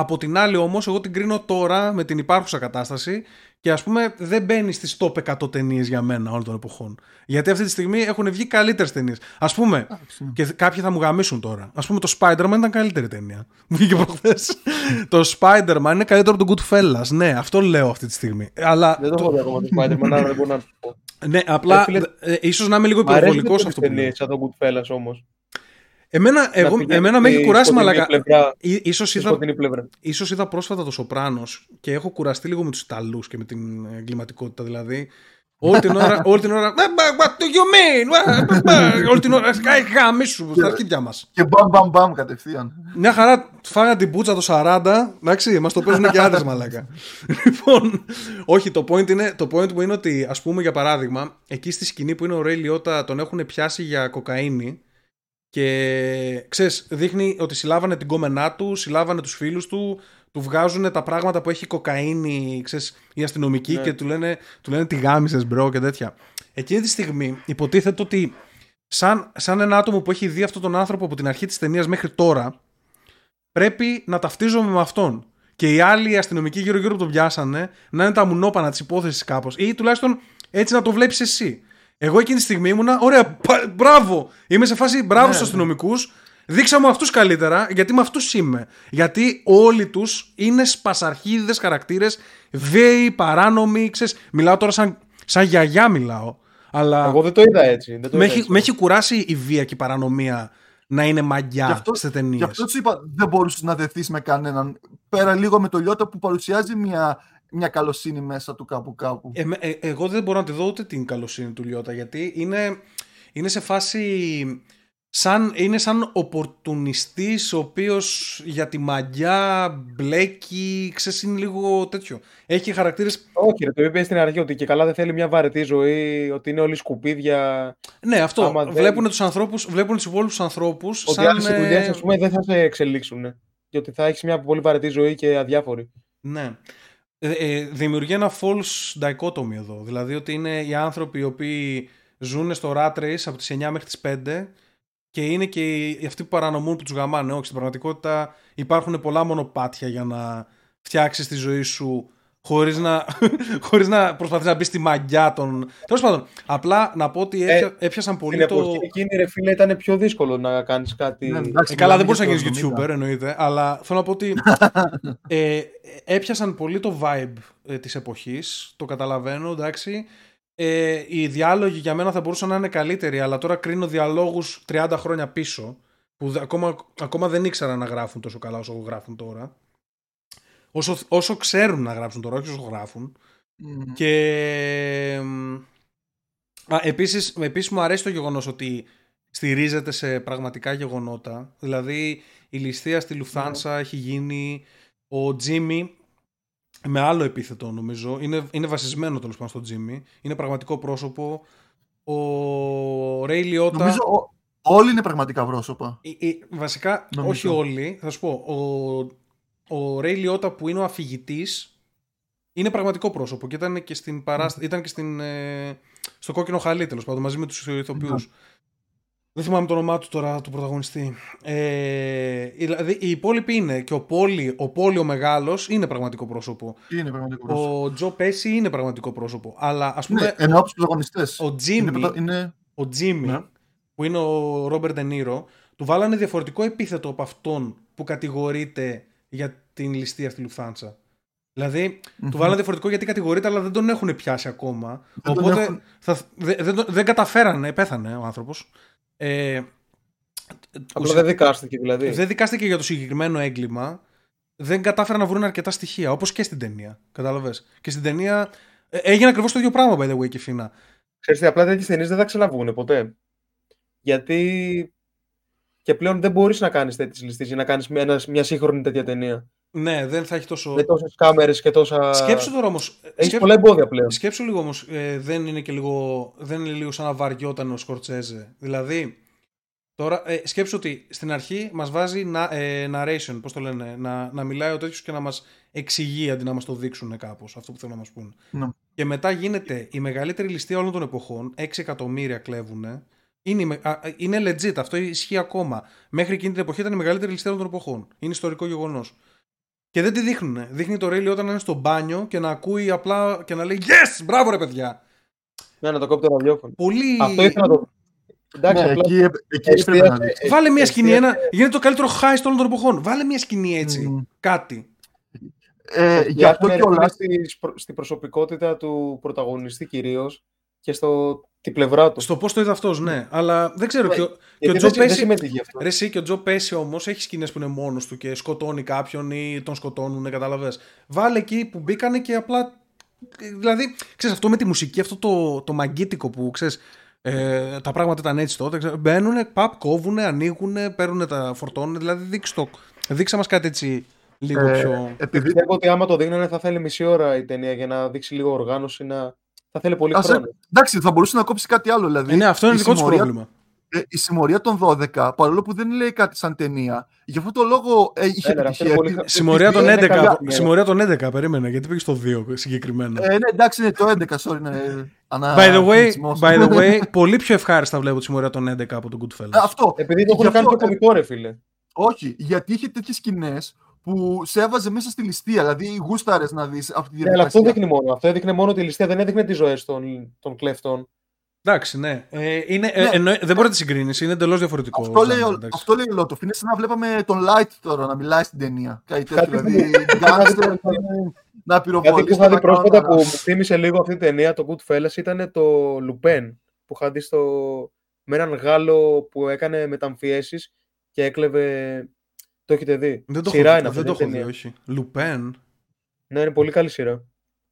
Speaker 1: Από την άλλη όμως εγώ την κρίνω τώρα με την υπάρχουσα κατάσταση και ας πούμε δεν μπαίνει στις top 100 ταινίες για μένα όλων των εποχών. Γιατί αυτή τη στιγμή έχουν βγει καλύτερες ταινίες. Ας πούμε,
Speaker 2: Εντάξει.
Speaker 1: και κάποιοι θα μου γαμίσουν τώρα. Α πούμε, το Spider-Man ήταν καλύτερη ταινία. Μου βγήκε προχθές. το Spider-Man είναι καλύτερο από τον Goodfellas. Ναι, αυτό λέω αυτή τη στιγμή. Αλλά.
Speaker 3: Δεν το έχω δει ακόμα το Spider-Man, άρα δεν μπορώ να το πω.
Speaker 1: Ναι, απλά.
Speaker 3: Ρε φίλε,
Speaker 1: ε, ίσως να είμαι λίγο
Speaker 3: Μ' αρέσουν
Speaker 1: υπερβολικός
Speaker 3: τέτοιες
Speaker 1: αυτό που λέω.
Speaker 3: ταινίες σαν το Goodfellas όμως.
Speaker 1: Εμένα, εγώ, εμένα με έχει κουράσει μαλακά. Ή- Ίσως είδα,
Speaker 3: σκοτεινή πλευρά.
Speaker 1: ίσως είδα πρόσφατα το Σοπράνος και έχω κουραστεί λίγο με τους Ιταλούς και με την εγκληματικότητα δηλαδή. Όλη την ώρα, όλη την ώρα, «Ε, but What do you mean? What- what- what?» Όλη την ώρα, «Σκάει γάμισου στα αρχίδια μας.
Speaker 2: Και μπαμ μπαμ μπαμ κατευθείαν.
Speaker 1: Μια χαρά φάγα την πούτσα το 40. Εντάξει, μας το παίζουν και άντρες μαλάκα. λοιπόν, όχι, το point, είναι, το point μου είναι ότι, ας πούμε, για παράδειγμα, εκεί στη σκηνή που είναι ο Ρέι Λιώτα τον έχουν πιάσει για κοκαίνη Και ξέρεις, δείχνει ότι συλλάβανε την κόμενά του, συλλάβανε τους φίλους του, του βγάζουν τα πράγματα που έχει κοκαίνη, ξέρεις, οι αστυνομικοί
Speaker 3: Ναι.
Speaker 1: και του λένε, του λένε τι γάμισες bro και τέτοια. Εκείνη τη στιγμή υποτίθεται ότι σαν, σαν ένα άτομο που έχει δει αυτόν τον άνθρωπο από την αρχή της ταινίας μέχρι τώρα πρέπει να ταυτίζομαι με αυτόν. Και οι άλλοι αστυνομικοί γύρω-γύρω που τον πιάσανε να είναι τα μουνόπανα της υπόθεσης κάπως. Ή τουλάχιστον έτσι να το βλέπεις εσύ. Εγώ εκείνη τη στιγμή ήμουνα, ωραία, πα- μπράβο. Είμαι σε φάση μπράβο
Speaker 2: Ναι,
Speaker 1: στους
Speaker 2: ναι.
Speaker 1: αστυνομικούς. Δείξα μου αυτούς καλύτερα, γιατί με αυτούς είμαι. Γιατί όλοι τους είναι σπασαρχίδες χαρακτήρες, βίαιοι, παράνομοι. Ξέρεις, μιλάω τώρα σαν, σαν γιαγιά, μιλάω. Αλλά
Speaker 3: Εγώ δεν το είδα έτσι. Δεν το
Speaker 1: με
Speaker 3: είδα
Speaker 1: έχει,
Speaker 3: έτσι.
Speaker 1: με έχει κουράσει η βία και η παρανομία να είναι
Speaker 2: Γι'
Speaker 1: μαγιά
Speaker 2: αυτό-
Speaker 1: σε ταινίες.
Speaker 2: Γι' αυτό του είπα, δεν μπορούσες να δεθεί με κανέναν. Πέρα λίγο με το Λιώτα που παρουσιάζει μια, μια καλοσύνη μέσα του κάπου κάπου.
Speaker 1: Ε, με- ε, εγώ δεν μπορώ να τη δω ούτε την καλοσύνη του Λιώτα γιατί είναι, είναι σε φάση σαν, είναι σαν οπορτουνιστής ο οποίος για τη μαγιά μπλέκει, ξέρεις είναι λίγο τέτοιο. Έχει και χαρακτήρες,
Speaker 3: Όχι, ρε, το είπε στην αρχή ότι και καλά δεν θέλει μια βαρετή ζωή, ότι είναι όλοι σκουπίδια.
Speaker 1: ναι αυτό,
Speaker 3: Άμα δεν-
Speaker 1: βλέπουν τους ανθρώπους, βλέπουν τους υπόλοιπους ανθρώπους
Speaker 3: Ότι
Speaker 1: σαν...
Speaker 3: άλλες
Speaker 1: ε,
Speaker 3: δουλειέ, ας πούμε, δεν θα σε εξελίξουν. Και ότι θα έχεις μια πολύ βαρετή ζωή και αδιάφορη.
Speaker 1: Ναι. Ε, ε, δημιουργεί ένα false dichotomy εδώ. Δηλαδή ότι είναι οι άνθρωποι οι οποίοι ζουν στο rat race από τις 9 μέχρι τις 5 και είναι και οι, αυτοί που παρανομούν που τους γαμάνε. Όχι, στην πραγματικότητα υπάρχουν πολλά μονοπάτια για να φτιάξεις τη ζωή σου χωρίς να, χωρίς να προσπαθείς να μπεις στη μαγιά των... Τέλος πάντων, απλά να πω ότι
Speaker 3: Ε,
Speaker 1: έπια- έπιασαν πολύ
Speaker 3: Στην
Speaker 1: το...
Speaker 3: εποχή εκείνη, ρε φίλε, ήταν πιο δύσκολο να κάνεις κάτι.
Speaker 2: Ναι, εντάξει,
Speaker 1: Ε, καλά, δεν
Speaker 2: μιλάμε
Speaker 1: μπορούσε να
Speaker 2: για
Speaker 1: γίνεις
Speaker 2: το 70.
Speaker 1: YouTuber, εννοείται. Αλλά θέλω να πω ότι ε, έπιασαν πολύ το vibe ε, της εποχής. Το καταλαβαίνω, εντάξει. Ε, οι διάλογοι για μένα θα μπορούσαν να είναι καλύτεροι, αλλά τώρα κρίνω διαλόγους 30 χρόνια πίσω, που δε- ακόμα, ακόμα δεν ήξερα να γράφουν τόσο καλά όσο γράφουν τώρα. Όσο, όσο ξέρουν να γράψουν τώρα, όχι όσο γράφουν.
Speaker 2: Μμμ.
Speaker 1: Και μ, α, επίσης, επίσης μου αρέσει το γεγονός ότι στηρίζεται σε πραγματικά γεγονότα. Δηλαδή η ληστεία στη Λουφθάνσα έχει γίνει ο Τζίμι με άλλο επίθετο νομίζω. Είναι, είναι βασισμένο τέλος πάντων στο Τζίμι. Είναι πραγματικό πρόσωπο. Ο Ρέι Λιώτα...
Speaker 2: Νομίζω ο- όλοι είναι πραγματικά πρόσωπα.
Speaker 1: Ε, ε, βασικά,
Speaker 2: Νομίζω.
Speaker 1: όχι όλοι. Θα σου πω. Ο, ο Ρέι Λιώτα που είναι ο αφηγητής είναι πραγματικό πρόσωπο και ήταν και, στην παράστα... ήταν και στην, ε, στο κόκκινο χαλί τέλος πάντων μαζί με τους ηθοποιούς.
Speaker 2: Ναι.
Speaker 1: Δεν θυμάμαι το όνομά του τώρα του πρωταγωνιστή. Ε, δηλαδή οι υπόλοιποι είναι και ο Πόλι, ο Πόλι ο μεγάλος είναι πραγματικό πρόσωπο.
Speaker 2: Είναι πραγματικό πρόσωπο.
Speaker 1: Ο Τζο Πέση είναι πραγματικό πρόσωπο. Αλλά ας πούμε
Speaker 2: Ναι, εννοώ τους πρωταγωνιστές.
Speaker 1: ο Τζίμι
Speaker 2: Είναι, πρωτα- είναι...
Speaker 1: ο Τζίμι,
Speaker 2: Ναι.
Speaker 1: που είναι ο Ρόμπερτ Ντενίρο, του βάλανε διαφορετικό επίθετο από αυτόν που κατηγορείται για την ληστεία στη Λουφθάνσα. Δηλαδή, του βάλανε διαφορετικό γιατί κατηγορείται, αλλά δεν τον έχουν πιάσει ακόμα.
Speaker 2: Δεν τον
Speaker 1: Οπότε
Speaker 2: έχουν-
Speaker 1: θα, δε- δεν, τον- δεν καταφέρανε, πέθανε ο άνθρωπος. Ε,
Speaker 3: Απλά δεν δικάστηκε δηλαδή.
Speaker 1: δεν δικάστηκε για το συγκεκριμένο έγκλημα. Δεν κατάφεραν να βρουν αρκετά στοιχεία, όπως και στην ταινία. Κατάλαβες. Και στην ταινία ε, έγινε ακριβώς το ίδιο πράγμα, by the way, και φίνα.
Speaker 3: Ξέρεις τι, απλά τέτοιες ταινίες δεν θα ξαναβγούν ποτέ. Γιατί και πλέον δεν μπορείς να κάνεις τέτοιες ληστείες για να κάνεις μια, ένα- μια σύγχρονη τέτοια ταινία.
Speaker 1: Ναι, δεν θα έχει τόσο.
Speaker 3: Με τόσες κάμερες και τόσα...
Speaker 1: Σκέψου τώρα όμω.
Speaker 3: Έχεις πολλά εμπόδια πλέον.
Speaker 1: Σκέψου λίγο όμως, δεν είναι και λίγο, δεν είναι λίγο σαν να βαριόταν ο Σκορτσέζε. Δηλαδή, τώρα ε, σκέψου ότι στην αρχή μας βάζει να, ε, narration, πώς το λένε, να, να μιλάει ο τέτοιος και να μας εξηγεί αντί να μας το δείξουν κάπως αυτό που θέλουν να μας πούν.
Speaker 2: Ναι.
Speaker 1: Και μετά γίνεται η μεγαλύτερη ληστεία όλων των εποχών, 6 εκατομμύρια κλέβουν. Είναι, η με- α, είναι legit, αυτό ισχύει ακόμα. Μέχρι εκείνη την εποχή ήταν η μεγαλύτερη ληστεία όλων των εποχών. Είναι ιστορικό γεγονός. Και δεν τη δείχνουν. Δείχνει το Ρέιλι όταν είναι στο μπάνιο και να ακούει απλά και να λέει Yes! Μπράβο ρε παιδιά!
Speaker 3: Ναι, να το κόψει το ραδιόφωνο.
Speaker 1: Πολύ.
Speaker 3: Αυτό ήθελα να το... Εντάξει,
Speaker 2: Ναι,
Speaker 3: απλά...
Speaker 2: εκεί, εκεί έπρεπε να
Speaker 3: εστίασε-
Speaker 2: δείξει.
Speaker 1: Βάλε μια
Speaker 3: ε,
Speaker 1: σκηνή,
Speaker 3: εστίασε-
Speaker 1: ένα... γίνεται το καλύτερο high όλων των εποχών. Βάλε μια σκηνή έτσι.
Speaker 2: Μμμ.
Speaker 1: Κάτι.
Speaker 2: Ε, γι' αυτό
Speaker 3: Εστιάσανε,
Speaker 2: και όλα.
Speaker 3: ρε φίλε, στη, σπρο- στην προσωπικότητα του πρωταγωνιστή κυρίως και στο την πλευρά του.
Speaker 1: Στο πώς το είδε αυτός, ναι. Αλλά δεν ξέρω.
Speaker 3: Ναι,
Speaker 1: Και ο, και ο
Speaker 3: Γιατί
Speaker 1: Τζο
Speaker 3: δεν, δεν
Speaker 1: Πέση.
Speaker 3: συμμετείχε αυτό.
Speaker 1: Ρε, εσύ και ο Τζο Πέση όμως έχει σκηνές που είναι μόνος του και σκοτώνει κάποιον ή τον σκοτώνουν, κατάλαβες. Βάλε εκεί που μπήκανε και απλά. Δηλαδή, ξέρεις αυτό με τη μουσική, αυτό το, το μαγκίτικο που ξέρεις. Ε, τα πράγματα ήταν έτσι τότε. Ξέρεις, μπαίνουν, παπ, κόβουν, ανοίγουν, παίρνουν τα φορτώνουν. Δηλαδή, δείξε, το, δείξε μας κάτι έτσι λίγο
Speaker 2: Ε,
Speaker 1: πιο.
Speaker 2: επειδή,
Speaker 3: Πιστεύω ότι άμα το δείχνανε θα θέλει μισή ώρα η ταινία για να δείξει λίγο οργάνωση. Να... Θα θέλει πολύ
Speaker 2: Ας,
Speaker 3: χρόνο.
Speaker 2: εντάξει, θα μπορούσε να κόψει κάτι άλλο. Δηλαδή,
Speaker 1: Ε, ναι, αυτό είναι
Speaker 2: η
Speaker 1: δικό τους
Speaker 2: συμμορία-
Speaker 1: πρόβλημα.
Speaker 2: ε, η συμμορία των 12, παρόλο που δεν λέει κάτι σαν ταινία, γι' αυτό το λόγο ε, είχε
Speaker 3: Έλα,
Speaker 2: επιτυχία.
Speaker 3: αυτό είναι πολύ
Speaker 2: Επει-
Speaker 3: κα-
Speaker 1: Συμμορία των
Speaker 3: είναι
Speaker 1: 11.
Speaker 3: καλά.
Speaker 1: Συμμορία των 11, περίμενα. Γιατί πήγε στο 2 συγκεκριμένα.
Speaker 2: Ε, ναι, εντάξει, είναι το 11, sorry. Ναι, ανα-
Speaker 1: By the way,
Speaker 2: συνηθισμός.
Speaker 1: by the way πολύ πιο ευχάριστα βλέπω τη συμμορία των 11 από τον Goodfellas.
Speaker 2: Ε, αυτό.
Speaker 3: Επειδή το
Speaker 2: Γι'
Speaker 3: έχουν κάνει
Speaker 2: αυτό,
Speaker 3: πιο κωμικό, ρε φίλε.
Speaker 2: Όχι, γιατί είχε τέτοιες σκηνές που σε έβαζε μέσα στη ληστεία. Δηλαδή, γούσταρες να δεις αυτή τη
Speaker 3: Ναι, αλλά αυτό
Speaker 2: διαδικασία.
Speaker 3: δείχνει μόνο. Αυτό έδειχνε μόνο τη ληστεία, δεν έδειχνε τις ζωές των, των κλέφτων.
Speaker 1: Εντάξει, ναι. Ε, είναι, ε,
Speaker 2: Ναι.
Speaker 1: εννοεί- δεν μπορεί να τη συγκρίνεις. Είναι εντελώς διαφορετικό.
Speaker 2: Αυτό λέει,
Speaker 1: genre,
Speaker 2: ο-
Speaker 1: εντάξει.
Speaker 2: αυτό λέει ο Λότοφ. Είναι σαν να βλέπαμε τον Light τώρα να μιλάει στην ταινία. Κάτι τέτοιο.
Speaker 3: Κάτι
Speaker 2: δηλαδή,
Speaker 3: που-
Speaker 2: γκάνγκστερ να
Speaker 3: Κάτι
Speaker 2: πυροβολεί.
Speaker 3: που είχα δει πρόσφατα που μου θύμισε λίγο αυτή την ταινία, το Goodfellas, ήταν το Lupin που είχα δει στο... με έναν Γάλλο που έκανε μεταμφιέσεις και έκλεβε. Το έχετε δει;
Speaker 1: Δεν το
Speaker 3: σειρά
Speaker 1: έχω,
Speaker 3: είναι
Speaker 1: δεν
Speaker 3: αυτή
Speaker 1: το
Speaker 3: η
Speaker 1: έχω δει,
Speaker 3: ταινία.
Speaker 1: όχι. Λουπέν.
Speaker 3: Ναι, είναι πολύ καλή σειρά.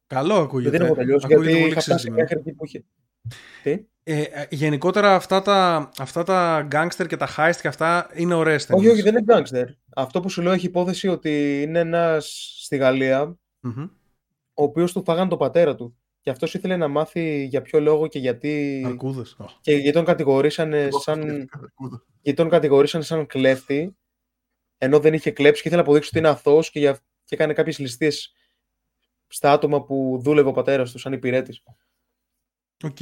Speaker 1: Καλό
Speaker 3: Δεν
Speaker 1: ακούγεται.
Speaker 3: την έχω τελειώσει
Speaker 1: Ακούγεται
Speaker 3: γιατί
Speaker 1: πολύ
Speaker 3: είχα φτάσει
Speaker 1: ξύζινο.
Speaker 3: μέχρι εκεί που είχε. Τι;
Speaker 1: Ε, ε, γενικότερα αυτά τα, αυτά τα gangster και τα heist και αυτά είναι ωραίες ταινίες.
Speaker 3: Όχι, όχι, δεν είναι gangster. Αυτό που σου λέω έχει υπόθεση ότι είναι ένας στη Γαλλία
Speaker 1: Μμμ.
Speaker 3: ο οποίος του φάγαν τον πατέρα του. Και αυτός ήθελε να μάθει για ποιο λόγο και γιατί.
Speaker 1: Αρκούδες. Ω.
Speaker 3: Και γιατί τον κατηγορήσανε σαν. γιατί τον κατηγορήσαν σαν κλέφτη, ενώ δεν είχε κλέψει και ήθελε να αποδείξει ότι είναι αθώος και, για... και έκανε κάποιες ληστείες στα άτομα που δούλευε ο πατέρας του σαν υπηρέτης.
Speaker 1: Οκ.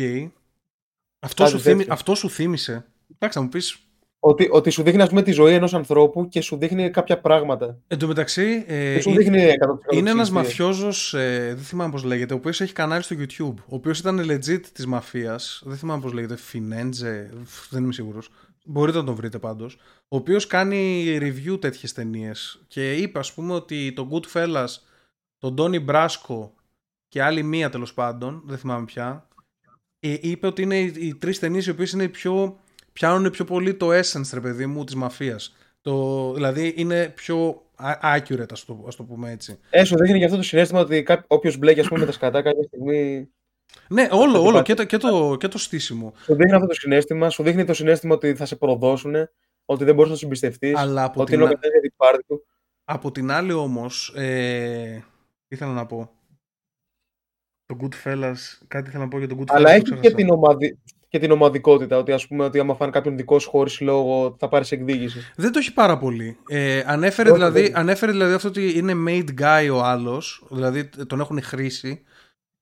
Speaker 1: Αυτό,
Speaker 3: Κάτι
Speaker 1: σου θύμι...
Speaker 3: τέτοιο.
Speaker 1: αυτό σου θύμισε. Εντάξει, θα μου πεις.
Speaker 3: Ότι, ότι σου δείχνει ας πούμε τη ζωή ενός ανθρώπου και σου δείχνει κάποια πράγματα.
Speaker 1: Εν τω μεταξύ, ε,
Speaker 3: Δεν σου
Speaker 1: ε,
Speaker 3: δείχνει 100%
Speaker 1: είναι ένας
Speaker 3: ψυχή.
Speaker 1: μαφιόζος, ε, δεν θυμάμαι πώς λέγεται, ο οποίος έχει κανάλι στο YouTube, ο οποίος ήταν legit της μαφίας, δεν θυμάμαι πώς λέγεται, Φινέντζε, δεν είμαι σίγουρος. Μπορείτε να τον βρείτε πάντως. Ο οποίος κάνει review τέτοιες ταινίες. και είπε ας πούμε ότι το Goodfellas, τον Τόνι Μπράσκο και άλλη μία τέλος πάντων, δεν θυμάμαι πια, ε, είπε ότι είναι οι, οι τρεις ταινίες οι οποίες είναι οι πιο, πιάνουν πιο πολύ το essence, ρε παιδί μου, της μαφίας. Το, δηλαδή είναι πιο a- accurate, ας το, ας το πούμε έτσι.
Speaker 3: Ε, σου δείχνει και αυτό το συνέστημα ότι κάπο... όποιος μπλέκει ας πούμε με τα σκατά κάποια στιγμή
Speaker 1: Ναι, όλο,
Speaker 3: Αυτό
Speaker 1: όλο
Speaker 3: υπάρχει.
Speaker 1: και το, και, το, και το στήσιμο.
Speaker 3: σου δείχνει αυτό το συνέστημα, σου δείχνει το συνέστημα ότι θα σε προδώσουν, ότι δεν μπορείς να του εμπιστευτείς,
Speaker 1: Αλλά από
Speaker 3: ότι
Speaker 1: την,
Speaker 3: είναι ο
Speaker 1: α-
Speaker 3: καθένας για την πάρτη του.
Speaker 1: από την άλλη όμως, ε, τι ήθελα να πω; Το Goodfellas, κάτι ήθελα να πω για το Goodfellas.
Speaker 3: Αλλά
Speaker 1: το
Speaker 3: έχει και
Speaker 1: ξέχασα.
Speaker 3: την, ομαδι... και την ομαδικότητα, ότι ας πούμε ότι άμα φάνε κάποιον δικό σου χωρίς λόγο θα πάρεις εκδίκηση.
Speaker 1: Δεν το έχει πάρα πολύ. Ε, ανέφερε,
Speaker 3: Όχι,
Speaker 1: δηλαδή,
Speaker 3: δεν.
Speaker 1: ανέφερε δηλαδή αυτό ότι είναι made guy ο άλλος, δηλαδή τον έχουν χρήσει.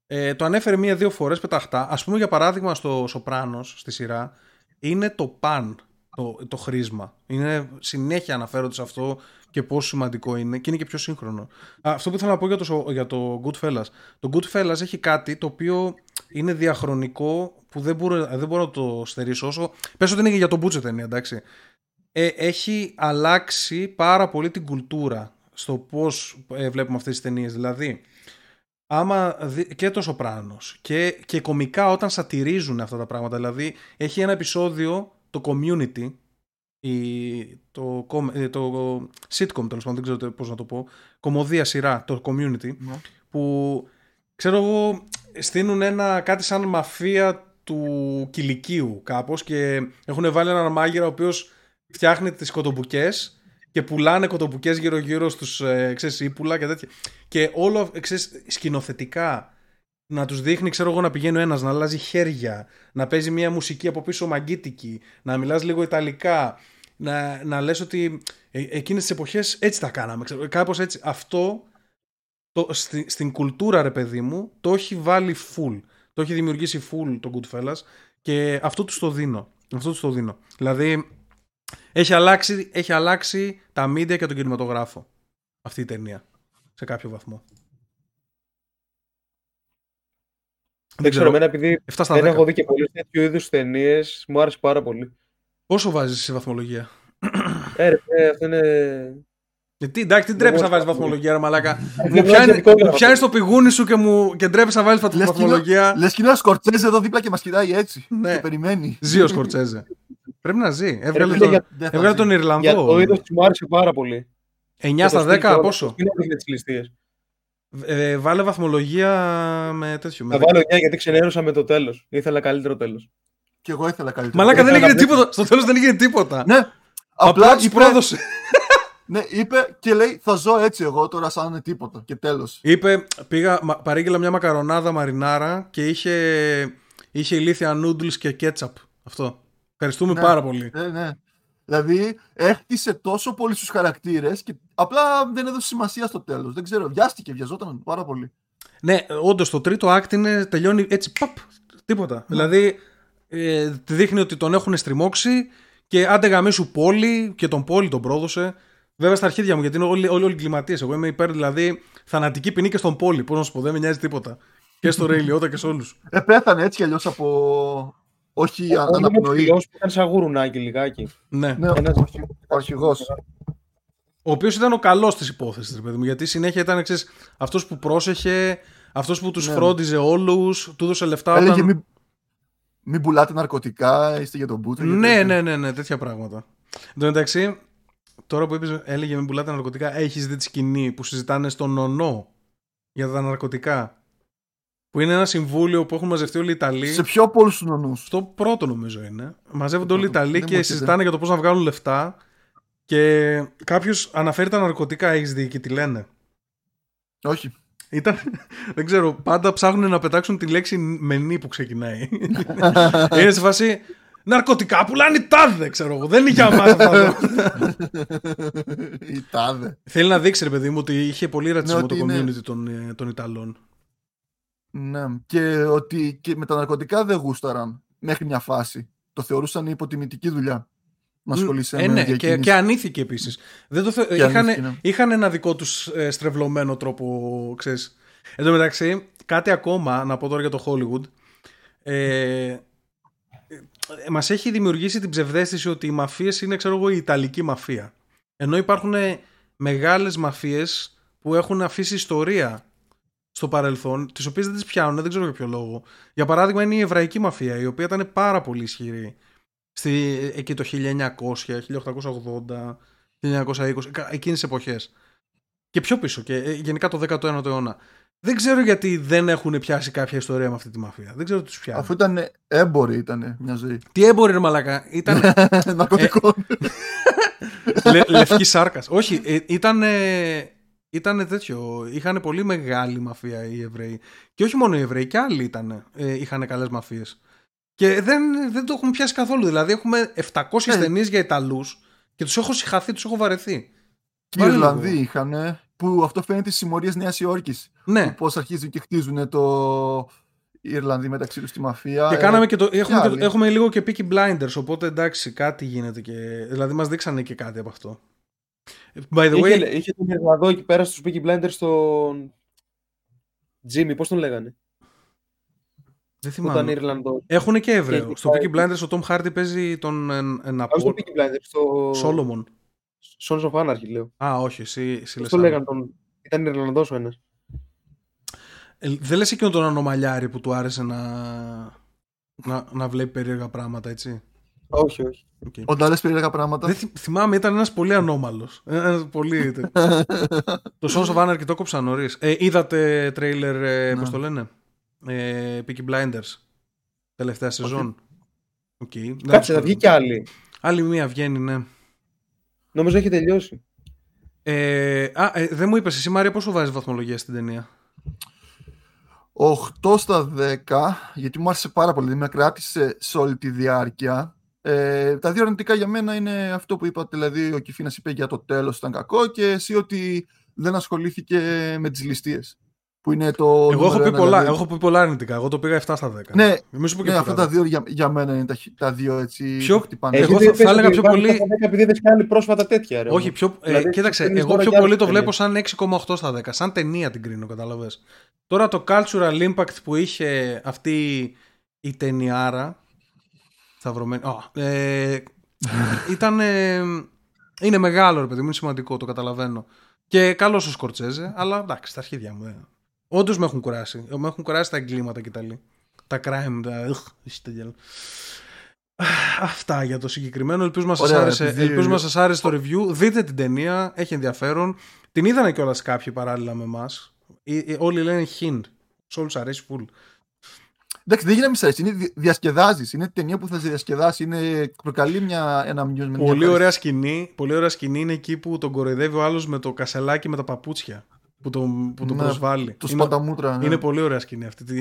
Speaker 1: Ε, το ανέφερε μία-δύο φορές πεταχτά. Ας πούμε για παράδειγμα στο Σοπράνος, στη σειρά, είναι το παν το, το χρήσμα. Είναι συνέχεια αναφέρονται σε αυτό και πόσο σημαντικό είναι και είναι και πιο σύγχρονο. Α, αυτό που ήθελα να πω για το, σο- για το Goodfellas. Το Goodfellas έχει κάτι το οποίο είναι διαχρονικό που δεν μπορώ, δεν μπορώ να το στερήσω όσο... Πες ότι είναι και για τον Μπούτσε ταινία, εντάξει. Ε, έχει αλλάξει πάρα πολύ την κουλτούρα στο πώς ε, βλέπουμε αυτές τις ταινίες. Δηλαδή, άμα δει- και το Σοπράνος και, και κομικά όταν σατυρίζουν αυτά τα πράγματα. Δηλαδή, έχει ένα επεισόδιο, το Community, η, το, κομ- ε, το sitcom τέλος πάντων, δεν ξέρω πώς να το πω, κομμωδία σειρά, το Community,
Speaker 2: Ναι.
Speaker 1: που ξέρω εγώ στείλουν ένα κάτι σαν μαφία του κηλικίου κάπως και έχουν βάλει έναν μάγειρα ο οποίος φτιάχνει τις κοτομπουκές και πουλάνε κοτομπουκές γύρω γύρω στους ε, ξέρεις, ύπουλα και τέτοια και όλο ε, ξέρεις, σκηνοθετικά να τους δείχνει ξέρω εγώ να πηγαίνει ο ένας να αλλάζει χέρια να παίζει μια μουσική από πίσω μαγκίτικη να μιλάς λίγο ιταλικά να, να λες ότι ε, εκείνες τις εποχές έτσι τα κάναμε ξέρω, κάπως έτσι. Αυτό το, στη- στην κουλτούρα ρε παιδί μου το έχει βάλει full. Το έχει δημιουργήσει full το Goodfellas και αυτό τους το δίνω. Αυτό τους το δίνω. Δηλαδή έχει αλλάξει, έχει αλλάξει τα media και τον κινηματογράφο αυτή η ταινία σε κάποιο βαθμό
Speaker 3: Δεν ξέρω, εμένα επειδή
Speaker 1: 7 στα
Speaker 3: δεν
Speaker 1: 10
Speaker 3: έχω δει και πολλές τέτοιου είδους ταινίες, μου άρεσε πάρα πολύ.
Speaker 1: πόσο βάζεις σε βαθμολογία;
Speaker 3: Ε, ρε, ε, αυτό είναι...
Speaker 1: γιατί εντάξει τι τρέπεις να
Speaker 3: μπορώ
Speaker 1: βάλεις
Speaker 3: να
Speaker 1: βαθμολογία ρε μαλάκα μου
Speaker 3: Δεν
Speaker 1: πιάνει-
Speaker 3: βάζω δικό
Speaker 1: μου
Speaker 3: μου
Speaker 1: πιάνεις το πηγούνι σου και, μου, και ντρέπεις να βάλεις
Speaker 2: Λες και είναι-
Speaker 1: βαθμολογία
Speaker 2: Λες και είναι ο Σκορτσέζε εδώ δίπλα και μας κοιτάει έτσι.
Speaker 1: Ναι.
Speaker 2: Και περιμένει.
Speaker 1: ζει ο Σκορτσέζε πρέπει να ζει έβγαλε
Speaker 3: φίλε,
Speaker 1: τον,
Speaker 3: για-
Speaker 2: Δεν θα
Speaker 1: έβγαλε
Speaker 2: ζει.
Speaker 1: τον
Speaker 3: Για
Speaker 1: Ιρλανδό
Speaker 3: το είδος μου άρεσε πάρα πολύ.
Speaker 1: 9
Speaker 3: Και
Speaker 1: στα
Speaker 3: το στυλ
Speaker 1: 10
Speaker 3: και όλα.
Speaker 1: πόσο;
Speaker 3: Είναι δείχνει τις ληστείες.
Speaker 1: Ε, βάλε βαθμολογία με τέτοιο. Με
Speaker 3: Θα βάλω 9 γιατί ξενέρωσα με το τέλος. Ήθελα καλύτερο τέλος.
Speaker 2: Και εγώ ήθελα καλύτερα.
Speaker 1: Μαλάκα δεν
Speaker 3: Ήθελα
Speaker 1: έγινε
Speaker 3: να
Speaker 1: τίποτα. Στο τέλος δεν έγινε τίποτα.
Speaker 2: Ναι.
Speaker 1: Απλά
Speaker 2: Απλά
Speaker 1: τους
Speaker 2: είπε,
Speaker 1: πρόδωσε.
Speaker 2: ναι, είπε και λέει θα ζω έτσι εγώ τώρα σαν είναι τίποτα. Και τέλος.
Speaker 1: Είπε, πήγα, μα- παρήγγειλα μια μακαρονάδα μαρινάρα και είχε, είχε ηλίθια noodles και ketchup. Αυτό. Ευχαριστούμε
Speaker 2: Ναι.
Speaker 1: πάρα πολύ.
Speaker 2: Ναι, ναι. Δηλαδή έκτισε τόσο πολύ στους χαρακτήρες και απλά δεν έδωσε σημασία στο τέλος. Δεν ξέρω, βιάστηκε, βιαζόταν πάρα πολύ.
Speaker 1: Ναι, όντως το τρίτο act είναι, τελειώνει έτσι, παπ, τίποτα. Δηλαδή, ε, δείχνει ότι τον έχουν στριμώξει και άντε γαμίσου πόλη και τον πόλη τον πρόδωσε. Βέβαια στα αρχίδια μου, γιατί είναι όλοι, όλοι, όλοι εγκληματίες. Εγώ είμαι υπέρ, δηλαδή, θανατική ποινή και στον πόλη. Πώς να σου πω, δεν με νοιάζει τίποτα. Και στο Ρέι Λιώτα και σε όλους.
Speaker 2: Ε, πέθανε έτσι κι αλλιώς από... Όχι
Speaker 3: Ο
Speaker 2: αναπνοή.
Speaker 3: φίλος που ήταν σαν γουρουνάκι λιγάκι.
Speaker 1: Ναι.
Speaker 2: Ναι,
Speaker 3: Ένας-
Speaker 2: ο αρχηγός.
Speaker 1: Ο οποίος ήταν ο καλός της υπόθεσης, ρε παιδί μου. Γιατί συνέχεια ήταν εξής, αυτός που πρόσεχε, αυτός που τους
Speaker 2: Ναι.
Speaker 1: φρόντιζε όλους, του έδωσε λεφτά.
Speaker 2: Έλεγε
Speaker 1: όταν-
Speaker 2: μην, μην πουλάτε ναρκωτικά, είστε για τον μπούτσο. και
Speaker 1: Ναι,
Speaker 2: τέτοια.
Speaker 1: ναι, ναι, ναι, τέτοια πράγματα. Εν τω μεταξύ, τώρα που είπες, έλεγε μην πουλάτε ναρκωτικά, έχεις δει τη σκηνή που συζητάνε στον νονό για τα ναρκωτικά; Που είναι ένα συμβούλιο που έχουν μαζευτεί όλοι οι Ιταλοί.
Speaker 2: Σε πιο πολλούς νονούς.
Speaker 1: Στο πρώτο νομίζω είναι. Μαζεύονται όλοι οι
Speaker 2: πρώτο.
Speaker 1: Ιταλοί
Speaker 2: Δεν μου
Speaker 1: και
Speaker 2: έρχεται.
Speaker 1: συζητάνε για το πώς να βγάλουν λεφτά. Και κάποιος αναφέρει τα ναρκωτικά, έχεις δει και τι λένε.
Speaker 2: Όχι.
Speaker 1: Ήταν, δεν ξέρω, πάντα ψάχνουν να πετάξουν τη λέξη μενή που ξεκινάει. είναι σε φάση ναρκωτικά πουλάνε οι τάδε, ξέρω εγώ. Δεν είναι για μας αυτά εδώ.
Speaker 2: Η τάδε.
Speaker 1: Θέλει να δείξει, ρε παιδί μου, ότι είχε πολύ ρατσισμό
Speaker 2: Ναι,
Speaker 1: το
Speaker 2: ότι είναι-
Speaker 1: community των, ε, των Ιταλών.
Speaker 2: Ναι. Και ότι και με τα ναρκωτικά δεν γούσταραν μέχρι μια φάση. Το θεωρούσαν υποτιμητική δουλειά. Να ασχολείσαι
Speaker 1: Ε,
Speaker 2: με
Speaker 1: ναι, και,
Speaker 2: διακίνηση.
Speaker 1: και ανήθηκε επίσης. είχαν,
Speaker 2: ανήθηκε, ναι.
Speaker 1: είχαν ένα δικό τους στρεβλωμένο τρόπο, ξέρεις. Εν τω μεταξύ, κάτι ακόμα να πω τώρα για το Hollywood. Ε, ε, μας έχει δημιουργήσει την ψευδέστηση ότι οι μαφίες είναι, ξέρω εγώ, η Ιταλική μαφία. Ενώ υπάρχουν μεγάλες μαφίες που έχουν αφήσει ιστορία στο παρελθόν, τις οποίες δεν τις πιάνουν, δεν ξέρω για ποιο λόγο. Για παράδειγμα είναι η Εβραϊκή μαφία, η οποία ήταν πάρα πολύ ισχυρή στη, εκεί το 1900, 1880, 1920, κα- εκείνες τις εποχές. Και πιο πίσω και ε, γενικά το 19ο αιώνα. Δεν ξέρω γιατί δεν έχουν πιάσει κάποια ιστορία με αυτή τη μαφία. Δεν ξέρω τι τους πιάνει.
Speaker 2: Αφού ήταν έμποροι ήταν μια ζωή.
Speaker 1: Τι έμπορε ρε μαλακά. Ήταν
Speaker 2: Ναρκωτικών.
Speaker 1: λε, λευκή σάρκας. Όχι, ε, ήταν... Ήταν τέτοιο. Είχαν πολύ μεγάλη μαφία οι Εβραίοι. Και όχι μόνο οι Εβραίοι, και άλλοι ήταν, ε, είχαν καλές μαφίες. Και δεν, δεν το έχουμε πιάσει καθόλου. Δηλαδή, έχουμε 700
Speaker 2: Ναι.
Speaker 1: ταινίες για Ιταλούς και τους έχω συχαθεί, τους έχω βαρεθεί.
Speaker 2: Και οι
Speaker 1: Βάλε
Speaker 2: Ιρλανδοί
Speaker 1: λίγο.
Speaker 2: είχαν. Που αυτό φαίνεται στις συμμορίες Νέας Υόρκης.
Speaker 1: Ναι.
Speaker 2: Πώς αρχίζουν και χτίζουν το. Οι Ιρλανδοί μεταξύ τους στη μαφία.
Speaker 1: Και
Speaker 2: Ε,
Speaker 1: κάναμε και το, έχουμε, και,
Speaker 2: άλλοι.
Speaker 1: το- έχουμε λίγο και Peaky Blinders, οπότε εντάξει, κάτι γίνεται και. Δηλαδή, μας δείξανε και κάτι από αυτό. By the way,
Speaker 3: Είχε, είχε τον Ιρλανδό εκεί πέρα στους Peaky Blinders στον Jimmy, πώς τον λέγανε;
Speaker 1: δεν
Speaker 3: Που ήταν
Speaker 1: θυμάμαι.
Speaker 3: Ιρλανδό.
Speaker 1: Έχουν και Εβραίο.
Speaker 3: Και-
Speaker 1: Στο Peaky Blinders ο Tom Hardy παίζει τον ε,
Speaker 3: Όχι στο
Speaker 1: Ναπόλ.
Speaker 3: Peaky Blinders, στο
Speaker 1: Solomon.
Speaker 3: Sons of Anarchy, λέω.
Speaker 1: Α, όχι, εσύ, εσύ
Speaker 3: Πώς
Speaker 1: λες
Speaker 3: το
Speaker 1: άλλο.
Speaker 3: λέγανε τον... Ήταν Ιρλανδός ο ένας.
Speaker 1: Ε, δεν λες εκείνον τον ανομαλιάρη που του άρεσε να, να, να βλέπει περίεργα πράγματα, έτσι;
Speaker 3: Όχι, όχι.
Speaker 1: Οκ.
Speaker 2: Όταν λες περίεργα πράγματα.
Speaker 1: Δεν θυ- θυμάμαι, ήταν ένας πολύ ανώμαλος. Ε, ένας πολύ... το Sons of Anarchy το κόψα νωρίς. Ε, είδατε τρέιλερ, ε,
Speaker 2: Ναι.
Speaker 1: πώς το λένε, ε, Peaky Blinders, τελευταία σεζόν. Οκ. Δεν
Speaker 3: Κάτσε,
Speaker 1: τους
Speaker 3: θα βγει
Speaker 1: πω.
Speaker 3: κι άλλη.
Speaker 1: Άλλη μία βγαίνει, ναι.
Speaker 3: Νόμιζα έχει τελειώσει.
Speaker 1: Ε, α, ε, δεν μου είπες εσύ Μάρια πόσο βάζεις βαθμολογία στην ταινία;
Speaker 2: 8 στα 10, γιατί μου άρεσε πάρα πολύ, με κράτησε σε όλη τη διάρκεια. Ε, τα δύο αρνητικά για μένα είναι αυτό που είπατε, δηλαδή ο Κιφίνας είπε για το τέλος ήταν κακό και εσύ ότι δεν ασχολήθηκε με τις ληστείες. Που είναι το
Speaker 1: Εγώ έχω
Speaker 2: νούμερο
Speaker 1: πει,
Speaker 2: ένα,
Speaker 1: πολλά,
Speaker 2: δηλαδή.
Speaker 1: έχω πει πολλά αρνητικά. Εγώ το πήγα 7 στα 10.
Speaker 2: Ναι,
Speaker 1: Μη σου πω και
Speaker 2: ναι,
Speaker 1: τίποτα
Speaker 2: αυτά τα
Speaker 1: άλλο.
Speaker 2: δύο για, για μένα είναι τα, χ- τα δύο έτσι
Speaker 1: Ποιο-
Speaker 2: που χτυπάνε.
Speaker 1: Εγώ
Speaker 3: Έχετε
Speaker 1: θα- θα
Speaker 3: πες
Speaker 1: έλεγα
Speaker 3: ότι
Speaker 1: πιο
Speaker 3: βάζετε
Speaker 1: πολύ-
Speaker 3: στα 10 επειδή είδες κι άλλη πρόσφατα τέτοια, ρε.
Speaker 1: Όχι, πιο, ε,
Speaker 3: Δηλαδή,
Speaker 1: κοίταξε,
Speaker 3: κρίνεις
Speaker 1: εγώ
Speaker 3: τώρα
Speaker 1: πιο
Speaker 3: κι
Speaker 1: πολύ
Speaker 3: άλλες
Speaker 1: το βλέπω
Speaker 3: ταινίες.
Speaker 1: σαν 6,8 στα 10. Σαν ταινία την κρίνω, καταλαβες. Τώρα το cultural impact που είχε αυτή η ταινιάρα. Σταυρωμένη. Α, ε, ήταν. ε, είναι μεγάλο, ρε παιδί μου, είναι σημαντικό, το καταλαβαίνω. Και καλός ο Σκορτσέζε, αλλά εντάξει, στα αρχίδια μου. Ε. Όντως με έχουν κουράσει. Με έχουν κουράσει τα εγκλήματα και τα λοιπά. Τα crime, τα. Ugh, είσαι τελειάλο. Αυτά για το συγκεκριμένο. Ελπίζουμε να σας
Speaker 2: Ωραία,
Speaker 1: άρεσε,
Speaker 2: επειδή-
Speaker 1: ελπίζουμε να σας άρεσε το review. Δείτε την ταινία, έχει ενδιαφέρον. Την είδανε κιόλας κάποιοι παράλληλα με εμάς. Όλοι λένε hint. Σε όλους αρέσει full.
Speaker 2: Εντάξει, δεν γίνεται μισά, είναι δι- διασκεδάζεις, είναι ταινία που θα σε διασκεδάσει, είναι, προκαλεί μια, ένα amusement. μια
Speaker 1: Πολύ ωραία
Speaker 2: ευχαρίστηση.
Speaker 1: σκηνή. Πολύ ωραία σκηνή είναι εκεί που τον κοροϊδεύει ο άλλος με το κασελάκι με τα παπούτσια. Που τον, που τον
Speaker 2: Ναι,
Speaker 1: προσβάλλει.
Speaker 2: Του
Speaker 1: είναι,
Speaker 2: σπαταμούτρα. ναι.
Speaker 1: είναι πολύ ωραία σκηνή αυτή. Τη,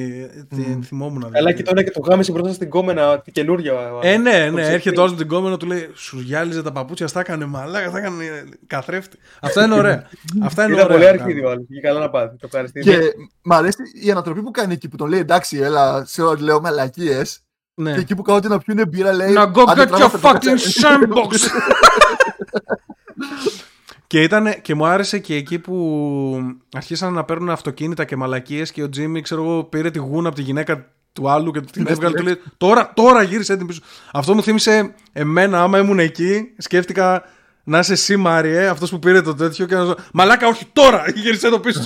Speaker 1: τη,
Speaker 2: Μμμ.
Speaker 1: θυμόμουν.
Speaker 3: Καλά
Speaker 1: δηλαδή.
Speaker 3: και τώρα και το γάμισε μπροστά στην κόμενα τη καινούργια.
Speaker 1: Ε, ναι,
Speaker 3: Το
Speaker 1: ναι.
Speaker 3: ψεύτη.
Speaker 1: Έρχεται όλος με την κόμενα του λέει Σου γυάλιζε τα παπούτσια, στα έκανε μαλάκα, θα έκανε καθρέφτη. Αυτά είναι ωραία. Αυτά είναι
Speaker 3: Ήταν
Speaker 1: ωραία.
Speaker 3: πολύ
Speaker 1: να
Speaker 3: αρχίδιο άλλος. Και καλά να πάθει. Το ευχαριστεί.
Speaker 2: Και μ' αρέσει η ανατροπή που κάνει εκεί που τον λέει εντάξει, έλα, σε ό,τι λέω μαλακίες.
Speaker 1: Ναι.
Speaker 2: Και εκεί που κάθονται να πιούνε μπύρα λέει.
Speaker 1: Να go
Speaker 2: «Άντε,
Speaker 1: get your
Speaker 2: τράβατε το
Speaker 1: fucking
Speaker 2: κατσέ».
Speaker 1: sandbox. και, ήτανε, και μου άρεσε και εκεί που αρχίσαν να παίρνουν αυτοκίνητα και μαλακίες και ο Τζίμι, ξέρω εγώ, πήρε τη γούνα από τη γυναίκα του άλλου και την
Speaker 2: Ναι,
Speaker 1: έβγαλε.
Speaker 2: ναι.
Speaker 1: Του λέει, τώρα, τώρα γύρισε την πίσω. Αυτό μου θύμισε εμένα, άμα ήμουν εκεί, σκέφτηκα να είσαι εσύ Μάριε, αυτός που πήρε το τέτοιο και να σου Μαλάκα, όχι τώρα, γύρισε το πίσω.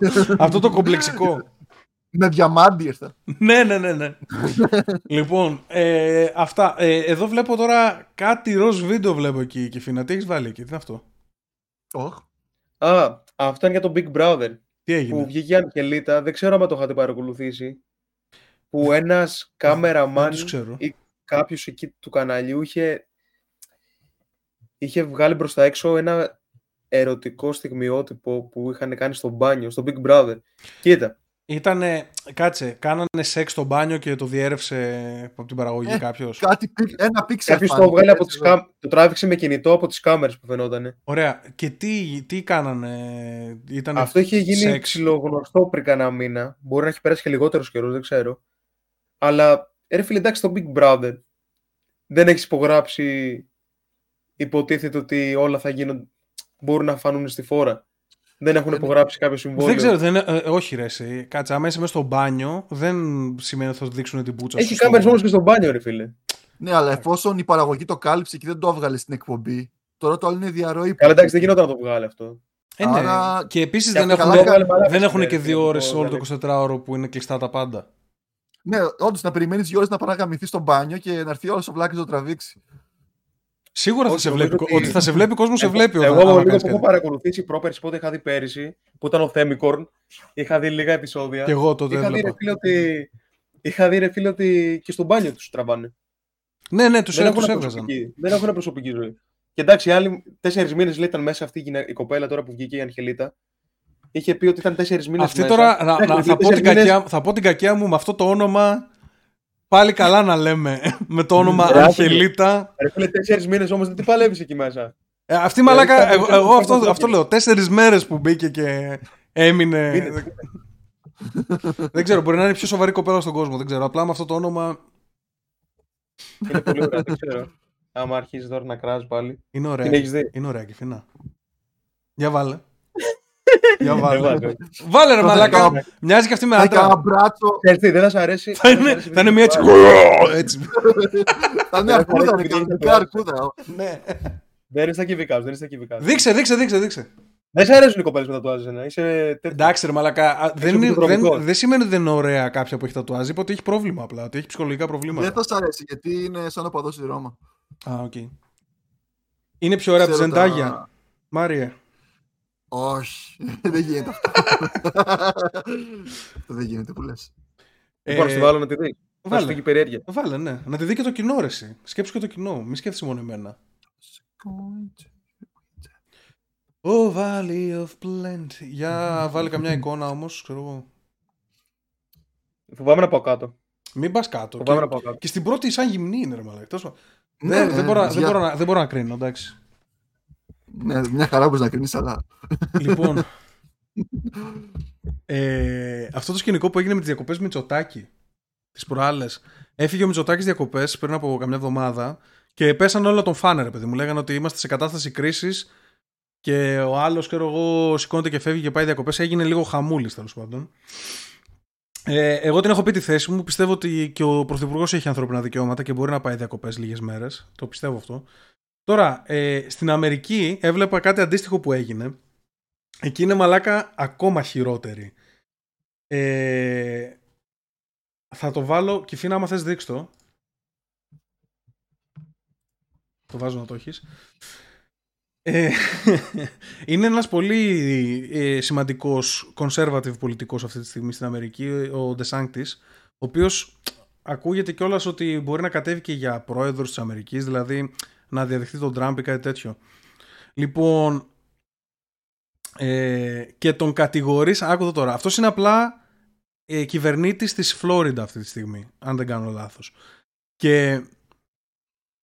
Speaker 1: Αυτό το κομπλεξικό.
Speaker 2: Με διαμάντι ήρθα.
Speaker 1: ναι, ναι, ναι, ναι. λοιπόν, ε, αυτά. Ε, εδώ βλέπω τώρα κάτι ροζ βίντεο βλέπω εκεί και φίνα. Τι έχεις βάλει εκεί, τι είναι αυτό;
Speaker 2: Οχ.
Speaker 3: Α, αυτό είναι για τον Big Brother.
Speaker 1: Τι
Speaker 3: Που
Speaker 1: έγινε.
Speaker 3: βγήκε η Αγγελίτα. Δεν ξέρω αν το είχατε παρακολουθήσει. Που ένας κάμεραμαν
Speaker 1: Δεν τους ξέρω.
Speaker 3: ή κάποιος εκεί του καναλιού είχε, είχε βγάλει προς τα έξω ένα ερωτικό στιγμιότυπο που είχαν κάνει στο μπάνιο, στο Big Brother. Κοίτα,
Speaker 1: Ήτανε, κάτσε, κάνανε σεξ στο μπάνιο και το διέρευσε από την παραγωγή
Speaker 2: Ε,
Speaker 1: κάποιος.
Speaker 2: Κάτι, πι- ένα πίξελ.
Speaker 3: κάποιος το
Speaker 2: φάνηκε,
Speaker 3: βγάλει από
Speaker 2: έτσι,
Speaker 3: τις κάμ... το τράβηξε με κινητό από τις κάμερες που φαινότανε.
Speaker 1: Ωραία. Και τι, τι κάνανε. Ήτανε
Speaker 3: Αυτό είχε γίνει
Speaker 1: σεξ;
Speaker 3: ψιλογνωστό πριν κανένα μήνα. Μπορεί να έχει περάσει και λιγότερος καιρός, δεν ξέρω. Αλλά ρε φίλε, εντάξει, το Big Brother δεν έχεις υπογράψει. Υποτίθεται ότι όλα θα γίνουν. Μπορούν να φανούν στη φόρα. Δεν έχουν
Speaker 2: Δεν-
Speaker 3: υπογράψει κάποιο συμβόλαιο.
Speaker 1: Δεν ξέρω, δεν, ε, όχι ρε εσύ. Κάτσε, άμα είσαι μέσα στο μπάνιο, δεν σημαίνει ότι θα σου δείξουν την πουτσα
Speaker 3: Έχει
Speaker 1: σου στο-
Speaker 3: κάμερες όμω και στο μπάνιο, ρε φίλε.
Speaker 2: Ναι, αλλά εφόσον η παραγωγή το κάλυψε και δεν το έβγαλε στην εκπομπή, τώρα το άλλο είναι διαρροή.
Speaker 3: Καλά, εντάξει, δεν γινόταν να το βγάλει αυτό.
Speaker 1: Ε, ναι.
Speaker 2: Άρα-
Speaker 1: Και επίσης
Speaker 3: Και
Speaker 1: δεν
Speaker 3: αυτό
Speaker 1: έχουν,
Speaker 2: καλά
Speaker 3: βγάλε μαλάκα
Speaker 1: δεν έχουν
Speaker 3: στην
Speaker 1: και
Speaker 3: αίρεση,
Speaker 1: δύο
Speaker 3: να
Speaker 1: ώρες
Speaker 3: το
Speaker 1: όλο το
Speaker 3: βγάλει.
Speaker 1: 24ωρο που είναι κλειστά τα πάντα.
Speaker 2: Ναι, όντως να περιμένεις δύο ώρες να πάει να γαμηθεί στο μπάνιο και να έρθει όλο ο βλάκη να το τραβήξει.
Speaker 1: Σίγουρα θα
Speaker 3: Όχι,
Speaker 1: σε
Speaker 3: νομίζω
Speaker 1: βλέπει.
Speaker 3: ότι-
Speaker 1: Ότι θα σε βλέπει κόσμος, σε
Speaker 3: Εγώ-
Speaker 1: βλέπει. όταν-
Speaker 3: Εγώ
Speaker 1: άμα
Speaker 3: λίγο
Speaker 1: κάνεις
Speaker 3: που έχω
Speaker 1: κάτι.
Speaker 3: παρακολουθήσει πρόπερση πότε είχα δει πέρυσι, που ήταν ο Θέμικορν, είχα δει λίγα επεισόδια.
Speaker 1: Και εγώ τότε
Speaker 3: είχα δει, ρε
Speaker 1: έβλεπα.
Speaker 3: φίλε, ότι... είχα δει, ρε φίλε, ότι και στο μπάνιο τους τραβάνε.
Speaker 1: Ναι, ναι, τους
Speaker 3: δεν, έχουν
Speaker 1: έβγαζαν.
Speaker 3: προσωπική, δεν έχουν προσωπική ζωή. Και εντάξει, οι άλλοι τέσσερις μήνες λέει ήταν μέσα αυτή η, γυνα- η κοπέλα τώρα που βγήκε η Αγγελίτα. Είχε πει ότι ήταν τέσσερις μήνες
Speaker 1: Αυτή
Speaker 3: μέσα.
Speaker 1: τώρα, να,
Speaker 3: Εντάξει,
Speaker 1: να-
Speaker 3: λέει,
Speaker 1: θα, πω
Speaker 3: τέσσερις
Speaker 1: την
Speaker 3: μήνες-
Speaker 1: κακιά, θα πω την κακιά μου με αυτό το όνομα. Πάλι καλά να λέμε. με το όνομα
Speaker 3: Ρε,
Speaker 1: Αγγελίτα.
Speaker 3: Ρε φίλε, τέσσερις μήνες όμως δεν τι παλεύεις εκεί μέσα.
Speaker 1: Ε, αυτή η μαλάκα,
Speaker 3: ήταν-
Speaker 1: εγώ,
Speaker 3: ήταν-
Speaker 1: εγώ αυτό,
Speaker 3: ήταν-
Speaker 1: αυτό λέω. Τέσσερις μέρες που μπήκε και έμεινε.
Speaker 3: Είναι.
Speaker 1: δεν ξέρω, μπορεί να είναι η πιο σοβαρή κοπέλα στον κόσμο. Δεν ξέρω. Απλά με αυτό το όνομα
Speaker 3: Είναι πολύ ωραία, δεν ξέρω. Άμα αρχίζεις τώρα να κράζεις πάλι.
Speaker 1: είναι ωραία.
Speaker 3: Την έχεις δει;
Speaker 1: Είναι ωραία και φινά. Για βάλε. Για
Speaker 3: Δεν
Speaker 1: βάλε.
Speaker 3: βάζω.
Speaker 1: Βάλε ρε
Speaker 2: Το
Speaker 1: μαλάκα.
Speaker 2: έκανα-
Speaker 1: Μοιάζει και αυτή με
Speaker 2: Θα έκανα
Speaker 1: άντρα.
Speaker 2: μπράτσο.
Speaker 3: Ξέρεις τι, δεν θα σ' αρέσει.
Speaker 1: Θα
Speaker 3: δεν θα σ'
Speaker 1: είναι,
Speaker 3: αρέσει
Speaker 1: θα είναι
Speaker 3: επειδή
Speaker 1: μια έτσι.
Speaker 3: το
Speaker 1: έτσι.
Speaker 2: Θα είναι
Speaker 3: Δεν
Speaker 2: αρκούδα,
Speaker 3: θα
Speaker 2: ρε,
Speaker 3: αρέσει
Speaker 2: κανονικά
Speaker 3: επειδή
Speaker 2: αρκούδα.
Speaker 1: Ναι.
Speaker 3: Δεν είναι στα κυβικά σου, δεν είναι στα κυβικά σου.
Speaker 1: Δείξε, δείξε, δείξε, δείξε.
Speaker 3: Δεν σ' αρέσουν οι κοπέλες με τατουάζ, εσένα. Είσαι τέτοιο.
Speaker 1: Εντάξει, ρε Μαλακά, α, δεν, είναι-
Speaker 3: επικοδομικός.
Speaker 1: δεν, δεν σημαίνει ότι δεν είναι ωραία κάποια που έχει τατουάζ. Είπα ότι έχει πρόβλημα απλά, ότι έχει ψυχολογικά προβλήματα.
Speaker 2: Δεν θα σ' αρέσει γιατί είναι σαν ο παδό στη Ρώμα.
Speaker 1: Α, οκ. Είναι πιο ωραία από τη
Speaker 2: Ξέρω τα-
Speaker 1: Zendaya. Μάριε.
Speaker 2: Όχι, δεν γίνεται αυτό. Αυτό δεν γίνεται που λες.
Speaker 3: Λοιπόν,
Speaker 1: Ε,
Speaker 3: στη βάλω να τη δει. Θα
Speaker 1: βάλε.
Speaker 3: σου φύγει περιέργεια.
Speaker 1: Βάλε, ναι. Να τη δει και το κοινό, ρε. εσύ. Σκέψου και το κοινό. Μη σκέφτεσαι μόνο εμένα. Oh, Valley of Plenty. Για βάλε καμιά εικόνα όμως, ξέρω εγώ.
Speaker 3: Φοβάμαι να πάω κάτω.
Speaker 1: Μην πας κάτω.
Speaker 3: Φοβάμαι
Speaker 1: Και,
Speaker 3: να πάω κάτω.
Speaker 1: και στην πρώτη, σαν γυμνή είναι, ρε Μαλακά. Τέλος πάντων.
Speaker 2: Ναι,
Speaker 1: δεν, δεν, μπορώ,
Speaker 2: ε,
Speaker 1: δεν,
Speaker 2: για-
Speaker 1: μπορώ να, δεν μπορώ να κρίνω, εντάξει.
Speaker 2: Ναι, μια χαρά μπορείς να κρίνεις, αλλά.
Speaker 1: λοιπόν. ε, αυτό το σκηνικό που έγινε με τις διακοπές Μητσοτάκη τις προάλλες. Έφυγε ο Μητσοτάκης διακοπές πριν από καμιά εβδομάδα και πέσαν όλα τον φάνερ, παιδί μου. Λέγανε ότι είμαστε σε κατάσταση κρίσης και ο άλλος, ξέρω εγώ, σηκώνεται και φεύγει και πάει διακοπές. Έγινε λίγο χαμούλης τέλος πάντων. Ε, εγώ την έχω πει τη θέση μου. Πιστεύω ότι και ο Πρωθυπουργός έχει ανθρώπινα δικαιώματα και μπορεί να πάει διακοπές λίγες μέρες. Το πιστεύω αυτό. Τώρα, ε, στην Αμερική έβλεπα κάτι αντίστοιχο που έγινε. Εκεί είναι μαλάκα ακόμα χειρότερη. Ε, θα το βάλω και φίνα άμα θες δείξ' το. Το βάζω να το έχεις. Ε, είναι ένας πολύ ε, σημαντικός conservative πολιτικός αυτή τη στιγμή στην Αμερική, ο DeSantis, ο οποίος ακούγεται κιόλας ότι μπορεί να κατέβει και για πρόεδρος της Αμερικής, δηλαδή να διαδεχθεί τον Τραμπ ή κάτι τέτοιο. Λοιπόν, Ε, και τον κατηγορείς, άκου το τώρα, αυτός είναι απλά ε, κυβερνήτης της Φλόριντα αυτή τη στιγμή, αν δεν κάνω λάθος. Και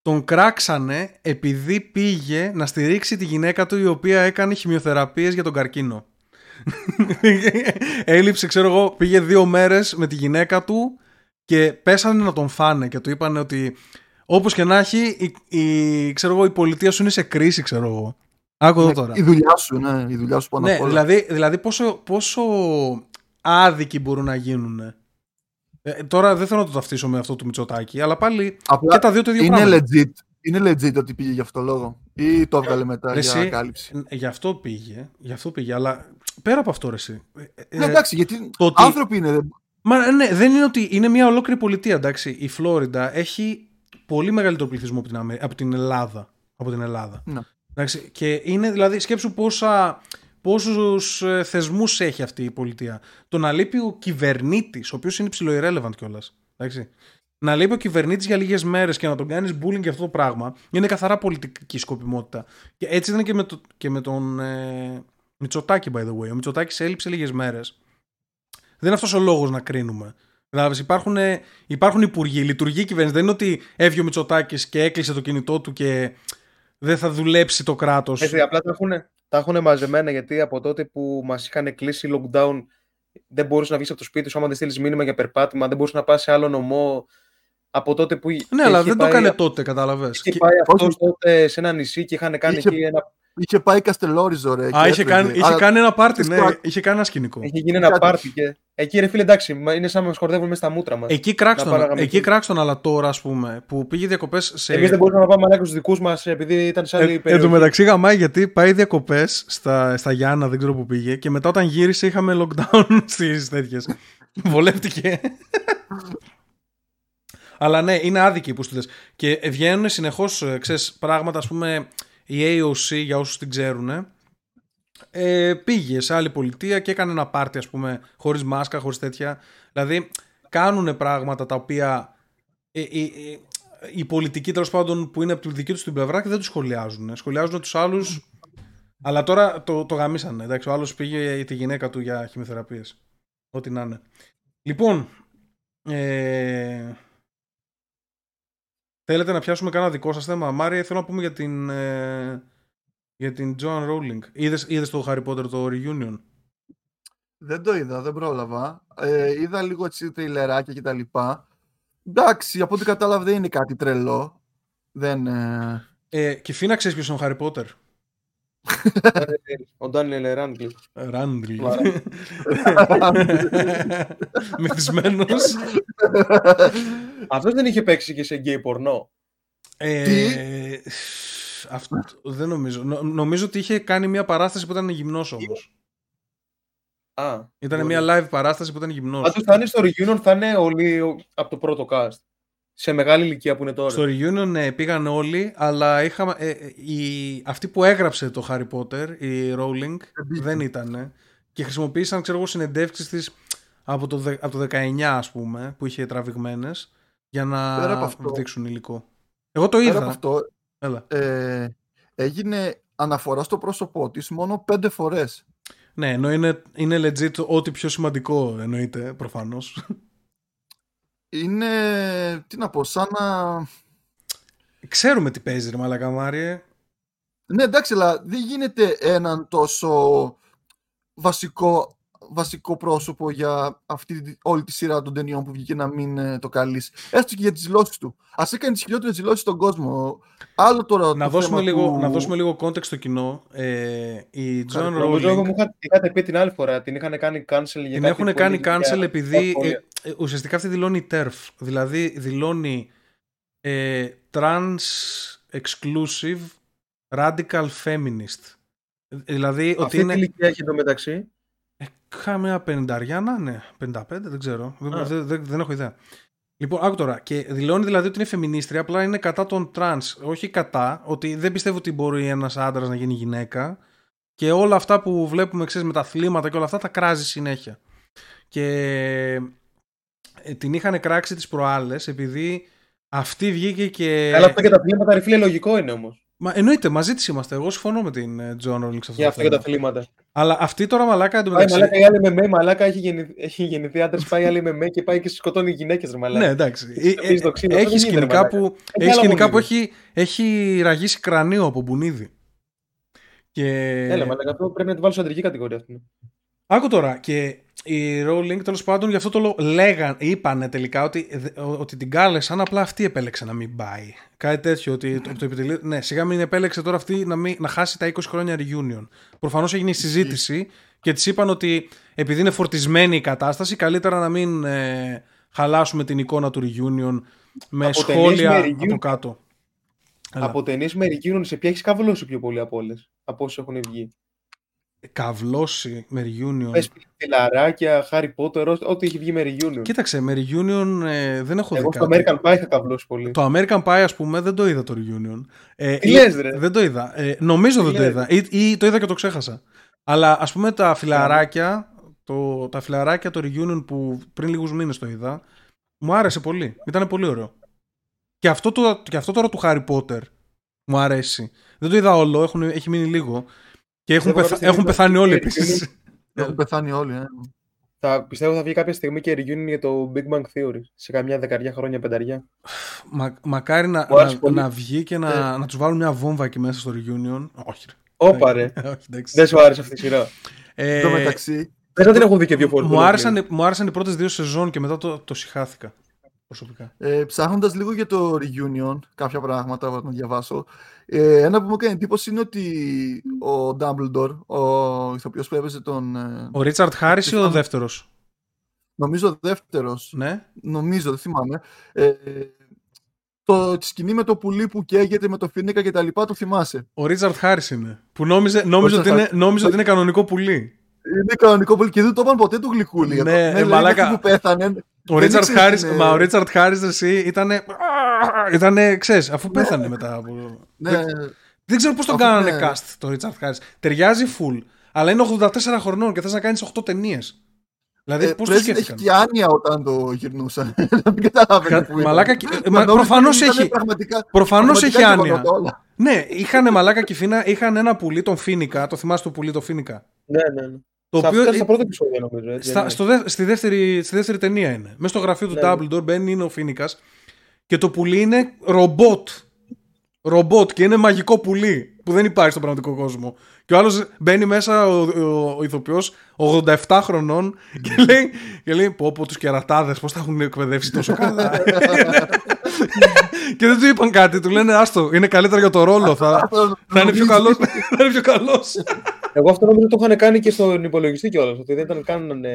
Speaker 1: τον κράξανε επειδή πήγε να στηρίξει τη γυναίκα του η οποία έκανε χημειοθεραπείες για τον καρκίνο. Έλειψε, ξέρω εγώ, πήγε δύο μέρες με τη γυναίκα του και πέσανε να τον φάνε και του είπαν ότι όπως και να έχει η, η, ξέρω εγώ, η πολιτεία σου είναι σε κρίση, ξέρω εγώ. Άκου εδώ
Speaker 2: Ναι,
Speaker 1: τώρα.
Speaker 2: Η δουλειά σου, ναι, η δουλειά σου πάνω
Speaker 1: Ναι,
Speaker 2: απ' όλα.
Speaker 1: δηλαδή, δηλαδή πόσο, πόσο άδικοι μπορούν να γίνουν. Ε, τώρα δεν θέλω να το ταυτίσω με αυτό του Μητσοτάκη, αλλά πάλι
Speaker 2: Απλά
Speaker 1: και τα δύο το ίδιο
Speaker 2: είναι
Speaker 1: πράγμα.
Speaker 2: legit. Είναι legit ότι πήγε για αυτό λόγο. Ή το έβγαλε μετά
Speaker 1: Ρε
Speaker 2: για
Speaker 1: εσύ,
Speaker 2: κάλυψη;
Speaker 1: Ε, Γι' αυτό πήγε, γι' αυτό πήγε, αλλά πέρα από αυτό ρε εσύ. ε, ε,
Speaker 2: Ναι, εντάξει, γιατί
Speaker 1: το ότι-
Speaker 2: άνθρωποι είναι. δεν-
Speaker 1: Μα ναι, δεν είναι ότι είναι μια ολόκληρη πολιτεία, εντάξει. Η Φλόριντα έχει πολύ μεγαλύτερο πληθυσμό από την, Αμε- από την Ελλάδα. Από την Ελλάδα.
Speaker 2: Ναι.
Speaker 1: Εντάξει, και είναι δηλαδή, σκέψου πόσα, πόσους ε, θεσμούς έχει αυτή η πολιτεία. Το να λείπει ο κυβερνήτης, ο οποίος είναι ψηλό irrelevant κιόλας. Εντάξει. Να λείπει ο κυβερνήτης για λίγες μέρες και να τον κάνεις bullying για αυτό το πράγμα είναι καθαρά πολιτική σκοπιμότητα. Και έτσι ήταν και με, το, και με τον ε, Μητσοτάκη, by the way. Ο Μητσοτάκης έλειψε λίγες μέρες. Δεν είναι αυτός ο λόγος να κρίνουμε. Δηλαδή υπάρχουν, ε, υπάρχουν υπουργοί, λειτουργεί η κυβέρνηση. Δεν είναι ότι έβγε ο Μητσοτάκης και έκλεισε το κινητό του και δεν θα δουλέψει το κράτος.
Speaker 3: Έτσι, απλά τα έχουν, τα έχουν μαζεμένα γιατί από τότε που μας είχαν κλείσει lockdown δεν μπορούσε να βγεις από το σπίτι σου. Άμα δεν στείλεις μήνυμα για περπάτημα, δεν μπορούσε να πας σε άλλο νομό. Από τότε που.
Speaker 1: Ναι, αλλά δεν το έκανε τότε, κατάλαβες.
Speaker 3: Είχε
Speaker 1: Και-
Speaker 3: πάει αυτό
Speaker 2: Όχι.
Speaker 3: τότε σε ένα νησί και είχαν κάνει
Speaker 2: Είχε-
Speaker 3: εκεί ένα.
Speaker 2: Είχε πάει Καστελόριζο, ρε.
Speaker 1: Α,
Speaker 2: και
Speaker 1: είχε
Speaker 2: έφευγε.
Speaker 1: κάνει, είχε
Speaker 2: Αλλά-
Speaker 1: κάνει ένα πάρτι, ναι,
Speaker 2: Σκοτ.
Speaker 1: είχε κάνει ένα σκηνικό.
Speaker 3: Είχε γίνει ένα
Speaker 2: Κάτι.
Speaker 3: πάρτι και. Εκεί ρε φίλε, εντάξει, μα είναι σαν να μας χορδεύουν μέσα στα μούτρα μας.
Speaker 1: Εκεί κράξτον,
Speaker 3: Να πάμε να
Speaker 1: εκεί
Speaker 3: γαμηθούμε.
Speaker 1: κράξτον, αλλά τώρα, ας πούμε, που πήγε διακοπές σε...
Speaker 3: Εμείς δεν μπορούσαμε να πάμε ανάγκη στους δικούς μας επειδή ήταν σε άλλη
Speaker 1: Ε, εν
Speaker 3: περίοδο.
Speaker 1: τω μεταξύ γαμάει γιατί πάει διακοπές στα, στα Γιάννα, δεν ξέρω που πήγε, και μετά όταν γύρισε είχαμε lockdown στις τέτοιες. Βολεύτηκε. Αλλά ναι, είναι άδικοι που στείλες. Και βγαίνουν συνεχώς πράγματα, ας πούμε, η AOC, για όσους την ξέρουν, ε, πήγε σε άλλη πολιτεία και έκανε ένα πάρτι, ας πούμε, χωρίς μάσκα, χωρίς τέτοια. Δηλαδή, κάνουν πράγματα τα οποία. ε, ε, ε, οι πολιτικοί τέλος πάντων που είναι από τη δική τους την πλευρά και δεν τους σχολιάζουν. Σχολιάζουν τους άλλους. Αλλά τώρα το, το γαμίσανε. Εντάξει, ο άλλος πήγε τη γυναίκα του για χημειοθεραπείε. Ό,τι να είναι. Λοιπόν. Ε, θέλετε να πιάσουμε κανένα δικό σας θέμα; Μάρια, θέλω να πούμε για την. Ε, για την Joan Rowling. Είδες, είδες το Harry Potter το Reunion;
Speaker 2: Δεν το είδα, δεν πρόλαβα. Ε, είδα λίγο έτσι τριλεράκια και τα λοιπά. Εντάξει, από ό,τι κατάλαβα δεν είναι κάτι τρελό. Δεν... Ε...
Speaker 1: Ε, και φύνα ξέρεις ποιος είναι ο Harry Potter;
Speaker 3: Ο Ντάνιελ Ράντλ.
Speaker 1: Ράντλ.
Speaker 3: Μάρα.
Speaker 1: Μεθυσμένος.
Speaker 3: Αυτός δεν είχε παίξει και σε γκέι πορνό.
Speaker 1: Ε, αυτό, δεν νομίζω. Νο- νομίζω ότι είχε κάνει μια παράσταση που ήταν γυμνός όμως.
Speaker 3: Α.
Speaker 1: Ήταν
Speaker 3: μπορεί.
Speaker 1: μια live παράσταση που ήταν γυμνός.
Speaker 3: Πάντως θα είναι στο reunion, θα είναι όλοι από το πρώτο cast. Σε μεγάλη ηλικία που είναι τώρα.
Speaker 1: Στο reunion ναι, πήγαν όλοι, αλλά είχαμε, ε, ε, η, αυτή που έγραψε το Harry Potter, η Rowling, δεν ήταν. Και χρησιμοποίησαν, ξέρω εγώ, συνεντεύξεις της από το, δε- από το 19, ας πούμε, που είχε τραβηγμένες, για
Speaker 2: Πέρα από
Speaker 1: να
Speaker 2: αυτό-
Speaker 1: δείξουν υλικό. Εγώ το
Speaker 2: Πέρα
Speaker 1: είδα.
Speaker 2: από αυτό,
Speaker 1: Έλα.
Speaker 2: ε, έγινε αναφορά στο πρόσωπό της μόνο πέντε φορές.
Speaker 1: Ναι, ενώ είναι, είναι legit ό,τι πιο σημαντικό εννοείται, προφανώς.
Speaker 2: Είναι, τι να πω, σαν να...
Speaker 1: Ξέρουμε τι παίζει ρε μαλακα Μάριε.
Speaker 2: Ναι, εντάξει, αλλά δεν γίνεται έναν τόσο βασικό, βασικό πρόσωπο για αυτή τη- όλη τη σειρά των ταινιών που βγήκε να μην ε, το καλείς. Έστω και για τις δηλώσεις του. Ας έκανε τις χιλιότερες δηλώσεις στον κόσμο. Άλλο τώρα
Speaker 1: Να
Speaker 2: το
Speaker 1: δώσουμε,
Speaker 2: θέμα
Speaker 1: λίγο,
Speaker 2: του...
Speaker 1: να δώσουμε λίγο context στο κοινό. Ε, η John
Speaker 3: Νομίζω
Speaker 1: Rowling
Speaker 3: μου είχα- είχατε πει την άλλη φορά, την είχαν κάνει cancel για
Speaker 1: την
Speaker 3: κάτι
Speaker 1: έχουν
Speaker 3: που
Speaker 1: κάνει
Speaker 3: έλεγε
Speaker 1: cancel
Speaker 3: για-
Speaker 1: επειδή
Speaker 3: για-
Speaker 1: ε, ε, ουσιαστικά αυτή δηλώνει TERF. Δηλαδή δηλώνει ε, trans exclusive radical feminist. Δηλαδή ότι
Speaker 3: Αυτή τι
Speaker 1: είναι
Speaker 3: ηλικία έχει εδώ μεταξύ.
Speaker 1: Καμιά πενηνταριάνα, ναι. 55, δεν ξέρω. Δεν,
Speaker 3: Α.
Speaker 1: δεν, δεν, δεν έχω ιδέα. Λοιπόν, άκου τώρα. Και δηλώνει δηλαδή ότι είναι φεμινίστρια, απλά είναι κατά των τρανς. Όχι κατά, ότι δεν πιστεύω ότι μπορεί ένας άντρας να γίνει γυναίκα. Και όλα αυτά που βλέπουμε, ξέρεις, με τα αθλήματα και όλα αυτά, τα κράζει συνέχεια. Και ε, την είχαν κράξει τις προάλλες επειδή αυτή βγήκε και...
Speaker 3: Αλλά αυτό και τα πλήματα ρε φίλε λογικό είναι όμως.
Speaker 1: Μα εννοείται, μαζί της είμαστε. Εγώ συμφωνώ με την ε, John Rowling σε αυτό.
Speaker 3: Για
Speaker 1: το
Speaker 3: αυτό και τα
Speaker 1: θέμα.
Speaker 3: αθλήματα.
Speaker 1: Αλλά αυτή τώρα μαλάκα
Speaker 3: Πάει
Speaker 1: εντωμεταξύ.
Speaker 3: μαλάκα η άλλη με με, μαλάκα έχει γεννηθεί, έχει γεννηθεί άντρας, πάει η άλλη με με και πάει και σκοτώνει γυναίκες ρε μαλάκα.
Speaker 1: Ναι, εντάξει.
Speaker 3: Αφήσει το ξύλο,
Speaker 1: Έχει
Speaker 3: αυτό δεν γίνεται,
Speaker 1: σκηνικά
Speaker 3: μαλάκα.
Speaker 1: που,
Speaker 3: Έχει
Speaker 1: έχει,
Speaker 3: άλλα
Speaker 1: σκηνικά που
Speaker 3: μονίδι.
Speaker 1: έχει, έχει ραγίσει κρανίο από μπουνίδι. Και...
Speaker 3: Έλα μαλάκα, αυτό πρέπει να τη βάλω σε αντρική κατηγορία αυτή.
Speaker 1: Άκου τώρα. Και η Rowling τέλος πάντων γι' αυτό το λόγο λέγαν, είπανε τελικά ότι, ότι την κάλεσαν, απλά αυτή επέλεξε να μην πάει. Κάτι τέτοιο. Ότι το, το επιτελείο, ναι, σιγά μην επέλεξε τώρα αυτή να, μην, να χάσει τα 20 χρόνια reunion. Προφανώς έγινε η συζήτηση και της είπαν ότι επειδή είναι φορτισμένη η κατάσταση, καλύτερα να μην ε, χαλάσουμε την εικόνα του reunion με
Speaker 3: Από
Speaker 1: σχόλια
Speaker 3: ταινίες με
Speaker 1: από
Speaker 3: reunion.
Speaker 1: κάτω. Έλα.
Speaker 3: Από ταινίες με reunion σε ποια έχεις καβλώσει πιο πολύ από όλες, από όσες έχουν βγει.
Speaker 1: Καυλώσει με reunion.
Speaker 3: Πες φιλαράκια, Harry Potter, ό- ό,τι έχει βγει με reunion.
Speaker 1: Κοίταξε, με reunion ε, δεν έχω δει
Speaker 3: Εγώ στο
Speaker 1: κάτι.
Speaker 3: American Pie είχα καβλώσει πολύ.
Speaker 1: Το American Pie, ας πούμε, δεν το είδα το reunion. Ε,
Speaker 3: Τι
Speaker 1: ή-
Speaker 3: λες, ρε;
Speaker 1: Δεν το είδα. Ε, νομίζω
Speaker 3: Τι
Speaker 1: δεν το
Speaker 3: λες;
Speaker 1: είδα. Ή, ή το είδα και το ξέχασα. Αλλά ας πούμε τα φιλαράκια, το, τα φιλαράκια το reunion που πριν λίγους μήνες το είδα, μου άρεσε πολύ. Ήταν πολύ ωραίο. Και αυτό, το, και αυτό τώρα του Harry Potter μου αρέσει. Δεν το είδα όλο, έχουν, έχει μείνει λίγο. Και έχουν,
Speaker 3: Πιστεύω
Speaker 1: πεθα-
Speaker 3: κάποια
Speaker 1: έχουν
Speaker 3: στιγμή
Speaker 1: πεθάνει
Speaker 3: θα
Speaker 1: όλοι
Speaker 3: βγει
Speaker 1: επίσης.
Speaker 2: Έχουν πεθάνει όλοι. Ε.
Speaker 3: Θα, πιστεύω θα βγει κάποια στιγμή και reunion για το Big Bang Theory. Σε καμιά δεκαριά χρόνια, πενταριά.
Speaker 1: Μα, μακάρι να,
Speaker 3: Μου άρεσε
Speaker 1: να,
Speaker 3: πολύ.
Speaker 1: να βγει και να, να τους βάλουν μια βόμβα εκεί μέσα στο reunion. Όχι. ρε.
Speaker 3: Όπα ρε.
Speaker 1: Όχι, εντάξει.
Speaker 3: Δεν σου άρεσε αυτή η σειρά.
Speaker 1: Ε,
Speaker 2: Εν τω μεταξύ,
Speaker 3: Δεν θα την έχω δει και δύο φορές.
Speaker 1: μου,
Speaker 3: το
Speaker 1: άρεσαν,
Speaker 3: Netflix.
Speaker 1: μου άρεσαν οι πρώτες δύο σεζόν και μετά το, το συχάθηκα προσωπικά.
Speaker 2: ε, ψάχνοντας λίγο για το reunion, κάποια πράγματα να διαβάσω. Ε, ένα που μου έκανε εντύπωση είναι ότι ο Dumbledore, ο ηθοποιός που έπαιζε τον. ε,
Speaker 1: Ο Ρίτσαρτ Χάρις ή ο
Speaker 2: Πιθανό.
Speaker 1: δεύτερος;
Speaker 2: νομίζω δεύτερος.
Speaker 1: Ναι.
Speaker 2: Νομίζω, δεν θυμάμαι. Ε, το τη σκηνή με το πουλί που καίγεται με το φίνικα και τα λοιπά το θυμάσαι;
Speaker 1: Ο Ρίτσαρτ Χάρις είναι. Που νόμιζε, νόμιζε,
Speaker 2: Richard
Speaker 1: ότι, είναι,
Speaker 2: Harris.
Speaker 1: νόμιζε ότι είναι κανονικό πουλί.
Speaker 2: Είναι κανονικό πουλί και δεν το είπαν ποτέ του γλυκούλη.
Speaker 1: Ναι,
Speaker 2: Το-
Speaker 1: ε,
Speaker 2: λέει,
Speaker 1: μαλάκα.
Speaker 2: μέχρι που πέθανε.
Speaker 1: Ο
Speaker 2: δεν
Speaker 1: Ρίτσαρτ
Speaker 2: ήξερε
Speaker 1: Χάρις,
Speaker 2: την, ε,
Speaker 1: μα ο Ρίτσαρτ Χάρις εσύ ήτανε, ήτανε, ξέρεις, αφού πέθανε μετά από...
Speaker 2: Ναι,
Speaker 1: Δεν, δεν ξέρω πώς τον
Speaker 2: Αφού
Speaker 1: κάνανε
Speaker 2: ναι.
Speaker 1: cast το Ρίτσαρτ Χάρις. Ταιριάζει full, αλλά είναι 84 χρονών και θες να κάνεις 8 ταινίες. Δηλαδή
Speaker 2: ε,
Speaker 1: πώς το
Speaker 2: πρέπει να έχει
Speaker 1: σκέφτηκαν;
Speaker 2: και άνοια όταν το γυρνούσαν. Δεν καταλαβαίνω που ήταν.
Speaker 1: Μαλάκα, και- ε, μα
Speaker 2: Νόμιζα
Speaker 1: προφανώς
Speaker 2: ότι ήταν
Speaker 1: έχει-
Speaker 2: πραγματικά-
Speaker 1: Προφανώς έχει
Speaker 2: πραγματικά
Speaker 1: άνοια.
Speaker 2: γεγονότα όλα.
Speaker 1: Ναι, είχαν μαλάκα και φίνα, είχαν ένα πουλί, τον Φίνικα, το θυμάσαι το πουλί, το Φίνικα;
Speaker 3: Ναι, ναι, ναι.
Speaker 1: Το
Speaker 3: Στα-
Speaker 1: οποίο
Speaker 3: ήταν στα πρώτα επεισόδια νομίζω. Έτσι,
Speaker 1: Στα,
Speaker 3: δεν
Speaker 1: στο δε, στη, δεύτερη, στη δεύτερη ταινία είναι. Μέσα στο γραφείο του
Speaker 3: Ναι.
Speaker 1: Dumbledore μπαίνει είναι ο Φίνικας και το πουλί είναι ρομπότ. Ρομπότ και είναι μαγικό πουλί που δεν υπάρχει στον πραγματικό κόσμο. Και ο άλλος μπαίνει μέσα ο, ο, ο ηθοποιός 87 χρονών και λέει, και λέει πω πω τους κερατάδες πώς θα έχουν εκπαιδεύσει τόσο καλά. και δεν του είπαν κάτι, του λένε άστο, είναι καλύτερα για το ρόλο, θα, θα είναι πιο καλός. θα είναι πιο καλός.
Speaker 3: Εγώ αυτό νομίζω το είχαν κάνει και στον υπολογιστή κιόλας. Ότι δεν ήταν καν. ε,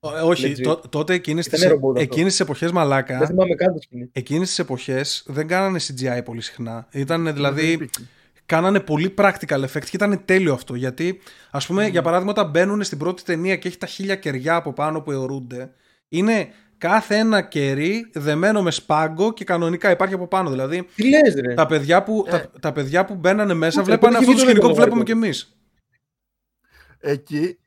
Speaker 1: Ε, Όχι,
Speaker 3: Legit.
Speaker 1: τό- τότε εκείνες
Speaker 3: Ήταν
Speaker 1: τις,
Speaker 3: ρομπότ αυτό.
Speaker 1: εκείνες τις εποχές μαλάκα
Speaker 3: Δεν θυμάμαι καν τη σκηνή.
Speaker 1: εκείνες τις εποχές δεν κάνανε CGI πολύ συχνά. Ήταν
Speaker 2: Δεν
Speaker 1: δηλαδή,
Speaker 2: υπήρχε.
Speaker 1: κάνανε πολύ practical effect και ήταν τέλειο αυτό. Γιατί, ας πούμε, για παράδειγμα, όταν μπαίνουν στην πρώτη ταινία και έχει τα χίλια κεριά από πάνω που αιωρούνται, είναι κάθε ένα κερί δεμένο με σπάγκο και κανονικά υπάρχει από πάνω. Δηλαδή,
Speaker 3: Τι λες, ρε.
Speaker 1: τα παιδιά που,
Speaker 2: Ε.
Speaker 1: τα, τα παιδιά που μπαίνανε μέσα
Speaker 3: Ούτε,
Speaker 1: βλέπανε
Speaker 3: ούτε
Speaker 1: αυτό το
Speaker 3: βίντεο
Speaker 1: σκηνικό
Speaker 3: δεν
Speaker 1: που
Speaker 3: το
Speaker 1: βλέπουμε κι
Speaker 3: βλέπω.
Speaker 1: Εμείς.
Speaker 2: Εκεί,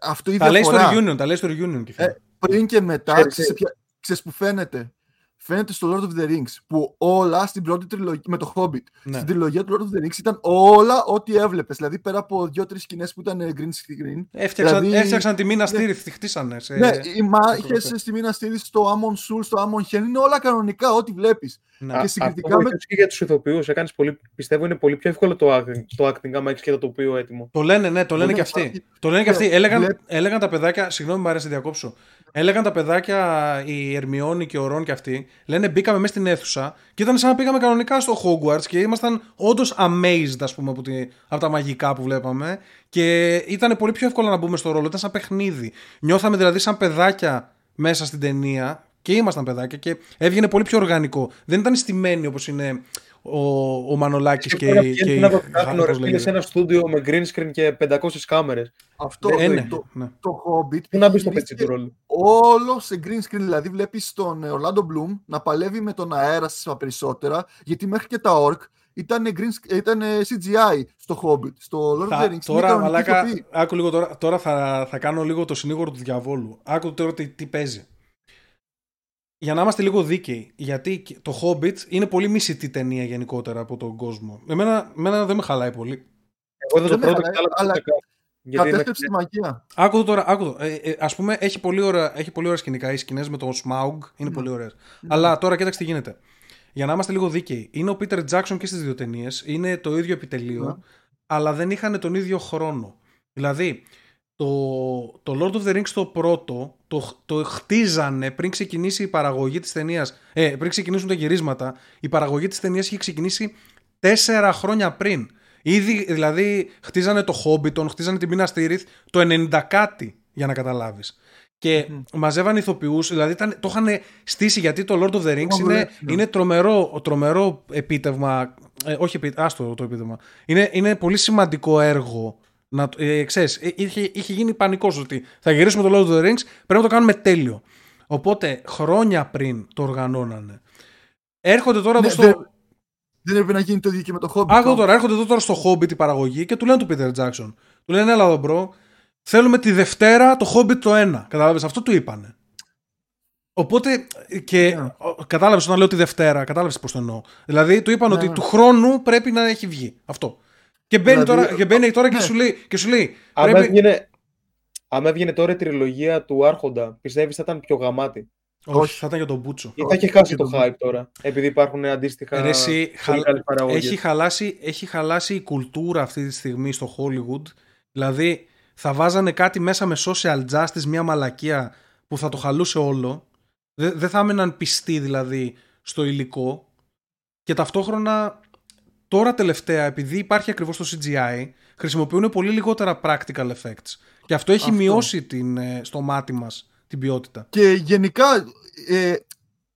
Speaker 2: αυτό η
Speaker 1: Τα λέει στο
Speaker 2: διαφορά.
Speaker 1: reunion, τα λέει στο reunion. και
Speaker 2: Ε, πριν και μετά,
Speaker 3: Ξέρεις,
Speaker 2: ξέρεις, ποια- ξέρεις που φαίνεται; Φαίνεται στο Lord of the Rings που όλα στην πρώτη τριλογία με το Hobbit.
Speaker 1: Ναι.
Speaker 2: Στην τριλογία του Lord of the Rings ήταν όλα ό,τι έβλεπες. Δηλαδή πέρα από δύο-τρεις σκηνές που ήταν ε, green screen.
Speaker 1: Έφτιαξαν,
Speaker 2: Δηλαδή-
Speaker 1: έφτιαξαν τη μήνα στήρι, τη χτίσανε. Σε...
Speaker 2: ναι, οι μάχε
Speaker 1: προχωρώ.
Speaker 2: στη Μίνα Στήρι, στο Amon Sul, στο Amon Hen είναι όλα κανονικά, ό,τι βλέπεις.
Speaker 1: Ναι.
Speaker 3: Α,
Speaker 2: και συγκριτικά
Speaker 3: αυτό
Speaker 2: με-
Speaker 3: βοηθούσε και για τους ηθοποιούς. πολύ, πιστεύω είναι πολύ πιο εύκολο το acting, το acting άμα έχεις και το τοπίο έτοιμο.
Speaker 1: Το λένε, ναι, το λένε
Speaker 2: Μπορεί
Speaker 1: και
Speaker 2: να
Speaker 1: αυτοί.
Speaker 2: υπάρχει-
Speaker 1: Το λένε και
Speaker 2: Ναι,
Speaker 1: αυτοί. Έλεγαν,
Speaker 2: βλέπ-
Speaker 1: έλεγαν τα παιδάκια, συγγνώμη, μου αρέσει να διακόψω. Έλεγαν τα παιδάκια, η Ερμιόνη και ο Ρον και αυτοί, λένε μπήκαμε μέσα στην αίθουσα και ήταν σαν να πήγαμε κανονικά στο Hogwarts και ήμασταν όντως amazed, ας πούμε, από, τη, από τα μαγικά που βλέπαμε. Και ήταν πολύ πιο εύκολο να μπούμε στο ρόλο. Ήταν σαν παιχνίδι. Νιώθαμε δηλαδή σαν παιδάκια μέσα στην ταινία και ήμασταν παιδάκια και έβγαινε πολύ πιο οργανικό. Δεν ήταν στημένοι όπως είναι ο, ο Μανολάκης και,
Speaker 3: Σκέφτομαι να
Speaker 1: και,
Speaker 3: πηγαίνεις
Speaker 1: η.
Speaker 3: να το
Speaker 1: Γα-
Speaker 3: φτιάχνουν
Speaker 1: πώς
Speaker 3: ρε φίλε,
Speaker 1: λέγεται.
Speaker 3: σε ένα στούντιο με green screen και 500 κάμερες.
Speaker 2: Αυτό
Speaker 1: Ε,
Speaker 2: το,
Speaker 1: ναι,
Speaker 2: το,
Speaker 1: ναι.
Speaker 2: το Hobbit.
Speaker 3: Πού να μπεις στο
Speaker 2: γυρίστηκε
Speaker 3: πετσί του ρόλου.
Speaker 2: Όλο σε green screen. Δηλαδή βλέπεις τον Orlando Bloom να παλεύει με τον αέρα στα περισσότερα. Γιατί μέχρι και τα Orc ήταν, green, sc- ήταν CGI στο Hobbit. Στο Lord of the
Speaker 1: Θα,
Speaker 2: Rings. είναι
Speaker 1: τώρα,
Speaker 2: κανονική
Speaker 1: μαλάκα,
Speaker 2: ηθοποιοί.
Speaker 1: άκου λίγο τώρα, τώρα θα, θα κάνω λίγο το συνήγορο του διαβόλου. Άκου τώρα τι, τι παίζει. Για να είμαστε λίγο δίκαιοι, γιατί το Hobbit είναι πολύ μισητή ταινία γενικότερα από τον κόσμο. Εμένα, εμένα δεν με χαλάει πολύ.
Speaker 3: Εγώ δεν το
Speaker 2: Δεν με
Speaker 3: πρώτο
Speaker 2: χαλάει,
Speaker 3: αλλά...
Speaker 2: αλλά
Speaker 3: Γιατί
Speaker 2: Κατέστρεψε τη μαγεία.
Speaker 1: Άκου το τώρα, άκου το. Ε, ε, ας πούμε, έχει πολύ, ωραία, έχει πολύ ωραία σκηνικά. Οι σκηνές με τον Smaug είναι πολύ ωραίες. Αλλά τώρα κοίταξε τι γίνεται. Για να είμαστε λίγο δίκαιοι. Είναι ο Peter Jackson και στις δύο ταινίες. Είναι το ίδιο επιτελείο.
Speaker 2: Ναι.
Speaker 1: Αλλά δεν είχαν τον ίδιο χρόνο. Δηλαδή, το, το Lord of the Rings το πρώτο το, το χτίζανε πριν ξεκινήσει η παραγωγή της ταινίας. Ε, πριν ξεκινήσουν τα γυρίσματα. Η παραγωγή της ταινίας είχε ξεκινήσει τέσσερα χρόνια πριν. Ήδη, δηλαδή, χτίζανε το Hobbiton, χτίζανε την Minas Tirith το 90 κάτι, για να καταλάβεις. Και μαζεύαν ηθοποιούς, δηλαδή ήταν, το είχαν στήσει γιατί το Lord of the Rings
Speaker 2: Έχουμε
Speaker 1: είναι,
Speaker 2: δουλέψει, ναι.
Speaker 1: είναι τρομερό, τρομερό επίτευγμα. Ε, όχι, επί- άστο το επίτευγμα. Είναι, είναι πολύ σημαντικό έργο. Να, το- ε, ξέρεις, ε, είχε, είχε γίνει πανικός ότι θα γυρίσουμε το Lord of the Rings, πρέπει να το κάνουμε τέλειο. Οπότε χρόνια πριν το οργανώνανε. Έρχονται τώρα
Speaker 2: Ναι,
Speaker 1: εδώ στο.
Speaker 2: δεν- Δεν έπρεπε να γίνει το ίδιο και με το Hobbit.
Speaker 1: Άκου τώρα, έρχονται εδώ τώρα στο Hobbit η παραγωγή και του λένε του Peter Jackson. Του λένε, έλα εδώ bro, θέλουμε τη Δευτέρα το Hobbit το 1. Κατάλαβες, αυτό του είπανε. Οπότε και
Speaker 2: Ναι.
Speaker 1: ο- κατάλαβες όταν λέω τη Δευτέρα, κατάλαβες πώς το εννοώ. Δηλαδή του είπαν
Speaker 2: Ναι,
Speaker 1: ότι
Speaker 2: ναι.
Speaker 1: του χρόνου πρέπει να έχει βγει. Αυτό. Και μπαίνει
Speaker 2: Δηλαδή,
Speaker 1: τώρα, και, μπαίνει τώρα και,
Speaker 2: ναι.
Speaker 1: σου λέει, και σου λέει
Speaker 3: Αν
Speaker 1: πρέπει...
Speaker 3: έβγαινε, άμα έβγαινε τώρα η τριλογία του Άρχοντα, πιστεύεις θα ήταν πιο γαμάτι;
Speaker 1: Όχι, θα ήταν για τον Μπούτσο.
Speaker 3: Ή θα έχει
Speaker 2: Όχι,
Speaker 3: χάσει
Speaker 2: όχι,
Speaker 3: το
Speaker 2: δεν-
Speaker 3: hype τώρα, επειδή υπάρχουν αντίστοιχα
Speaker 1: Ρε, εσύ,
Speaker 3: πολύ
Speaker 1: χα-
Speaker 3: καλές παραγωγές.
Speaker 1: έχει, χαλάσει, έχει χαλάσει η κουλτούρα αυτή τη στιγμή στο Hollywood. Δηλαδή θα βάζανε κάτι μέσα με social justice, μια μαλακία που θα το χαλούσε όλο. Δεν δεν θα έμεναν πιστοί δηλαδή στο υλικό. Και ταυτόχρονα τώρα τελευταία επειδή υπάρχει ακριβώς το CGI χρησιμοποιούν πολύ λιγότερα practical effects. Και αυτό έχει
Speaker 2: Αυτό.
Speaker 1: μειώσει την, ε, στο μάτι μας την ποιότητα.
Speaker 2: Και γενικά ε,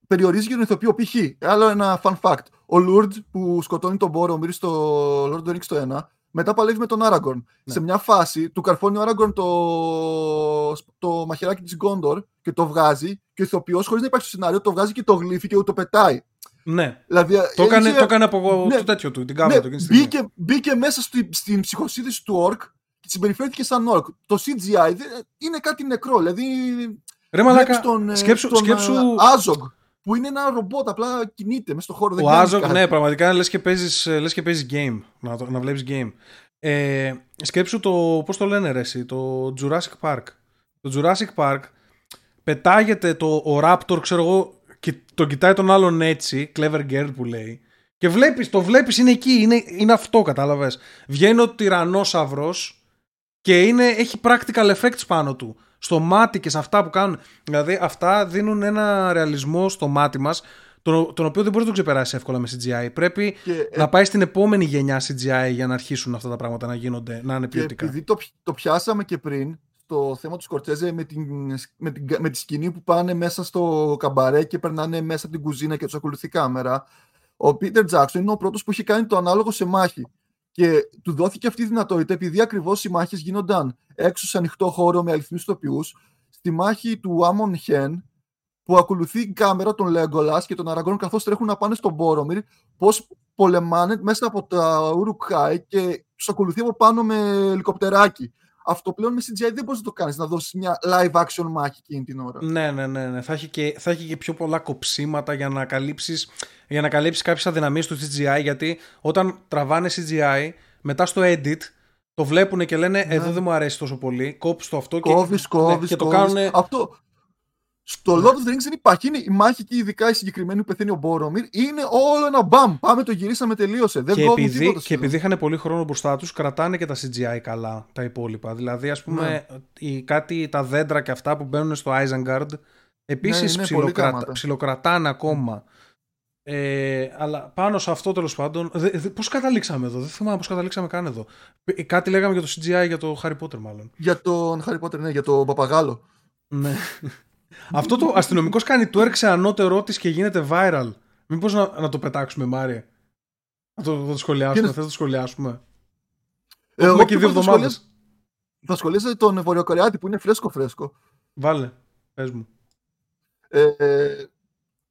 Speaker 2: περιορίζει και τον ηθοποιό. Π.χ. άλλο ένα fun fact. Ο Λουρντ που σκοτώνει τον Μπόρομιρ στο Lord of the Rings το 1, μετά παλεύει με τον Άραγκορν.
Speaker 1: Ναι.
Speaker 2: Σε μια φάση του καρφώνει ο Άραγκορν το, το μαχαιράκι της Γκόντορ και το βγάζει και ο ηθοποιός, χωρίς να υπάρχει στο σενάριο, το βγάζει και το γλύφει και το πετάει.
Speaker 1: Ναι,
Speaker 2: Δηλαδή,
Speaker 1: το έκανε,
Speaker 2: είχε-
Speaker 1: το έκανε από
Speaker 2: Ναι.
Speaker 1: το τέτοιο του, την κάμερα
Speaker 2: ναι,
Speaker 1: του εκείνη τη στιγμή.
Speaker 2: μπήκε, μπήκε μέσα στη, στην ψυχοσύνθεση του Orc και συμπεριφέρθηκε σαν Orc. Το CGI δεν- είναι κάτι νεκρό. Δηλαδή,
Speaker 1: Ρε μαλάκα,
Speaker 2: βλέπεις τον, ε,
Speaker 1: σκέψου,
Speaker 2: τον,
Speaker 1: σκέψου
Speaker 2: ε, Azog, που είναι ένα ρομπότ, απλά κινείται μέσα στο χώρο. δεν
Speaker 1: ο
Speaker 2: κάνει
Speaker 1: Azog,
Speaker 2: κάτι.
Speaker 1: ναι, πραγματικά λες και παίζεις, ε, λες και παίζεις game, να, το- να βλέπεις game. Ε, σκέψου το, πώς το λένε ρε εσύ, το Jurassic Park. Το Jurassic Park πετάγεται το, ο Raptor, ξέρω εγώ, και τον κοιτάει τον άλλον έτσι, clever girl που λέει, και βλέπεις, το βλέπεις, είναι εκεί, είναι, είναι αυτό, κατάλαβες. Βγαίνει ο τυρανόσαυρος και είναι, έχει practical effects πάνω του. Στο μάτι και σε αυτά που κάνουν. Δηλαδή αυτά δίνουν ένα ρεαλισμό στο μάτι μας τον, τον οποίο δεν μπορείς να το ξεπεράσεις εύκολα με CGI. Πρέπει
Speaker 2: Και, ε,
Speaker 1: να πάει στην επόμενη γενιά CGI για να αρχίσουν αυτά τα πράγματα να γίνονται, να είναι
Speaker 2: και
Speaker 1: ποιοτικά.
Speaker 2: επειδή το, το πιάσαμε και πριν, το θέμα του Σκορτσέζε με, την, με, την, με τη σκηνή που πάνε μέσα στο καμπαρέ και περνάνε μέσα από την κουζίνα και τους ακολουθεί κάμερα. Ο Πίτερ Τζάξον είναι ο πρώτος που έχει κάνει το ανάλογο σε μάχη. Και του δόθηκε αυτή η δυνατότητα επειδή ακριβώς οι μάχες γίνονταν έξω σε ανοιχτό χώρο με αληθινούς τοπιού. Στη μάχη του Άμον Χεν, που ακολουθεί η κάμερα των Λέγκολα και των Αραγκών καθώς τρέχουν να πάνε στον Μπόρομιρ, πώς πολεμάνε μέσα από τα Ουρουκάι και τους ακολουθεί από πάνω με ελικοπτεράκι. Αυτό πλέον με CGI δεν μπορείς να το κάνεις, να δώσεις μια live action μάχη εκείνη την ώρα.
Speaker 1: Ναι, ναι, ναι, ναι. Θα, έχει και, θα έχει και πιο πολλά κοψίματα για να καλύψεις, για να καλύψεις κάποιες αδυναμίες του CGI γιατί όταν τραβάνε CGI μετά στο edit το βλέπουν και λένε εδώ δεν μου αρέσει τόσο πολύ κόψει το αυτό και,
Speaker 2: Κόβεις, κόβεις,
Speaker 1: ναι, και το κάνουν
Speaker 2: Αυτό. Στο Lord of the Rings δεν υπάρχει. Είναι η μάχη και ειδικά η συγκεκριμένη που πεθαίνει ο Μπόρομιρ. Είναι όλο ένα μπαμ. Πάμε, το γυρίσαμε, τελείωσε. Δεν
Speaker 1: και
Speaker 2: κόβουν
Speaker 1: επειδή,
Speaker 2: τίποτα.
Speaker 1: και
Speaker 2: σχεδόν.
Speaker 1: επειδή είχαν πολύ χρόνο μπροστά τους κρατάνε και τα CGI καλά τα υπόλοιπα δηλαδή ας πούμε
Speaker 2: Ναι.
Speaker 1: η, κάτι, τα δέντρα και αυτά που μπαίνουν στο Isengard επίσης
Speaker 2: Ναι, είναι πολύ
Speaker 1: ψιλοκρατα,
Speaker 2: γαμάτα.
Speaker 1: ψιλοκρατάνε ακόμα ε, αλλά πάνω σε αυτό τέλος πάντων. Δε, δε, πώς καταλήξαμε εδώ, δεν θυμάμαι πώς καταλήξαμε καν εδώ. Ε, Κάτι λέγαμε για το CGI για το Harry Potter, μάλλον.
Speaker 2: Για τον Harry Potter, ναι, για τον Παπαγάλο.
Speaker 1: Ναι. Αυτό το αστυνομικός κάνει twerk σε ανώτερό της και γίνεται viral. Μήπως να, να το πετάξουμε, Μάρια. Να το, να το σχολιάσουμε,
Speaker 2: Είναι-
Speaker 1: θες να το σχολιάσουμε;
Speaker 2: Εγώ
Speaker 1: Έχουμε και
Speaker 2: πιο
Speaker 1: δύο
Speaker 2: πολύ θα
Speaker 1: εβδομάδες.
Speaker 2: σχολιάζα- Θα σχολιάζα τον Βορειοκορεάτη που είναι φρέσκο-φρέσκο.
Speaker 1: Βάλε, πες μου.
Speaker 2: Ε, ε,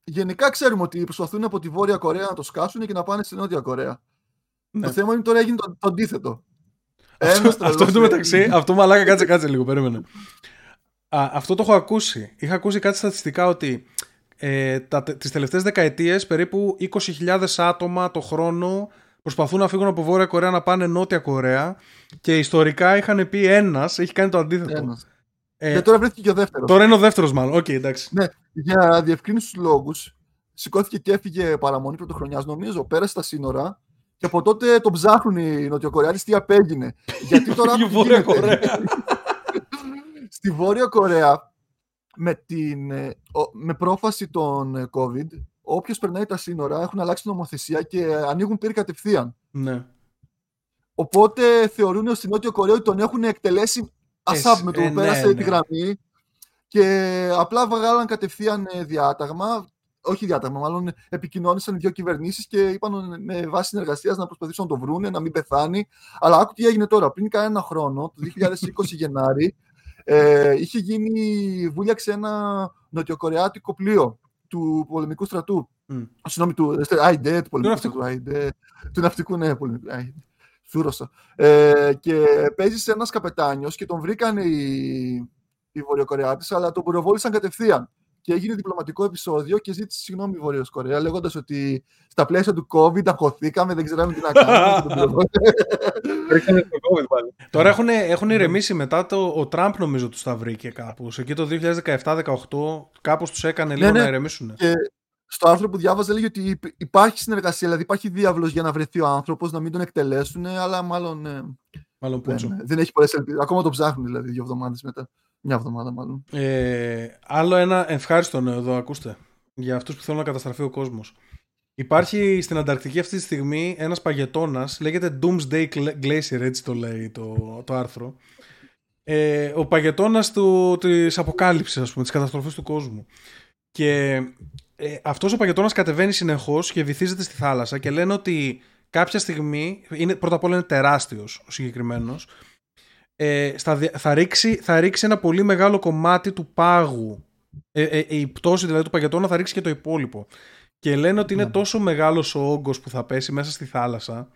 Speaker 2: γενικά ξέρουμε ότι προσπαθούν από τη Βόρεια Κορέα να το σκάσουν και να πάνε στη Νότια Κορέα.
Speaker 1: Ναι.
Speaker 2: Το θέμα είναι τώρα έγινε το, το αντίθετο.
Speaker 1: Αυτό,
Speaker 2: Ένας
Speaker 1: αυτό
Speaker 2: τρελός
Speaker 1: το μεταξύ,
Speaker 2: λέει-
Speaker 1: αυτό μαλάκα κάτσε, κάτσε λίγο, περίμενε. Α, αυτό το έχω ακούσει. Είχα ακούσει κάτι στατιστικά ότι ε, τα, τις τελευταίες δεκαετίες περίπου 20.000 άτομα το χρόνο προσπαθούν να φύγουν από Βόρεια Κορέα να πάνε Νότια Κορέα και ιστορικά είχαν πει ένας, έχει κάνει το αντίθετο.
Speaker 2: Ένας.
Speaker 1: Ε,
Speaker 2: Και τώρα βρέθηκε και ο δεύτερος.
Speaker 1: τώρα είναι ο δεύτερος μάλλον. Οκ, εντάξει.
Speaker 2: Ναι, για διευκρίνηση λόγους, σηκώθηκε και έφυγε παραμονή πρωτοχρονιάς, νομίζω. Πέρασε τα σύνορα και από τότε τον ψάχνουν οι Νοτιοκορεάτες τι απέγινε. Γιατί τώρα.
Speaker 1: Η
Speaker 2: τι
Speaker 1: Βόρεια
Speaker 2: γίνεται.
Speaker 1: Κορέα.
Speaker 2: Στη Βόρεια Κορέα, με, την, ε, ο- με πρόφαση των ε, COVID, όποιος περνάει τα σύνορα έχουν αλλάξει την νομοθεσία και ανοίγουν πύρη κατευθείαν.
Speaker 1: ναι.
Speaker 2: Οπότε θεωρούν ότι στη Νότια Κορέα ότι τον έχουν εκτελέσει ασάπ με το
Speaker 1: ε,
Speaker 2: που
Speaker 1: ναι,
Speaker 2: πέρασε
Speaker 1: ναι.
Speaker 2: τη γραμμή και απλά βγάλαν κατευθείαν ε, διάταγμα, όχι διάταγμα, μάλλον επικοινώνησαν οι δύο κυβερνήσεις και είπαν ε, με βάση συνεργασίας να προσπαθήσουν να το βρούνε, να μην πεθάνει. Αλλά άκου τι έγινε τώρα. Πριν κανένα χρόνο, το 2020 Γενάρη, ε, είχε γίνει, βούλιαξε ένα νοτιοκορεάτικο πλοίο του πολεμικού στρατού.
Speaker 1: Μμ.
Speaker 2: Συγγνώμη, του ε, ΑΙΔΕ, του πολεμικού
Speaker 1: ναυτικού.
Speaker 2: στρατού. ΑΙΔΕ, του ναυτικού, ναι, πολεμικού. ΑΙΔΕ. Φούρωσα. Ε, και παίζει ένας καπετάνιος και τον βρήκαν οι, οι Βορειοκορεάτε, αλλά τον πυροβόλησαν κατευθείαν. Και έγινε διπλωματικό επεισόδιο και ζήτησε συγγνώμη η Βόρειος Κορέα, λέγοντας ότι στα πλαίσια του COVID αγχωθήκαμε, δεν ξέραμε τι να κάνουμε. και τον πυροβόλησαν.
Speaker 3: Ρίξανε το COVID πάλι.
Speaker 1: Τώρα έχουν, έχουν ηρεμήσει μετά το. Ο Τραμπ νομίζω τους τα βρήκε κάπου. Εκεί το 2017-18 κάπως τους έκανε λίγο
Speaker 2: ναι.
Speaker 1: να ηρεμήσουν.
Speaker 2: Και στο άρθρο που διάβαζα λέγει ότι υπ- υπάρχει συνεργασία, δηλαδή υπάρχει διάβλος για να βρεθεί ο άνθρωπος, να μην τον εκτελέσουν, αλλά μάλλον ε,
Speaker 1: Μάλλον πούτσο.
Speaker 2: δεν, δεν έχει πολλές ελπίδε. Ακόμα τον ψάχνουν δηλαδή δύο εβδομάδες μετά. Μια εβδομάδα μάλλον.
Speaker 1: Ε, άλλο ένα ευχάριστο νέο εδώ, ακούστε. Για αυτούς που θέλουν να καταστραφεί ο κόσμος. Υπάρχει στην Ανταρκτική αυτή τη στιγμή ένας παγετώνας, λέγεται Doomsday Glacier, έτσι το λέει το, το άρθρο. Ε, ο παγετώνας του, της αποκάλυψης, ας πούμε, της καταστροφής του κόσμου. Και ε, αυτός ο παγετώνας κατεβαίνει συνεχώς και βυθίζεται στη θάλασσα και λένε ότι κάποια στιγμή, είναι, πρώτα απ' όλα είναι τεράστιος ο συγκεκριμένος, ε, στα, δια- θα, ρίξει, θα ρίξει ένα πολύ μεγάλο κομμάτι του πάγου. Ε, ε, η πτώση δηλαδή του παγετώνα θα ρίξει και το υπόλοιπο. Και λένε ότι είναι
Speaker 2: Ναι.
Speaker 1: τόσο μεγάλος ο όγκος που θα πέσει μέσα στη θάλασσα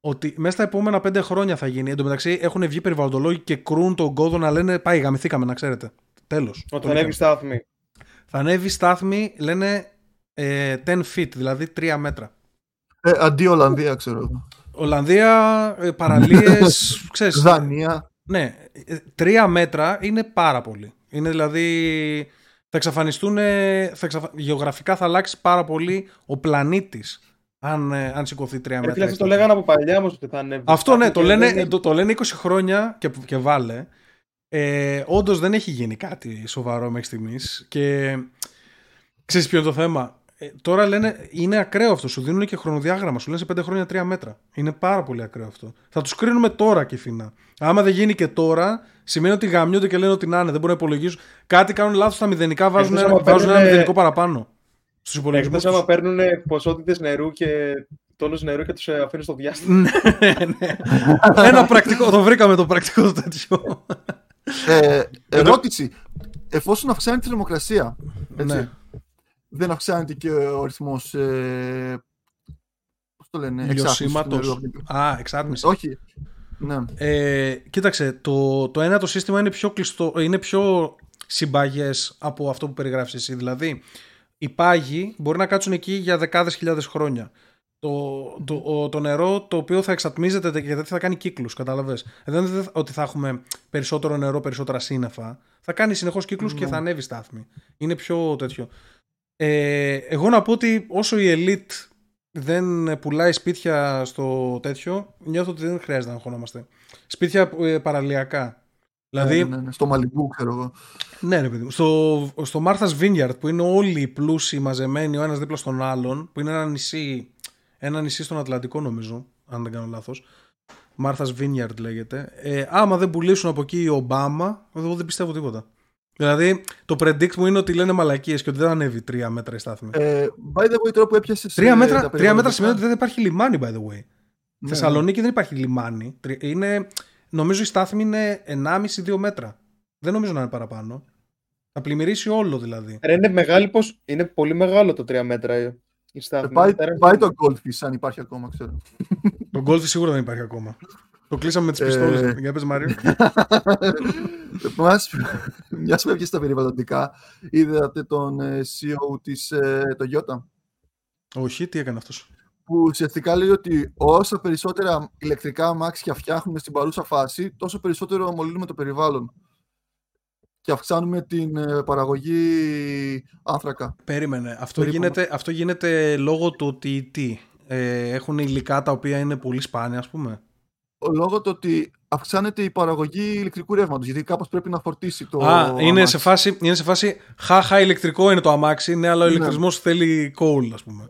Speaker 1: ότι μέσα στα επόμενα πέντε χρόνια θα γίνει. Εν τω μεταξύ έχουν βγει περιβαλλοντολόγοι και κρούν τον κόδο να λένε πάει γαμηθήκαμε να ξέρετε. Τέλος.
Speaker 3: Ότι
Speaker 1: Το
Speaker 3: θα ανέβει
Speaker 1: λέγαμε.
Speaker 3: στάθμη.
Speaker 1: Θα ανέβει στάθμη λένε ε, 10 feet, δηλαδή 3 μέτρα.
Speaker 2: Ε, αντί Ολλανδία, ξέρω εγώ.
Speaker 1: Ολλανδία, ε, παραλίες, ξέρεις.
Speaker 2: Δανία.
Speaker 1: Ναι, ε, τρία μέτρα είναι πάρα πολύ. Είναι δηλαδή. Θα εξαφανιστούν. ε, Θα εξαφα... Γεωγραφικά θα αλλάξει πάρα πολύ ο πλανήτης. Αν, ε, αν σηκωθεί τρία
Speaker 3: Ε,
Speaker 1: μέτρα.
Speaker 3: φίλε, αυτό το
Speaker 1: εκτός.
Speaker 3: λέγανε από παλιά όμως ότι θα ανέβει.
Speaker 1: Αυτό ναι,
Speaker 3: στάθμη
Speaker 1: το
Speaker 3: και
Speaker 1: λένε,
Speaker 3: δεν
Speaker 1: ε, το, το λένε 20 χρόνια και, και βάλε. Ε, Όντως δεν έχει γίνει κάτι σοβαρό μέχρι στιγμής. Και ξέρεις ποιο είναι το θέμα; Ε, τώρα λένε είναι ακραίο αυτό. Σου δίνουν και χρονοδιάγραμμα. Σου λένε σε 5 χρόνια 3 μέτρα. Είναι πάρα πολύ ακραίο αυτό. Θα τους κρίνουμε τώρα και φίνα. Άμα δεν γίνει και τώρα, σημαίνει ότι γαμιούνται και λένε ότι να είναι. Δεν μπορούν να υπολογίσουν. Κάτι κάνουν λάθος στα μηδενικά, βάζουν,
Speaker 3: Εκτός
Speaker 1: ένα,
Speaker 3: άμα
Speaker 1: βάζουν ένα
Speaker 3: παίρνουνε-
Speaker 1: μηδενικό παραπάνω. Στους υπολογισμούς.
Speaker 3: Εκτός άμα παίρνουν ποσότητες νερού και τόνους νερού και τους αφήνουν στο διάστημα.
Speaker 1: ναι, ναι. Ένα πρακτικό. Το βρήκαμε το πρακτικό το τέτοιο.
Speaker 2: Ε, ερώτηση. Εφόσον αυξάνεται η θερμοκρασία, έτσι,
Speaker 1: Ναι.
Speaker 2: Δεν αυξάνεται και ο ρυθμό. Ε, Πώς το λένε, εξάτμισης του
Speaker 1: Ηλιοσύματος.
Speaker 2: νερού.
Speaker 1: Α, εξάτμιση.
Speaker 2: Όχι. Ναι.
Speaker 1: Ε, κοίταξε, το, το ένα το σύστημα είναι πιο κλειστό, είναι πιο συμπαγές από αυτό που περιγράφεις εσύ. Δηλαδή, οι πάγοι μπορεί να κάτσουν εκεί για δεκάδες χιλιάδες χρόνια. Το, το, ο- το νερό το οποίο θα εξατμίζεται γιατί θα κάνει κύκλους, κατάλαβες. Ε, Δεν είναι ότι θα έχουμε περισσότερο νερό, περισσότερα σύννεφα. Θα κάνει συνεχώς κύκλους και
Speaker 2: Ναι.
Speaker 1: θα ανέβει στάθμη. Είναι πιο τέτοιο. Ε, εγώ να πω ότι όσο η elite δεν πουλάει σπίτια στο τέτοιο, νιώθω ότι δεν χρειάζεται να αγχωνόμαστε. Σπίτια ε, παραλιακά. Δηλαδή,
Speaker 2: Ναι, ναι, ναι, στο Μαλιμπού, ξέρω εγώ.
Speaker 1: ναι, ρε παιδί μου. Στο, στο Martha's Vineyard που είναι όλοι οι πλούσιοι μαζεμένοι ο ένας δίπλα στον άλλον, που είναι ένα νησί, ένα νησί στον Ατλαντικό νομίζω, αν δεν κάνω λάθος. Martha's Vineyard λέγεται. Ε, άμα δεν πουλήσουν από εκεί η Ομπάμα, εγώ δεν πιστεύω τίποτα. Δηλαδή, το predict μου είναι ότι λένε μαλακίες και ότι δεν ανέβει τρία μέτρα η στάθμη.
Speaker 2: Ε, by the way, τώρα που έπιασες.
Speaker 1: Τρία μέτρα, τρία μέτρα σημαίνει ότι δεν υπάρχει λιμάνι, by the way.
Speaker 2: Ναι,
Speaker 1: Θεσσαλονίκη δεν υπάρχει λιμάνι. Τρι- Είναι, νομίζω η στάθμη είναι 1,5-2 μέτρα. Δεν νομίζω να είναι παραπάνω. Θα πλημμυρίσει όλο δηλαδή.
Speaker 3: Ρε, είναι, μεγάλη πως... είναι πολύ μεγάλο το 3 μέτρα ε, η στάθμη.
Speaker 2: Πάει,
Speaker 3: Τεράστιο.
Speaker 2: πάει το Goldfish, αν υπάρχει ακόμα, ξέρω.
Speaker 1: Το γκολφι σίγουρα δεν υπάρχει ακόμα. Το κλείσαμε με τις
Speaker 2: Ε,
Speaker 1: πιστόλες. Για πες Μάριο.
Speaker 2: Μια που έβγαινε στα περιβαλλοντικά, είδατε τον ε, CEO της ε, Toyota
Speaker 1: Όχι, τι έκανε αυτός;
Speaker 2: που ουσιαστικά λέει ότι όσο περισσότερα ηλεκτρικά αμάξια φτιάχνουμε στην παρούσα φάση, τόσο περισσότερο μολύνουμε το περιβάλλον και αυξάνουμε την ε, παραγωγή άνθρακα.
Speaker 1: Περίμενε. Αυτό
Speaker 2: Περίπου.
Speaker 1: γίνεται, αυτό γίνεται λόγω του ότι τι, ε, έχουν υλικά τα οποία είναι πολύ σπάνια, ας πούμε;
Speaker 2: Ο λόγω του ότι αυξάνεται η παραγωγή ηλεκτρικού ρεύματος, γιατί κάπως πρέπει να φορτίσει το
Speaker 1: Α, είναι
Speaker 2: αμάξι.
Speaker 1: σε, φάση, είναι σε φάση χαχα ηλεκτρικό είναι το αμάξι, ναι, αλλά ο
Speaker 2: Ναι.
Speaker 1: ηλεκτρισμός θέλει coal, ας πούμε.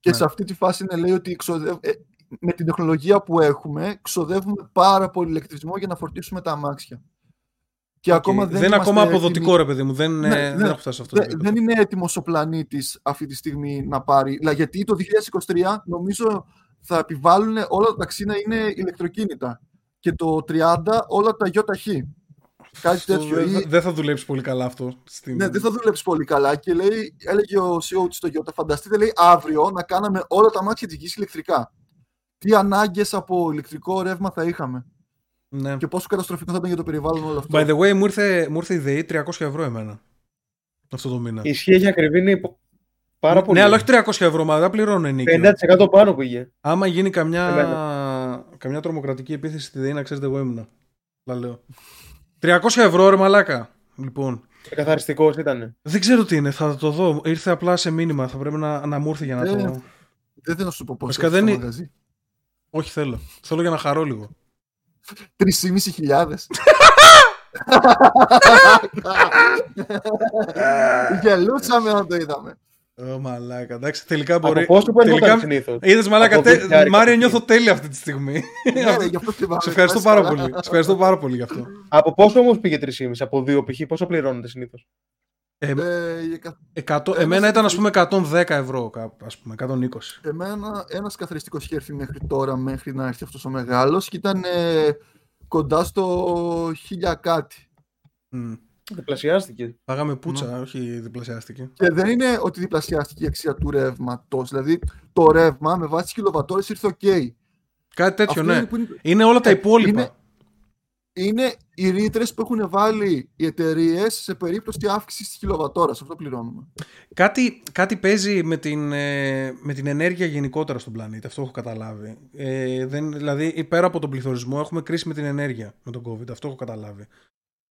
Speaker 2: Και
Speaker 1: Ναι.
Speaker 2: σε αυτή τη φάση είναι, λέει ότι ξοδε- ε, με την τεχνολογία που έχουμε, ξοδεύουμε πάρα πολύ ηλεκτρισμό για να φορτίσουμε τα αμάξια. Και ακόμα
Speaker 1: Και
Speaker 2: δεν,
Speaker 1: δεν είναι ακόμα
Speaker 2: είμαστε
Speaker 1: αποδοτικό,
Speaker 2: έτοιμοι-
Speaker 1: ρε παιδί μου. Δεν,
Speaker 2: Ναι,
Speaker 1: ε,
Speaker 2: ναι.
Speaker 1: δεν έχω φτάσει σε αυτό το
Speaker 2: Δε-
Speaker 1: επίπεδο.
Speaker 2: δεν είναι έτοιμος ο πλανήτης αυτή τη στιγμή να πάρει. Δηλαδή, γιατί το 2023 νομίζω θα επιβάλλουν όλα τα ταξί να είναι ηλεκτροκίνητα. Και το 30 όλα τα ΙΧ. Κάτι
Speaker 1: Αυτό
Speaker 2: τέτοιο.
Speaker 1: δεν,
Speaker 2: Ή-
Speaker 1: θα- δεν θα δουλέψει πολύ καλά αυτό. Στην...
Speaker 2: Ναι, δεν θα δουλέψει πολύ καλά. Και λέει, έλεγε ο CEO της Toyota, φανταστείτε λέει αύριο να κάναμε όλα τα μάτια της γης ηλεκτρικά. Τι ανάγκες από ηλεκτρικό ρεύμα θα είχαμε;
Speaker 1: Ναι.
Speaker 2: Και πόσο καταστροφικό θα ήταν για το περιβάλλον όλο αυτό.
Speaker 1: By the way, μου ήρθε, μου ήρθε η ΔΕΗ 300 ευρώ εμένα. Αυτό το μήνα.
Speaker 3: Ισχύει, έχει ακριβή είναι υπο- πάρα πολύ.
Speaker 1: Ναι, αλλά όχι 300 ευρώ, μα δεν πληρώνω ενίκιο.
Speaker 3: 50% πάνω πήγε.
Speaker 1: Άμα γίνει καμιά,
Speaker 3: Εμένα.
Speaker 1: καμιά τρομοκρατική επίθεση στη ΔΕΗ, να ξέρετε εγώ ήμουνα. Αλλά λέω. 300 ευρώ, ρε μαλάκα. Λοιπόν,
Speaker 3: Καθαριστικός ήταν.
Speaker 1: δεν ξέρω τι είναι, θα το δω. Ήρθε απλά σε μήνυμα, θα πρέπει να, να μου έρθει για να
Speaker 2: Ε,
Speaker 1: το.
Speaker 2: Δεν θέλω να σου πω πώς
Speaker 1: Βασικά
Speaker 2: έχει
Speaker 1: δεν
Speaker 2: το
Speaker 1: είναι-
Speaker 2: μαγαζί.
Speaker 1: Όχι, θέλω. Θέλω για να χαρώ λίγο.
Speaker 2: 3.500. Γελούσαμε όταν το είδαμε.
Speaker 1: Ω, μαλάκα. Εντάξει, τελικά
Speaker 3: Από
Speaker 1: μπορεί.
Speaker 3: πόσο παίρνει
Speaker 1: τελικά...
Speaker 3: συνήθω.
Speaker 1: Είδες μαλάκα.
Speaker 3: Από
Speaker 1: Τε...
Speaker 3: δεκάρικα
Speaker 1: Μάριο,
Speaker 3: το
Speaker 1: νιώθω τέλεια αυτή τη στιγμή.
Speaker 2: Ναι, ρε, γι' αυτό θυμάμαι.
Speaker 1: Σε ευχαριστώ
Speaker 2: Πας
Speaker 1: πάρα
Speaker 2: καλά.
Speaker 1: πολύ. Σε ευχαριστώ πάρα πολύ γι' αυτό.
Speaker 3: Από πόσο όμως πήγε 3,5, από 2 π.χ. πόσο πληρώνετε συνήθως;
Speaker 1: Ε,
Speaker 2: Ε, για κα-
Speaker 1: 100...
Speaker 2: Ε,
Speaker 1: Εμένα
Speaker 2: μέσα
Speaker 1: ήταν, ας
Speaker 2: στη-
Speaker 1: πούμε, 110 ευρώ, κάπου, ας πούμε, 120.
Speaker 2: Εμένα ένας καθαριστικός είχε έρθει μέχρι τώρα, μέχρι να έρθει αυτός ο μεγάλος και ήταν ε, κοντά στο χίλια κάτι.
Speaker 1: Μμ.
Speaker 3: Διπλασιάστηκε.
Speaker 1: Πάγαμε πουτσα, όχι διπλασιάστηκε.
Speaker 2: Και δεν είναι ότι διπλασιάστηκε η αξία του ρεύματος. Δηλαδή το ρεύμα με βάση τις κιλοβατώρες ήρθε οκ.
Speaker 1: Κάτι τέτοιο,
Speaker 2: Αυτό
Speaker 1: ναι.
Speaker 2: είναι που είναι-
Speaker 1: Είναι όλα τα
Speaker 2: Ε,
Speaker 1: υπόλοιπα.
Speaker 2: είναι- είναι οι ρήτρες που έχουν βάλει οι εταιρείες σε περίπτωση αύξησης της κιλοβατώρα. Αυτό πληρώνουμε.
Speaker 1: Κάτι, κάτι παίζει με την, ε, με την ενέργεια γενικότερα στον πλανήτη. Αυτό έχω καταλάβει. Ε, δεν, δηλαδή, πέρα από τον πληθωρισμό, έχουμε κρίση με την ενέργεια με τον COVID. Αυτό έχω καταλάβει.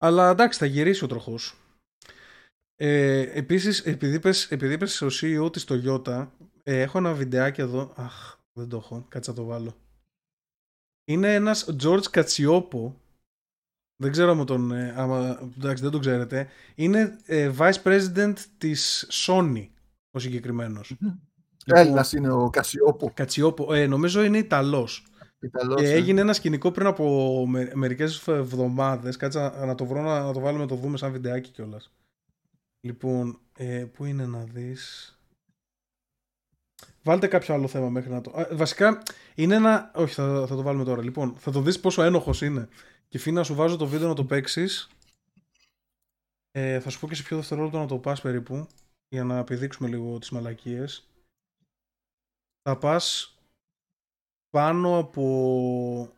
Speaker 1: Αλλά εντάξει, θα γυρίσει ο τροχός. Ε, επίσης, επειδή είπες, επειδή είπες ο CEO της Toyota, ε, έχω ένα βιντεάκι εδώ. Αχ, δεν το έχω. Κάτσε να το βάλω. Είναι ένας George Κατσιόπο. Δεν ξέρω άμα τον... ε, άμα, εντάξει, δεν τον ξέρετε. Είναι ε, Vice President της Sony, ο συγκεκριμένος.
Speaker 2: Mm.
Speaker 1: Λοιπόν,
Speaker 2: Έλληνας είναι ο Κασιόπο.
Speaker 1: Κατσιόπο. Ε, νομίζω είναι Ιταλός.
Speaker 2: Ιταλός,
Speaker 1: Και
Speaker 2: ε.
Speaker 1: έγινε ένα σκηνικό πριν από με, μερικές εβδομάδες. Κάτσε να, να το βρω, να, να το βάλουμε, να το δούμε σαν βιντεάκι κιόλας. Λοιπόν, ε, πού είναι να δεις... Βάλτε κάποιο άλλο θέμα μέχρι να το... Α, βασικά, είναι ένα... Όχι, θα, θα το βάλουμε τώρα. Λοιπόν, θα το δεις πόσο ένοχος είναι. Και φίνα σου βάζω το βίντεο να το παίξεις. Ε, θα σου πω και σε ποιο δευτερόλεπτο να το πας περίπου. Για να επιδείξουμε λίγο τις μαλακίες. Θα πας πάνω από...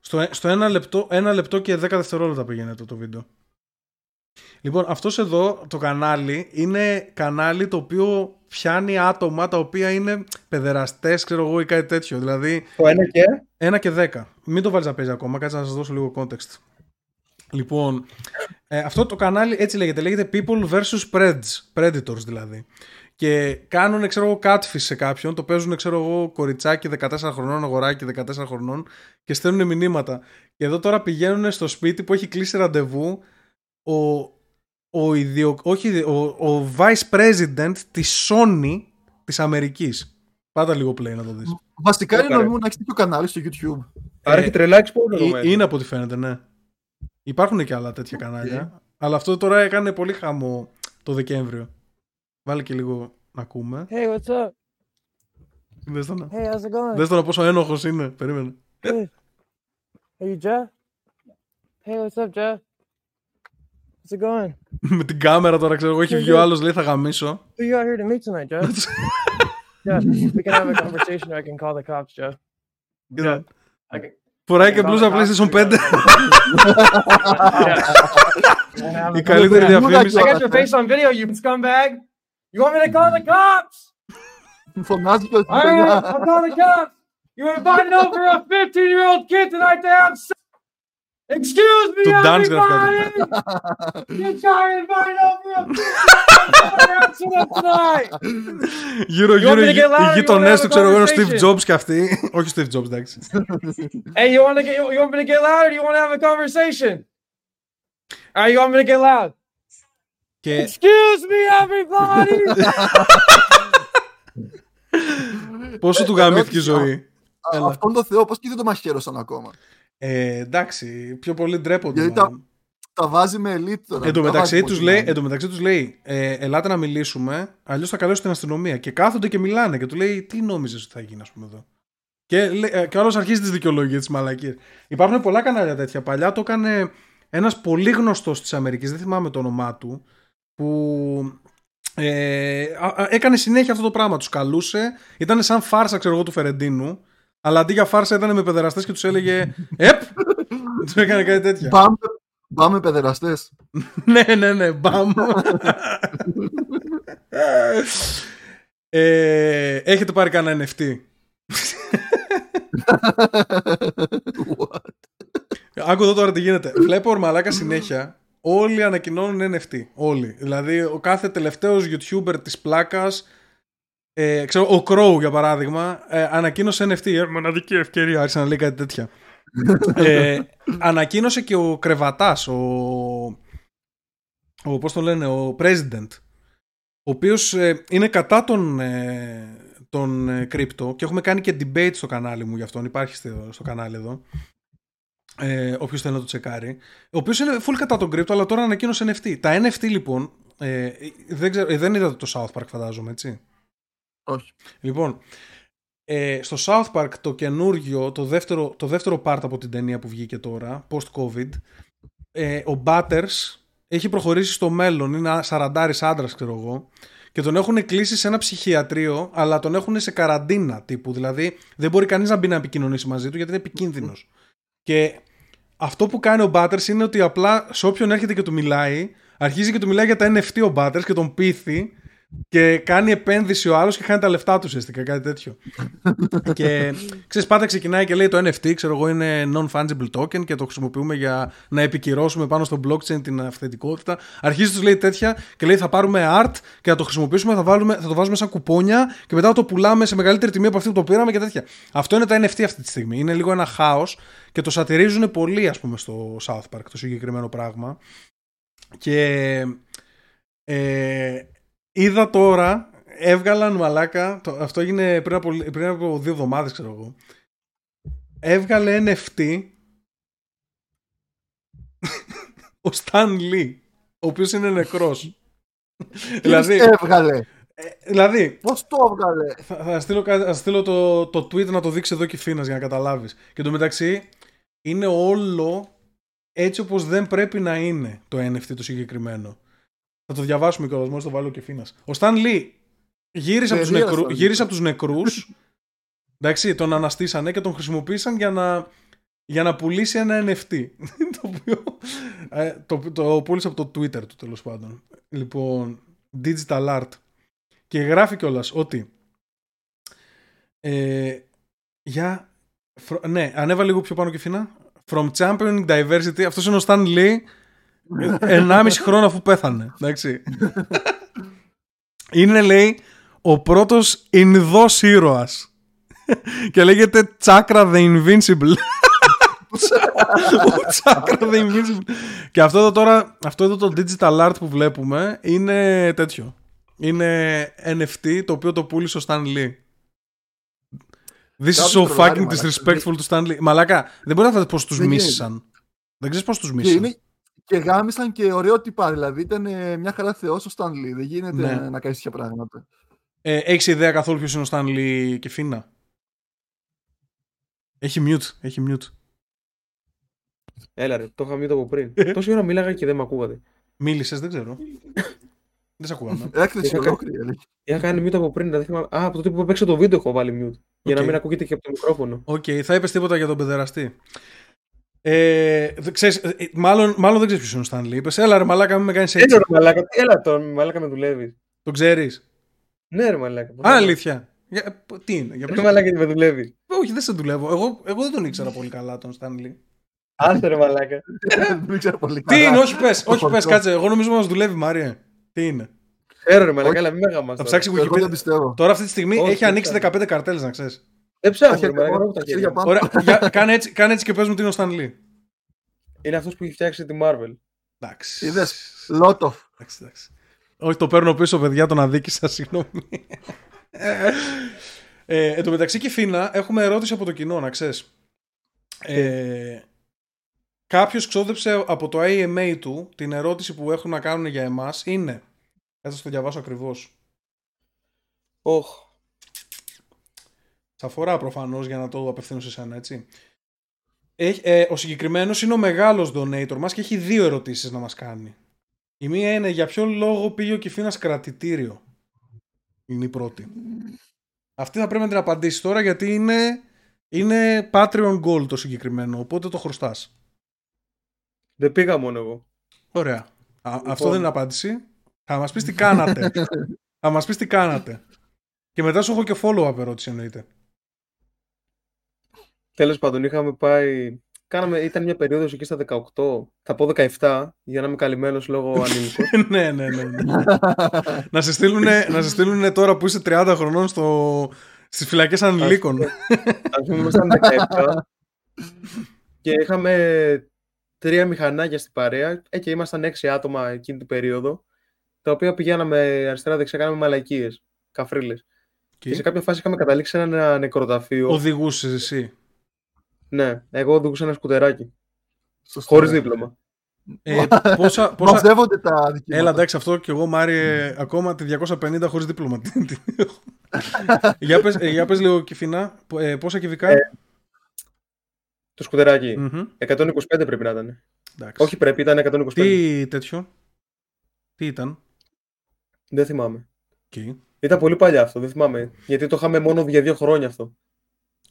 Speaker 1: Στο, στο ένα, λεπτό, ένα λεπτό και 10 δευτερόλεπτα πηγαίνει το, το βίντεο. Λοιπόν, αυτός εδώ το κανάλι είναι κανάλι το οποίο πιάνει άτομα τα οποία είναι παιδεραστές, ξέρω εγώ, ή κάτι τέτοιο. Δηλαδή,
Speaker 3: Το ένα και;
Speaker 1: ένα και 10. Μην το βάλεις να παίζει ακόμα, κάτσε να σας δώσω λίγο context. Λοιπόν, ε, αυτό το κανάλι έτσι λέγεται, λέγεται People vs. Predators, Predators δηλαδή. Και κάνουν, ξέρω εγώ, catfish σε κάποιον, το παίζουν, ξέρω εγώ, κοριτσάκι 14 χρονών, αγοράκι 14 χρονών και στέλνουν μηνύματα. Και εδώ τώρα πηγαίνουν στο σπίτι που έχει κλείσει ραντεβού ο, ο, ιδιο, όχι, ο, ο vice president της Sony της Αμερικής. Πάτα λίγο play να το δεις.
Speaker 2: Βασικά είναι
Speaker 3: Ωραία.
Speaker 2: νομίμου να έχεις τέτοιο κανάλι στο YouTube.
Speaker 3: Άρα
Speaker 1: Ε,
Speaker 3: έχει τρελά exposure.
Speaker 1: Ε,
Speaker 3: μέσα.
Speaker 1: είναι από ό,τι φαίνεται, ναι. Υπάρχουν και άλλα τέτοια κανάλια. Αλλά αυτό τώρα έκανε πολύ χαμό το Δεκέμβριο. Βάλε και λίγο να ακούμε.
Speaker 4: Hey, what's up?
Speaker 1: Δες το να,
Speaker 4: Hey, how's it going?
Speaker 1: δες το να πόσο ένοχος είναι. Περίμενε.
Speaker 4: Hey. Hey, you Jeff? Hey, what's up, Jeff? How's it going?
Speaker 1: Με την κάμερα τώρα ξέρω εγώ έχει βγει ο άλλος λέει θα γαμίσω.
Speaker 4: Who you out here to meet tonight, Jeff? Jeff, we can have a conversation or I can call the cops, Jeff.
Speaker 1: Κοίτα.
Speaker 4: I can,
Speaker 1: Φοράει και μπλούζα PlayStation 5. Η καλύτερη
Speaker 2: Μπλούζα
Speaker 1: διαφήμιση.
Speaker 4: I got your face on video, you scumbag. You want me to call the cops?
Speaker 2: Φωνάζει και ο
Speaker 4: All right, I'll call the cops. You invited over a 15 year old kid tonight to have sex. Excuse me,
Speaker 1: To dance,
Speaker 4: everybody. You try to invite over a 15 year old kid to have sex tonight.
Speaker 1: Γύρω
Speaker 4: You want
Speaker 1: γύρω
Speaker 4: me to get louder?
Speaker 1: οι
Speaker 4: You
Speaker 1: γείτονέ
Speaker 4: wanna have
Speaker 1: του,
Speaker 4: a
Speaker 1: ξέρω εγώ, είναι ο Steve
Speaker 4: conversation?
Speaker 1: Jobs και αυτοί. Όχι ο Steve Jobs, εντάξει.
Speaker 4: Hey, you want to get? You want me to get loud, or do you want to have a conversation? All right, you want me to get loud?
Speaker 1: Και
Speaker 4: Excuse me, everybody.
Speaker 1: πόσο του γαμήθηκε η ζωή;
Speaker 2: Α,
Speaker 1: Έλα.
Speaker 2: Αυτόν τον Θεό, πώς και δεν το μαχαίρωσαν ακόμα.
Speaker 1: Ε, εντάξει, πιο πολύ ντρέπονται.
Speaker 2: Γιατί
Speaker 1: μάλλον.
Speaker 2: Τα βάζει με elite τώρα.
Speaker 1: Εν τω
Speaker 2: τα
Speaker 1: μεταξύ
Speaker 2: βάζει
Speaker 1: τους
Speaker 2: πολύ
Speaker 1: λέει,
Speaker 2: να-
Speaker 1: εν τω μεταξύ τους λέει ε, ελάτε να μιλήσουμε, αλλιώς θα καλέσω την αστυνομία. Και κάθονται και μιλάνε και του λέει τι νόμιζες ότι θα γίνει, ας πούμε εδώ. Και, λέ- ε, και άλλος αρχίζει τις δικαιολογίες της μαλακίας. Υπάρχουν πολλά κανάλια τέτοια. Παλιά το έκανε ένας πολύ γνωστός της Αμερικής, δεν θυμάμαι το όνομά του, που ε, α- α- έκανε συνέχεια αυτό το πράγμα. Τους καλούσε, ήταν σαν φάρσα ξέρω εγώ του Φερεντίνου, αλλά αντί για φάρσα ήταν με παιδεραστές και τους έλεγε «Επ!» Τους έκανε κάτι τέτοια.
Speaker 2: Μπαμ, μπαμ με παιδεραστές.
Speaker 1: ναι, ναι, ναι, μπαμ. ε, έχετε πάρει κανένα NFT.
Speaker 2: What?
Speaker 1: Άκου εδώ τώρα τι γίνεται. Βλέπω ορμαλάκα συνέχεια. Όλοι ανακοινώνουν NFT. Όλοι. Δηλαδή, ο κάθε τελευταίος YouTuber της πλάκας ε, ξέρω, ο Crow για παράδειγμα ε, ανακοίνωσε NFT. Ε, μοναδική ευκαιρία, άρχισε να λέει κάτι τέτοια. ε, ανακοίνωσε και ο Κρεβατάς, ο, ο πώς τον λένε, ο President, ο οποίος ε, είναι κατά τον, ε, τον ε, crypto και έχουμε κάνει και debate στο κανάλι μου γι' αυτόν, υπάρχει στο, στο κανάλι εδώ. Ε, Όποιος θέλει να το τσεκάρει. Ο οποίος είναι full κατά τον crypto, αλλά τώρα ανακοίνωσε NFT. Τα NFT λοιπόν. Ε, δεν, ξέρω, ε, δεν είδατε το South Park, φαντάζομαι, έτσι;
Speaker 2: Όχι.
Speaker 1: Λοιπόν, ε, στο South Park το καινούργιο, το δεύτερο, το δεύτερο part από την ταινία που βγήκε τώρα, post-COVID, ε, ο Butters έχει προχωρήσει στο μέλλον, είναι σαραντάρης άντρας ξέρω εγώ, και τον έχουν κλείσει σε ένα ψυχιατρίο, αλλά τον έχουν σε καραντίνα τύπου, δηλαδή δεν μπορεί κανείς να μπει να επικοινωνήσει μαζί του γιατί είναι επικίνδυνος. Και αυτό που κάνει ο Butters είναι ότι απλά σε όποιον έρχεται και του μιλάει, αρχίζει και του μιλάει για τα NFT ο Butters και τον πείθει και κάνει επένδυση ο άλλος και χάνει τα λεφτά του ουσιαστικά, κάτι τέτοιο. και ξέρεις, πάντα ξεκινάει και λέει το NFT, ξέρω εγώ, είναι non-fungible token και το χρησιμοποιούμε για να επικυρώσουμε πάνω στο blockchain την αυθεντικότητα. Αρχίζει τους λέει τέτοια και λέει θα πάρουμε art και θα το χρησιμοποιήσουμε, θα, βάλουμε, θα το βάζουμε σαν κουπόνια και μετά θα το πουλάμε σε μεγαλύτερη τιμή από αυτή που το πήραμε και τέτοια. Αυτό είναι τα NFT αυτή τη στιγμή. Είναι λίγο ένα χάος και το σατυρίζουν πολύ, ας πούμε, στο South Park το συγκεκριμένο πράγμα. Και ε, είδα τώρα, έβγαλαν μαλάκα, το, αυτό έγινε πριν από, πριν από δύο εβδομάδες ξέρω εγώ, έβγαλε NFT ο Stan Lee, ο οποίος είναι νεκρός. δηλαδή,
Speaker 2: Τι έβγαλε;
Speaker 1: ε, δηλαδή
Speaker 2: Πώς το έβγαλε;
Speaker 1: θα, θα στείλω, κα- θα στείλω το, το tweet να το δείξει εδώ και φίνας για να καταλάβεις. Και το μεταξύ είναι όλο έτσι όπως δεν πρέπει να είναι το NFT το συγκεκριμένο. Θα το διαβάσουμε κιόλας, μόλις το βάλω και φίνας. Ο Stan Lee γύρισε από τους,
Speaker 2: Τελείως,
Speaker 1: νεκρού,
Speaker 2: Stan Lee.
Speaker 1: γύρισε από τους νεκρούς εντάξει, τον αναστήσανε και τον χρησιμοποίησαν για να, για να πουλήσει ένα NFT. το οποίο ε, το, το πούλησε από το Twitter του τέλος πάντων. Λοιπόν, digital art. Και γράφει κιόλας ότι ε, για. φρο- ναι, ανέβα λίγο πιο πάνω και φίνα. From championing diversity. Αυτός είναι ο Stan Lee. 1,5 χρόνο αφού πέθανε. Εντάξει. είναι, λέει, ο πρώτος Ινδός ήρωας. και λέγεται Chakra the Invincible. ο Chakra the Invincible. και αυτό εδώ τώρα, αυτό εδώ το digital art που βλέπουμε είναι τέτοιο. Είναι NFT το οποίο το πούλησε ο Stan Lee. This is
Speaker 2: Κάποιο
Speaker 1: so
Speaker 2: τρολάρι,
Speaker 1: fucking
Speaker 2: μαλάκα.
Speaker 1: disrespectful to Stan Lee. Μαλάκα, δεν μπορεί να φανταστείς πώς τους
Speaker 2: Δεν
Speaker 1: μίσησαν. Δεν ξέρεις πώς τους
Speaker 2: Και,
Speaker 1: μίσησαν.
Speaker 2: Είναι, και γάμισαν και ωραίο τυπά. Δηλαδή ήταν ε, μια χαρά θεός ο Stanley. Δεν γίνεται
Speaker 1: Ναι.
Speaker 2: να κάνεις τέτοια πράγματα.
Speaker 1: Ε, έχεις ιδέα καθόλου ποιος είναι ο Stan Lee, Keefina; Έχει mute, έχει mute.
Speaker 3: Έλα ρε, το είχα μείνει από πριν. Τόση ώρα μίλαγα και δεν με ακούγατε.
Speaker 1: Μίλησες, δεν ξέρω. Δεν σε ακούγαμε.
Speaker 2: Έκθεση
Speaker 3: Είχα
Speaker 2: ολόκληρη. έλεγε.
Speaker 3: Είχα κάνει mute από πριν, δεν θυμάμαι. Α, από τότε που παίξα το βίντεο έχω βάλει mute. Για να
Speaker 1: Οκ.
Speaker 3: μην ακούγεται και από το μικρόφωνο.
Speaker 1: Οκ, θα είπες τίποτα για τον παιδεραστή. Ε, δε- ξέρεις, ε, ε, μάλλον, μάλλον δεν ξέρεις ποιος είναι ο Stan Lee. Είπες, έλα ρε μαλάκα, μην με κάνεις
Speaker 3: Έλα
Speaker 1: έτσι.
Speaker 3: ρε μαλάκα, έλα τον μαλάκα με δουλεύεις.
Speaker 1: Το ξέρεις.
Speaker 3: Ναι ρε μαλάκα.
Speaker 1: Α, αλήθεια. Για, ε, π- τι είναι, για
Speaker 3: Ρε
Speaker 1: πες.
Speaker 3: μαλάκα τι με δουλεύεις.
Speaker 1: Όχι, δεν σε δουλεύω. Εγώ, εγώ δεν τον ήξερα πολύ καλά τον Στάνλι.
Speaker 3: Άσε ρε μαλάκα.
Speaker 2: Δεν ξέρω πολύ
Speaker 1: Τι
Speaker 2: καλά.
Speaker 1: είναι, όχι πες, όχι
Speaker 2: χορτό.
Speaker 1: πες, κάτσε. Εγώ νομίζω μας δουλεύει, Μάρια. Τι είναι.
Speaker 3: Έρω ρε μαλάκα, έλα μην με γαμάς
Speaker 1: Θα
Speaker 3: τώρα.
Speaker 1: ψάξει
Speaker 2: Εγώ δεν
Speaker 1: Wikipedia.
Speaker 2: πιστεύω.
Speaker 1: Τώρα αυτή τη στιγμή
Speaker 3: Όχι,
Speaker 1: έχει
Speaker 3: δεν
Speaker 1: ανοίξει
Speaker 3: ψάχνω.
Speaker 1: 15 καρτέλες, να ξέρεις.
Speaker 3: Δεν
Speaker 2: Τα
Speaker 3: ψάχνω ρε
Speaker 2: χέρια
Speaker 3: μαλάκα,
Speaker 2: πάνω,
Speaker 3: έχω τα
Speaker 2: τα
Speaker 3: χέρια
Speaker 2: χέρια
Speaker 3: μου.
Speaker 2: πάνω.
Speaker 1: Ωραία, για, κάνε, έτσι, κάνε έτσι και πες μου τι είναι ο Στάνλι.
Speaker 3: Είναι αυτός που έχει φτιάξει τη Marvel.
Speaker 1: Εντάξει.
Speaker 2: Είδες. Λότοφ.
Speaker 1: Εντάξει, εντάξει. Όχι, το παίρνω πίσω, παιδιά, τον αδίκησα, συγγνώμη. ε, εν τω μεταξύ και Φίνα, έχουμε ερώτηση από το κοινό, να ξέρεις. Ε, κάποιος ξόδεψε από το AMA του την ερώτηση που έχουν να κάνουν για εμάς είναι, θα σας το διαβάσω ακριβώς,
Speaker 3: Οχ.
Speaker 1: Σε αφορά προφανώς για να το απευθύνω σε εσένα, έτσι. Έχει, ε, ο συγκεκριμένος είναι ο μεγάλος donator μας και έχει δύο ερωτήσεις να μας κάνει. Η μία είναι για ποιο λόγο πήγε ο Κιφίνας κρατητήριο; Είναι η πρώτη. Αυτή θα πρέπει να την απαντήσεις τώρα γιατί είναι, είναι Patreon Gold το συγκεκριμένο, οπότε το χρωστάς.
Speaker 3: Δεν πήγα μόνο εγώ.
Speaker 1: Ωραία. Α,
Speaker 3: Λοιπόν.
Speaker 1: Αυτό δεν είναι απάντηση. Θα μας πεις τι κάνατε. θα μας πεις τι κάνατε. Και μετά σου έχω και follow-up ερώτηση εννοείται.
Speaker 3: Τέλος πάντων, είχαμε πάει. Κάναμε, ήταν μια περίοδος εκεί στα 18, θα πω 17, για να είμαι καλυμμένος λόγω ανήλικος.
Speaker 1: ναι, ναι, ναι. ναι. να, σε στείλουνε, να σε στείλουνε τώρα που είσαι 30 χρονών στο, στις φυλακές ανηλίκων.
Speaker 3: Ας πούμε, ήμασταν 17 και είχαμε τρία μηχανάκια στην παρέα ε, και ήμασταν έξι άτομα εκείνη την περίοδο, τα οποία πηγαίναμε αριστερά-δεξιά, κάναμε μαλακίες, καφρίλες. Και σε κάποια φάση είχαμε καταλήξει σε ένα νεκροταφείο.
Speaker 1: Οδηγούσες εσύ;
Speaker 3: Ναι, εγώ οδηγούσα ένα σκουτεράκι,
Speaker 2: Σωστό.
Speaker 3: χωρίς δίπλωμα.
Speaker 1: Ε, πόσα, πόσα...
Speaker 2: Μαζεύονται τα δικαιώματα.
Speaker 1: Έλα εντάξει αυτό και εγώ Μάρι ε, ακόμα τη 250 χωρίς δίπλωμα. για, πες, ε, για πες λίγο Κιφινά, πο- ε, πόσα κυβικά;
Speaker 3: Ε, Το σκουτεράκι.
Speaker 1: Μμμ,
Speaker 3: 125 πρέπει να ήταν.
Speaker 1: εντάξει.
Speaker 3: Όχι πρέπει, ήταν 125.
Speaker 1: Τι τέτοιο; Τι ήταν;
Speaker 3: Δεν θυμάμαι.
Speaker 1: Οκ,
Speaker 3: Ήταν πολύ παλιά αυτό, δεν θυμάμαι. Γιατί το είχαμε μόνο για δύο χρόνια αυτό,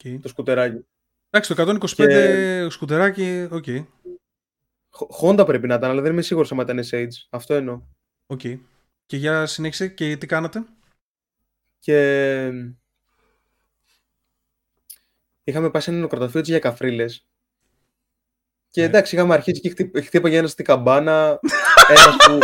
Speaker 1: οκ.
Speaker 3: το σκουτεράκι.
Speaker 1: Εντάξει το 125 σκουτεράκι, οκ.
Speaker 3: Χ- Honda πρέπει να ήταν, αλλά δεν είμαι σίγουρος άμα ήταν Sage. Αυτό εννοώ.
Speaker 1: οκ. Και για συνέχισε και τι κάνατε;
Speaker 3: Και είχαμε πάει σε ένα νεκροταφείο έτσι για καφρίλες. Και
Speaker 1: Ναι.
Speaker 3: εντάξει, είχαμε αρχίσει και χτύπ- χτύπαγε ένας στην καμπάνα. ένας που...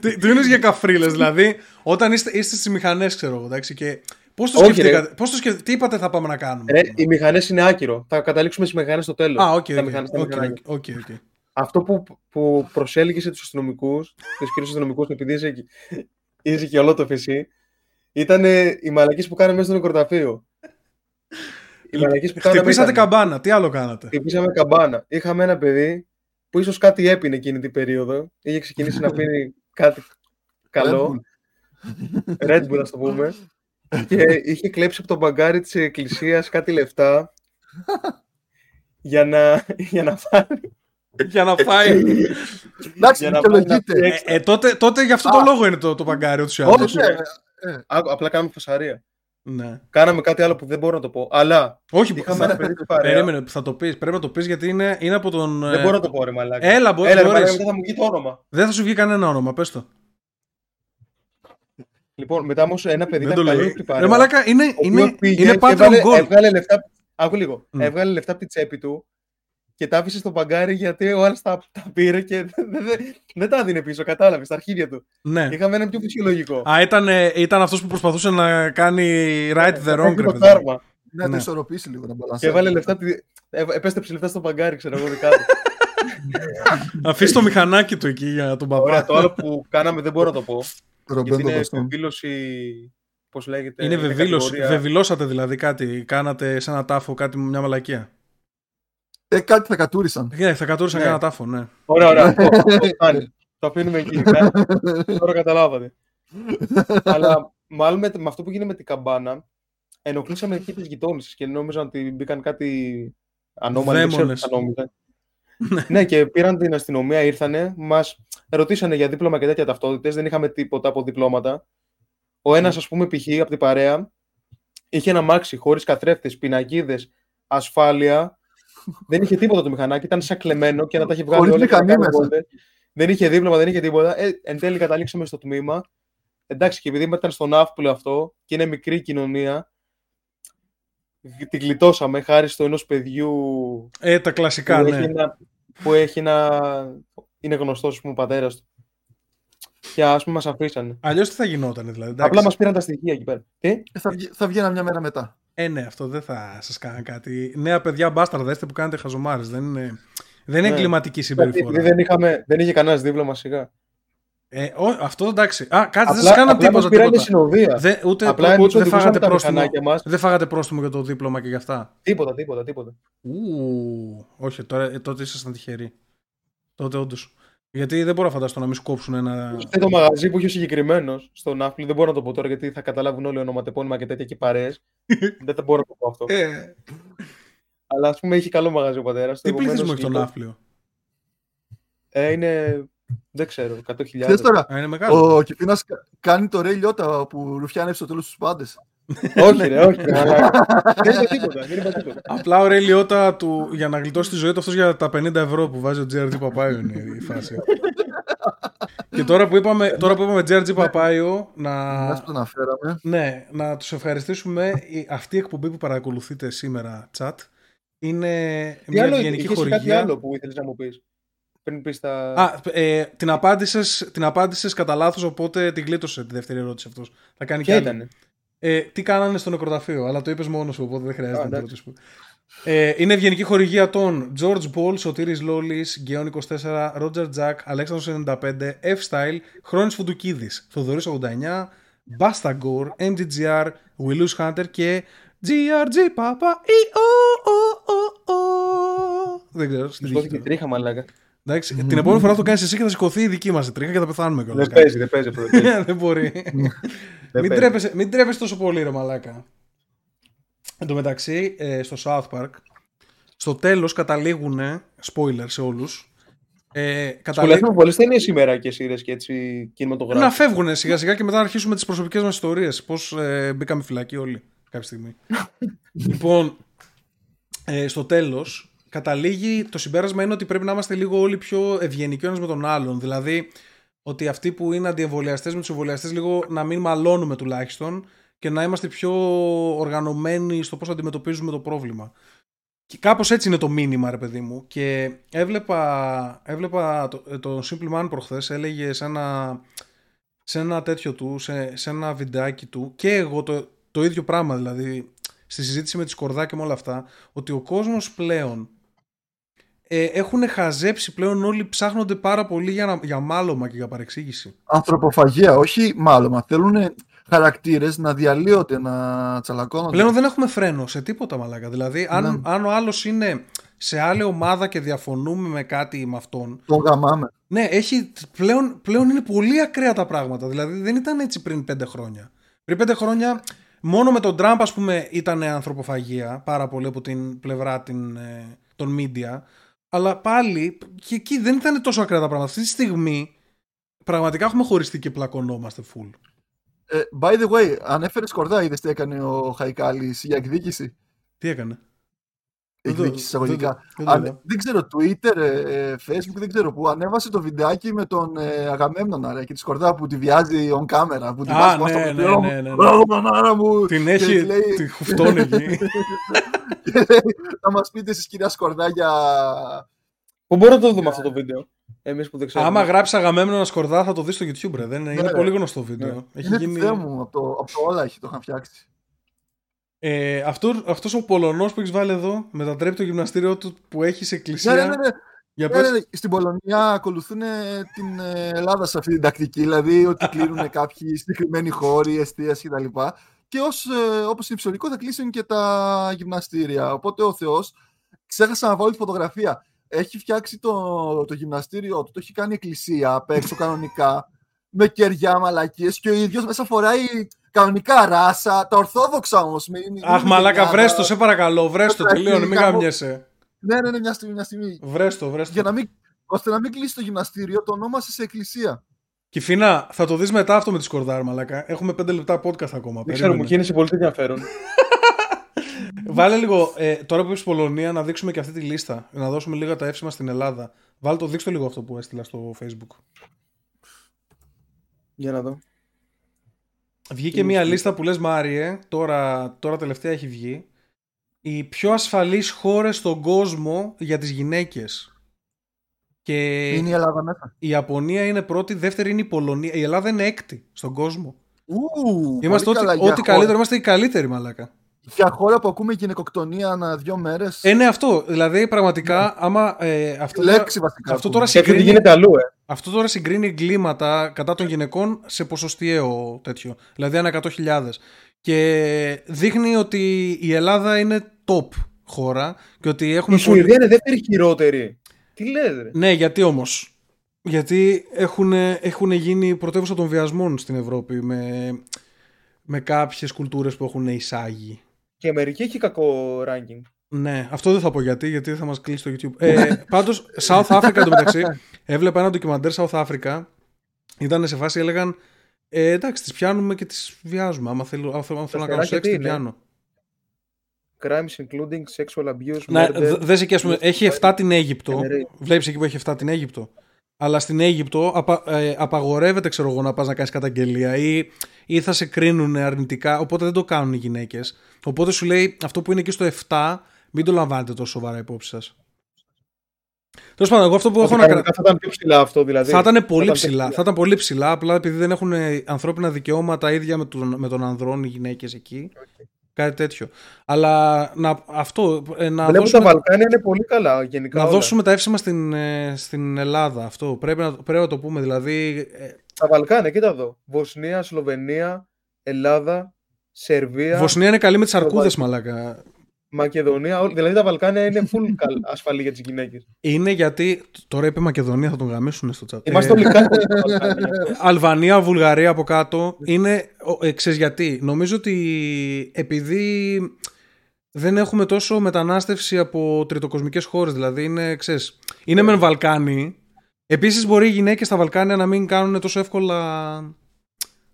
Speaker 1: τι, τι είναι για καφρίλες, δηλαδή; Όταν είστε, είστε στις μηχανές ξέρω εγώ, εντάξει, και πώς το
Speaker 3: Όχι,
Speaker 1: σκεφτήκατε, πώς το σκεφ... τι είπατε θα πάμε να κάνουμε;
Speaker 3: Ρε, οι μηχανές είναι άκυρο. Θα καταλήξουμε στις μηχανές στο τέλος.
Speaker 1: Α, οκ, οκ,
Speaker 3: μηχανές, τα
Speaker 1: οκ,
Speaker 3: μηχανάκια.
Speaker 1: οκ, οκ.
Speaker 3: Αυτό που, που προσέλκυσε τους αστυνομικούς, τους κύριους αστυνομικούς, επειδή είσαι, και- είσαι και ολότοφη εσύ, ήταν οι μαλακίες που κάναμε μέσα στο νεκροταφείο. Οι μαλακίες που κάναμε.
Speaker 1: Χτυπήσατε
Speaker 3: ήταν-
Speaker 1: καμπάνα, τι άλλο κάνατε;
Speaker 3: Χτυπήσαμε καμπάνα. Είχαμε ένα παιδί που ίσως κάτι έπινε εκείνη την περίοδο. Είχε ξεκινήσει να πίνει κάτι καλό. Red Bull, ας το πούμε. και είχε κλέψει από το μπαγκάρι της εκκλησίας κάτι λεφτά για να, για να πάρει.
Speaker 1: Για να φάει.
Speaker 2: Εντάξει,
Speaker 3: για να πάει να
Speaker 2: δικαιολογείται.
Speaker 3: φτιάξει.
Speaker 1: ε, ε, τότε, τότε γι' αυτό το λόγο είναι το, το παγκάρι ούτως ή άλλως.
Speaker 2: Όχι, ε, ε,
Speaker 3: Άκου, απλά κάναμε φασαρία.
Speaker 1: Ναι.
Speaker 3: Κάναμε κάτι άλλο που δεν μπορώ να το πω. Αλλά
Speaker 1: Όχι,
Speaker 3: είχαμε
Speaker 1: θα,
Speaker 3: ένα παιδί στην παρέα.
Speaker 1: περίμενε, θα το πεις. Πρέπει να το πεις γιατί είναι, είναι από τον...
Speaker 3: Δεν
Speaker 1: ε,
Speaker 3: μπορώ να το πω, ρε μαλάκα.
Speaker 1: Έλα, μπο-
Speaker 3: Έλα, ρε,
Speaker 1: μπορείς.
Speaker 3: μαλάκα, μετά θα μου βγει το όνομα.
Speaker 1: Δεν θα σου βγει κανένα όνομα, πες το.
Speaker 3: Λοιπόν, μετά όμως ένα παιδί
Speaker 1: Δεν το
Speaker 3: ήταν
Speaker 1: λέω.
Speaker 3: παλιό στην παρέα.
Speaker 1: Ρε μαλάκα, είναι,
Speaker 3: ο
Speaker 1: είναι,
Speaker 3: οποίος πήγε
Speaker 1: είναι
Speaker 3: και
Speaker 1: Patreon
Speaker 3: έβγαλε,
Speaker 1: Gold.
Speaker 3: έβγαλε λεφτά. Άκου λίγο.
Speaker 1: Μμ.
Speaker 3: Έβγαλε λεφτά από την τσέπη του και τα άφησε στο παγκάρι γιατί ο άλλος τα, τα πήρε και δεν, δεν, δεν τα δίνει πίσω. Κατάλαβες, στα αρχίδια του.
Speaker 1: Ναι.
Speaker 3: Είχαμε ένα πιο φυσιολογικό.
Speaker 1: Α, ήταν, ε, ήταν αυτός που προσπαθούσε να κάνει right the wrong,
Speaker 3: Έχει
Speaker 1: ρε
Speaker 3: το
Speaker 1: παιδί.
Speaker 3: κάρμα.
Speaker 2: Ναι, το
Speaker 1: Ναι.
Speaker 2: ισορροπήσει λίγο να
Speaker 3: Και
Speaker 2: μπαλανσάρει.
Speaker 3: έβαλε λεφτά. από τη- ε, Επέστρεψε λεφτά στο παγκάρι, ξέρω εγώ δικά του.
Speaker 1: Αφήσει το μηχανάκι του εκεί για τον
Speaker 3: Ωραία,
Speaker 1: παπά.
Speaker 3: το άλλο που κάναμε δεν μπορώ να το πω. Γιατί
Speaker 2: Ρομπέντο
Speaker 3: είναι
Speaker 2: Μπαστόν.
Speaker 3: βεβήλωση. Πώς λέγεται.
Speaker 1: Είναι βεβήλωση.
Speaker 3: κατηγορία-
Speaker 1: Βεβηλώσατε δηλαδή κάτι. Κάνατε σε ένα τάφο κάτι μια μαλακία.
Speaker 2: Ε, κάτι θα κατούρισαν.
Speaker 1: Ναι, θα κατούρισαν
Speaker 3: Ναι.
Speaker 1: ένα τάφο, ναι.
Speaker 3: Ωραία, ωραία. Το- το φτάνει. Το αφήνουμε εκεί. Τώρα καταλάβατε. Αλλά μάλλον με, με αυτό που γίνεται με την καμπάνα, ενοχλήσαμε εκεί τις γειτόνισε και νόμιζαν ότι μπήκαν κάτι ανώμαλοι. Δεν ξέρω τι
Speaker 1: Δαίμονες.
Speaker 3: Θα νόμιζαν. ναι, και πήραν την αστυνομία, ήρθανε, μας ρωτήσανε για δίπλωμα και τέτοια ταυτότητες. Δεν είχαμε τίποτα από διπλώματα. Ο ένας, ας πούμε, π.χ. από την παρέα, είχε ένα μάξι χωρίς καθρέφτες, πινακίδες, ασφάλεια. δεν είχε τίποτα το μηχανάκι, ήταν σαν κλεμμένο και να τα έχει βγάλει
Speaker 2: Χωρίς
Speaker 3: όλα. και να
Speaker 2: μηχανή
Speaker 3: κάνει
Speaker 2: μέσα.
Speaker 3: βόλτες. Δεν είχε δίπλωμα, δεν είχε τίποτα. Ε, εν τέλει καταλήξαμε στο τμήμα. Εντάξει, και επειδή ήταν στον Ναύπλιο αυτό και είναι μικρή κοινωνία, την γλιτώσαμε χάρη στο ενός παιδιού
Speaker 1: Ε, τα κλασικά,
Speaker 3: που,
Speaker 1: ναι.
Speaker 3: έχει ένα, που έχει ένα. είναι γνωστός, ας πούμε, ο πατέρας του. Και ας πούμε, μας αφήσανε.
Speaker 1: Αλλιώς τι θα γινόταν, δηλαδή. εντάξει.
Speaker 3: Απλά μας πήραν τα στοιχεία εκεί πέρα. Τι;
Speaker 2: Ε, Θα, βγει- θα βγαίνα μια μέρα μετά.
Speaker 1: Ε, ναι, αυτό δεν θα σας κάνει κάτι. Νέα παιδιά μπάσταρδα, είστε που κάνετε χαζομάρες. Δεν είναι, δεν είναι
Speaker 3: Ναι.
Speaker 1: εγκληματική
Speaker 3: Επειδή
Speaker 1: συμπεριφορά.
Speaker 3: δεν, είχαμε, δεν είχε κανένας δίπλωμα σιγά.
Speaker 1: Ε, ο, αυτό εντάξει. Α, κάτσε, δεν
Speaker 3: Απλά,
Speaker 1: σα κάναν
Speaker 3: απλά μας
Speaker 1: τίποτα.
Speaker 3: πήρανε
Speaker 1: τίποτα.
Speaker 3: συνοδεία.
Speaker 1: Δεν, ούτε,
Speaker 3: Απλά
Speaker 1: ούτε,
Speaker 3: εμείς
Speaker 1: δεν
Speaker 3: οδηγούσαμε
Speaker 1: φάγατε
Speaker 3: τα
Speaker 1: πρόστιμο.
Speaker 3: μηχανάκια μας.
Speaker 1: Δεν φάγατε πρόστιμο για το δίπλωμα και γι' αυτά.
Speaker 3: Τίποτα, τίποτα, τίποτα.
Speaker 1: Ου, όχι, τώρα, ε, τότε ήσασταν τυχεροί. Τότε όντως. Γιατί δεν μπορώ να φανταστώ να μην σκόψουν ένα.
Speaker 3: Και το μαγαζί που είχε ο συγκεκριμένος στον Ναύπλη, δεν μπορώ να το πω τώρα γιατί θα καταλάβουν όλοι ονοματεπώνυμα και τέτοια και παρέες. δεν θα μπορώ να το πω αυτό.
Speaker 1: Ε,
Speaker 3: Αλλά ας πούμε έχει καλό μαγαζί ο πατέρας.
Speaker 1: τι πληθυσμό έχει το ναύπλιο;
Speaker 3: Ε, είναι. Δεν ξέρω, 100.000.
Speaker 2: Ξέρεις τώρα,
Speaker 1: Α, είναι μεγάλο.
Speaker 2: ο Κιπίνας κα- κάνει το Ρέι Λιώτα που ρουφιάνευσε στο τέλος τους πάντες.
Speaker 3: όχι, ρε, όχι. ρε, μαλάκα. δεν είπα τίποτα. Δεν είπα τίποτα.
Speaker 1: Απλά ο Ρελιώτα του για να γλιτώσει τη ζωή του αυτός για τα 50 ευρώ που βάζει ο JRG Παπάιο είναι η φάση. και τώρα που είπαμε, τώρα που είπαμε JRG Παπάιο, να,
Speaker 2: Μιας που τον αναφέραμε.
Speaker 1: ναι, να τους ευχαριστήσουμε. Η- Αυτή η εκπομπή που παρακολουθείτε σήμερα, chat, είναι
Speaker 3: Τι
Speaker 1: μια
Speaker 3: άλλο,
Speaker 1: ευγενική
Speaker 3: είχες κάτι
Speaker 1: χορηγία.
Speaker 3: άλλο που ήθελες να μου πεις; Πριν πεις τα.
Speaker 1: Α, ε, την απάντησες, την απάντησες κατά λάθος, οπότε την κλείτωσε τη δεύτερη ερώτηση αυτός. Θα κάνει
Speaker 3: Ποια
Speaker 1: κι άλλη.
Speaker 3: ήταν.
Speaker 1: Ε, τι κάνανε στο νεκροταφείο, αλλά το είπες μόνος σου, οπότε δεν χρειάζεται
Speaker 3: Α,
Speaker 1: να το
Speaker 3: εντάξει.
Speaker 1: ρωτήσουμε. Ε, είναι ευγενική χορηγία των George Paul, Σωτήρης Λόλης, Γκέον 24, Roger Jack, Αλέξανδρος 95, F-Style, Χρόνης Φουντουκίδης, Θοδωρής 89, Basta Gore, MGGR, Willus Hunter και GRG Papa E o o o o Δεν ξέρω, στην τύχη
Speaker 3: Σηκώθηκε
Speaker 1: του.
Speaker 3: τρίχα, μαλάκα.
Speaker 1: Εντάξει, την επόμενη φορά θα το κάνεις εσύ και θα σηκωθεί η δική μας η τρίχα και θα πεθάνουμε κιόλας.
Speaker 3: Δεν παίζει, δεν παίζει. αυτό, δεν παίζει.
Speaker 1: Δεν μπορεί.
Speaker 3: Δεν
Speaker 1: μην,
Speaker 3: παίζει.
Speaker 1: τρέπεσαι, μην τρέπεσαι τόσο πολύ, ρε μαλάκα. Εν τω μεταξύ, ε, στο South Park, στο τέλος καταλήγουν, spoiler σε όλους, ε, καταλήγουν,
Speaker 3: Σχολιάσαμε πολλέ ταινίε σήμερα και σειρέ και έτσι κινηματογράφοι.
Speaker 1: να φεύγουν σιγά σιγά και μετά να αρχίσουμε τις προσωπικές μας ιστορίες. Πώς ε, μπήκαμε φυλακή όλοι κάποια στιγμή. λοιπόν, ε, στο τέλος καταλήγει, το συμπέρασμα είναι ότι πρέπει να είμαστε λίγο όλοι πιο ευγενικοί ο ένας με τον άλλον. Δηλαδή, ότι αυτοί που είναι αντιεμβολιαστές με του εμβολιαστέ, λίγο να μην μαλώνουμε τουλάχιστον και να είμαστε πιο οργανωμένοι στο πώς αντιμετωπίζουμε το πρόβλημα. Και κάπως έτσι είναι το μήνυμα, ρε παιδί μου. Και έβλεπα, έβλεπα το, το Simple Man προχθές, έλεγε σε ένα, σε ένα τέτοιο του, σε, σε ένα βιντεάκι του, και εγώ το, το ίδιο πράγμα δηλαδή, στη συζήτηση με τη Σκορδά και με όλα αυτά, ότι ο κόσμος πλέον ε, έχουν χαζέψει πλέον όλοι ψάχνονται πάρα πολύ για, να, για μάλωμα και για παρεξήγηση.
Speaker 2: Ανθρωποφαγία, όχι μάλλον. Θέλουν χαρακτήρες να διαλύονται, να τσαλακώνονται.
Speaker 1: Πλέον δεν έχουμε φρένο σε τίποτα μαλάκα. Δηλαδή, αν,
Speaker 2: Ναι.
Speaker 1: αν ο άλλος είναι σε άλλη ομάδα και διαφωνούμε με κάτι με αυτόν.
Speaker 2: Τον γαμάμε.
Speaker 1: Ναι, έχει, πλέον, πλέον είναι πολύ ακραία τα πράγματα. Δηλαδή, δεν ήταν έτσι πριν πέντε χρόνια. Πριν πέντε χρόνια, μόνο με τον Τραμπ, ας πούμε, ήταν ανθρωποφαγία πάρα πολύ από την πλευρά την, ε, των media. Αλλά πάλι και εκεί δεν ήταν τόσο ακραία τα πράγματα. Αυτή τη στιγμή πραγματικά έχουμε χωριστεί και πλακωνόμαστε full.
Speaker 2: Ε, by the way, ανέφερε σκορδά, είδες τι έκανε ο Χαϊκάλης για εκδίκηση;
Speaker 1: Τι έκανε; Δεν το-
Speaker 2: Εκδίκηση εισαγωγικά.
Speaker 1: δεν το- δεν το
Speaker 2: Αν-
Speaker 1: είδα.
Speaker 2: δεν ξέρω, Twitter, ε, ε, Facebook, δεν ξέρω που. Ανέβασε το βιντεάκι με τον ε, Αγαμέμνονα ρε, και τη σκορδά που τη βιάζει on camera. Που την
Speaker 1: Α,
Speaker 2: βάζει πάνω
Speaker 1: ναι,
Speaker 2: στο
Speaker 1: ναι,
Speaker 2: πετρέλαιο
Speaker 1: ναι, ναι,
Speaker 2: μου.
Speaker 1: ναι.
Speaker 2: Αγαμανάρα μου.
Speaker 1: Την
Speaker 2: Και
Speaker 1: έχει,
Speaker 2: λέει-
Speaker 1: τη χουφτώνει εκεί.
Speaker 2: Και λέει, Θα μας πείτε εσείς, κυρία Σκορδά, για.
Speaker 3: Πού μπορούμε να το δούμε αυτό το βίντεο, εμείς που δεν ξέρουμε.
Speaker 1: Άμα γράψει αγαμέμενο να σκορδά θα το δεις στο YouTube, ρε. Δεν είναι, είναι
Speaker 2: Ναι.
Speaker 1: πολύ γνωστό βίντεο.
Speaker 3: Ναι.
Speaker 1: Έχει
Speaker 2: Είναι
Speaker 1: γίνει...
Speaker 2: του Θεού μου, από το, από το όλα έχει, το είχαν φτιάξει.
Speaker 1: Ε, αυτό, αυτός ο Πολωνός που έχεις βάλει εδώ μετατρέπει το γυμναστήριό του που έχεις σε εκκλησία.
Speaker 2: Ναι, ναι, ναι, ναι.
Speaker 1: Για
Speaker 2: Ναι,
Speaker 1: πες.
Speaker 2: ναι, ναι. Στην Πολωνία ακολουθούν ε, την ε, Ελλάδα σε αυτή την τακτική, δηλαδή ότι κλείνουν κάποιοι συγκεκριμένοι χώροι, εστίες κτλ. Και ως, ε, όπως είναι ψωρικό θα κλείσουν και τα γυμναστήρια. Οπότε ο Θεός ξέχασα να βάλω τη φωτογραφία. Έχει φτιάξει το, το γυμναστήριο του, το έχει κάνει εκκλησία απ' έξω κανονικά, με κεριά μαλακίες και ο ίδιος μέσα φοράει κανονικά ράσα, τα ορθόδοξα όμως. μην- μην
Speaker 1: Αχ,
Speaker 2: είναι
Speaker 1: μαλάκα,
Speaker 2: γενιάδα.
Speaker 1: βρέστο, σε παρακαλώ, βρέστο,
Speaker 2: Έχει
Speaker 1: τελείωνε, μην
Speaker 2: καμό-
Speaker 1: γαμιέσαι.
Speaker 2: Ναι, ναι, ναι, μια στιγμή. Μια στιγμή.
Speaker 1: Βρες το, βρες το.
Speaker 2: Για να μην, ώστε να μην κλείσει το γυμναστήριο, το ονόμασε σε εκκλησία.
Speaker 1: Κυφίνα, θα το δεις μετά αυτό με τη σκορδάρ, μαλάκα. Έχουμε πέντε λεπτά podcast ακόμα.
Speaker 3: Δεν ξέρω, μου
Speaker 1: Περίμενε.
Speaker 3: κίνησε πολύ ενδιαφέρον.
Speaker 1: Βάλε λίγο, ε, τώρα που είπες Πολωνία, να δείξουμε και αυτή τη λίστα. Να δώσουμε λίγα τα εύσημα στην Ελλάδα. Βάλε το, δείξτε λίγο αυτό που έστειλα στο facebook.
Speaker 3: Για να δω.
Speaker 1: Βγήκε μια λίστα που λες Μάριε, τώρα, τώρα τελευταία έχει βγει. Οι πιο ασφαλείς χώρες στον κόσμο για τις γυναίκες. Και
Speaker 2: Είναι η Ελλάδα μέσα.
Speaker 1: η Ιαπωνία είναι πρώτη, δεύτερη είναι η Πολωνία. Η Ελλάδα είναι έκτη στον κόσμο.
Speaker 2: Ου,
Speaker 1: Είμαστε
Speaker 2: πολύ
Speaker 1: ό,τι,
Speaker 2: καλά.
Speaker 1: ό,τι
Speaker 2: για,
Speaker 1: καλύτερο,
Speaker 2: χώρα,
Speaker 1: είμαστε οι καλύτεροι μαλάκα.
Speaker 2: Για χώρα που ακούμε γυναικοκτονία ανά δύο μέρες.
Speaker 1: Ε, ναι, αυτό. Δηλαδή, πραγματικά, άμα. Ε, αυτό,
Speaker 2: λέξη βασικά.
Speaker 1: αυτό
Speaker 2: ακούμε.
Speaker 1: τώρα
Speaker 3: Και αυτή
Speaker 1: συγκρίνει,
Speaker 3: γίνεται αλλού, ε.
Speaker 1: αυτό τώρα συγκρίνει εγκλήματα κατά των γυναικών σε ποσοστιαίο τέτοιο. Δηλαδή, ανά 100.000. Και δείχνει ότι η Ελλάδα είναι top χώρα και ότι έχουμε
Speaker 3: Η Σουηδία είναι δεύτερη χειρότερη. Τι λέτε, ρε.
Speaker 1: Ναι, γιατί όμως. Γιατί έχουν, έχουν γίνει πρωτεύουσα των βιασμών στην Ευρώπη με, με κάποιες κουλτούρες που έχουν εισάγει.
Speaker 3: Και η Αμερική έχει κακό ranking.
Speaker 1: Ναι, αυτό δεν θα πω γιατί, γιατί θα μας κλείσει το YouTube. Ε, πάντως, South Africa εντωμεταξύ, έβλεπα ένα ντοκιμαντέρ South Africa, ήταν σε φάση, έλεγαν, ε, εντάξει, τις πιάνουμε και τις βιάζουμε. Άμα θέλω, άμα θέλω, άμα θέλω να κάνω
Speaker 3: φτεράκια
Speaker 1: σεξ,
Speaker 3: τι
Speaker 1: τις
Speaker 3: είναι;
Speaker 1: πιάνω.
Speaker 3: Crimes including sexual abuse,
Speaker 1: Ναι,
Speaker 3: murder.
Speaker 1: δε- δες εκεί, ας πούμε, έχει 7 την Αίγυπτο.
Speaker 3: Generate.
Speaker 1: Βλέπεις εκεί που έχει 7 την Αίγυπτο. Αλλά στην Αίγυπτο απα, ε, απαγορεύεται, ξέρω εγώ, να πας να κάνεις καταγγελία ή, ή θα σε κρίνουν αρνητικά, οπότε δεν το κάνουν οι γυναίκες. Οπότε σου λέει αυτό που είναι εκεί στο 7, μην το λαμβάνετε τόσο σοβαρά υπόψη σας. Τέλος πάντων, εγώ αυτό που έχω
Speaker 3: Ότι
Speaker 1: να κάνω.
Speaker 3: κανονικά θα ήταν πιο ψηλά αυτό, δηλαδή.
Speaker 1: Θα ήταν πολύ
Speaker 3: πιο
Speaker 1: ψηλά. Θα ήταν πολύ ψηλά, απλά επειδή δεν έχουν ε, ανθρώπινα δικαιώματα ίδια με τον, με τον ανδρών οι γυναίκες εκεί. Κάτι τέτοιο. Αλλά να, αυτό, ε, να
Speaker 3: Βλέπω
Speaker 1: δώσουμε,
Speaker 3: τα Βαλκάνια είναι πολύ καλά γενικά.
Speaker 1: να
Speaker 3: όλα.
Speaker 1: δώσουμε τα εύσημα στην, ε, στην Ελλάδα. Αυτό πρέπει να, πρέπει να το πούμε. Δηλαδή, ε,
Speaker 3: Τα Βαλκάνια, κοίτα εδώ. Βοσνία, Σλοβενία, Ελλάδα, Σερβία,
Speaker 1: Βοσνία είναι καλή με τις αρκούδες,
Speaker 3: Σλοβακία.
Speaker 1: μαλάκα.
Speaker 3: Μακεδονία. όλοι- Δηλαδή τα Βαλκάνια είναι full καλ- ασφαλή για τις γυναίκες.
Speaker 1: Είναι γιατί. Τώρα είπε Μακεδονία, θα τον γαμίσουν στο chat.
Speaker 3: Είμαστε
Speaker 1: Ε,
Speaker 3: όλοι κάτω στα Βαλκάνια.
Speaker 1: Αλβανία, Βουλγαρία από κάτω. Είναι. ο- Ε, ξέρεις γιατί. Νομίζω ότι επειδή δεν έχουμε τόσο μετανάστευση από τριτοκοσμικές χώρες. Δηλαδή είναι, ξέρεις, είναι μεν Βαλκάνοι. Επίσης μπορεί οι γυναίκες στα Βαλκάνια να μην κάνουν τόσο εύκολα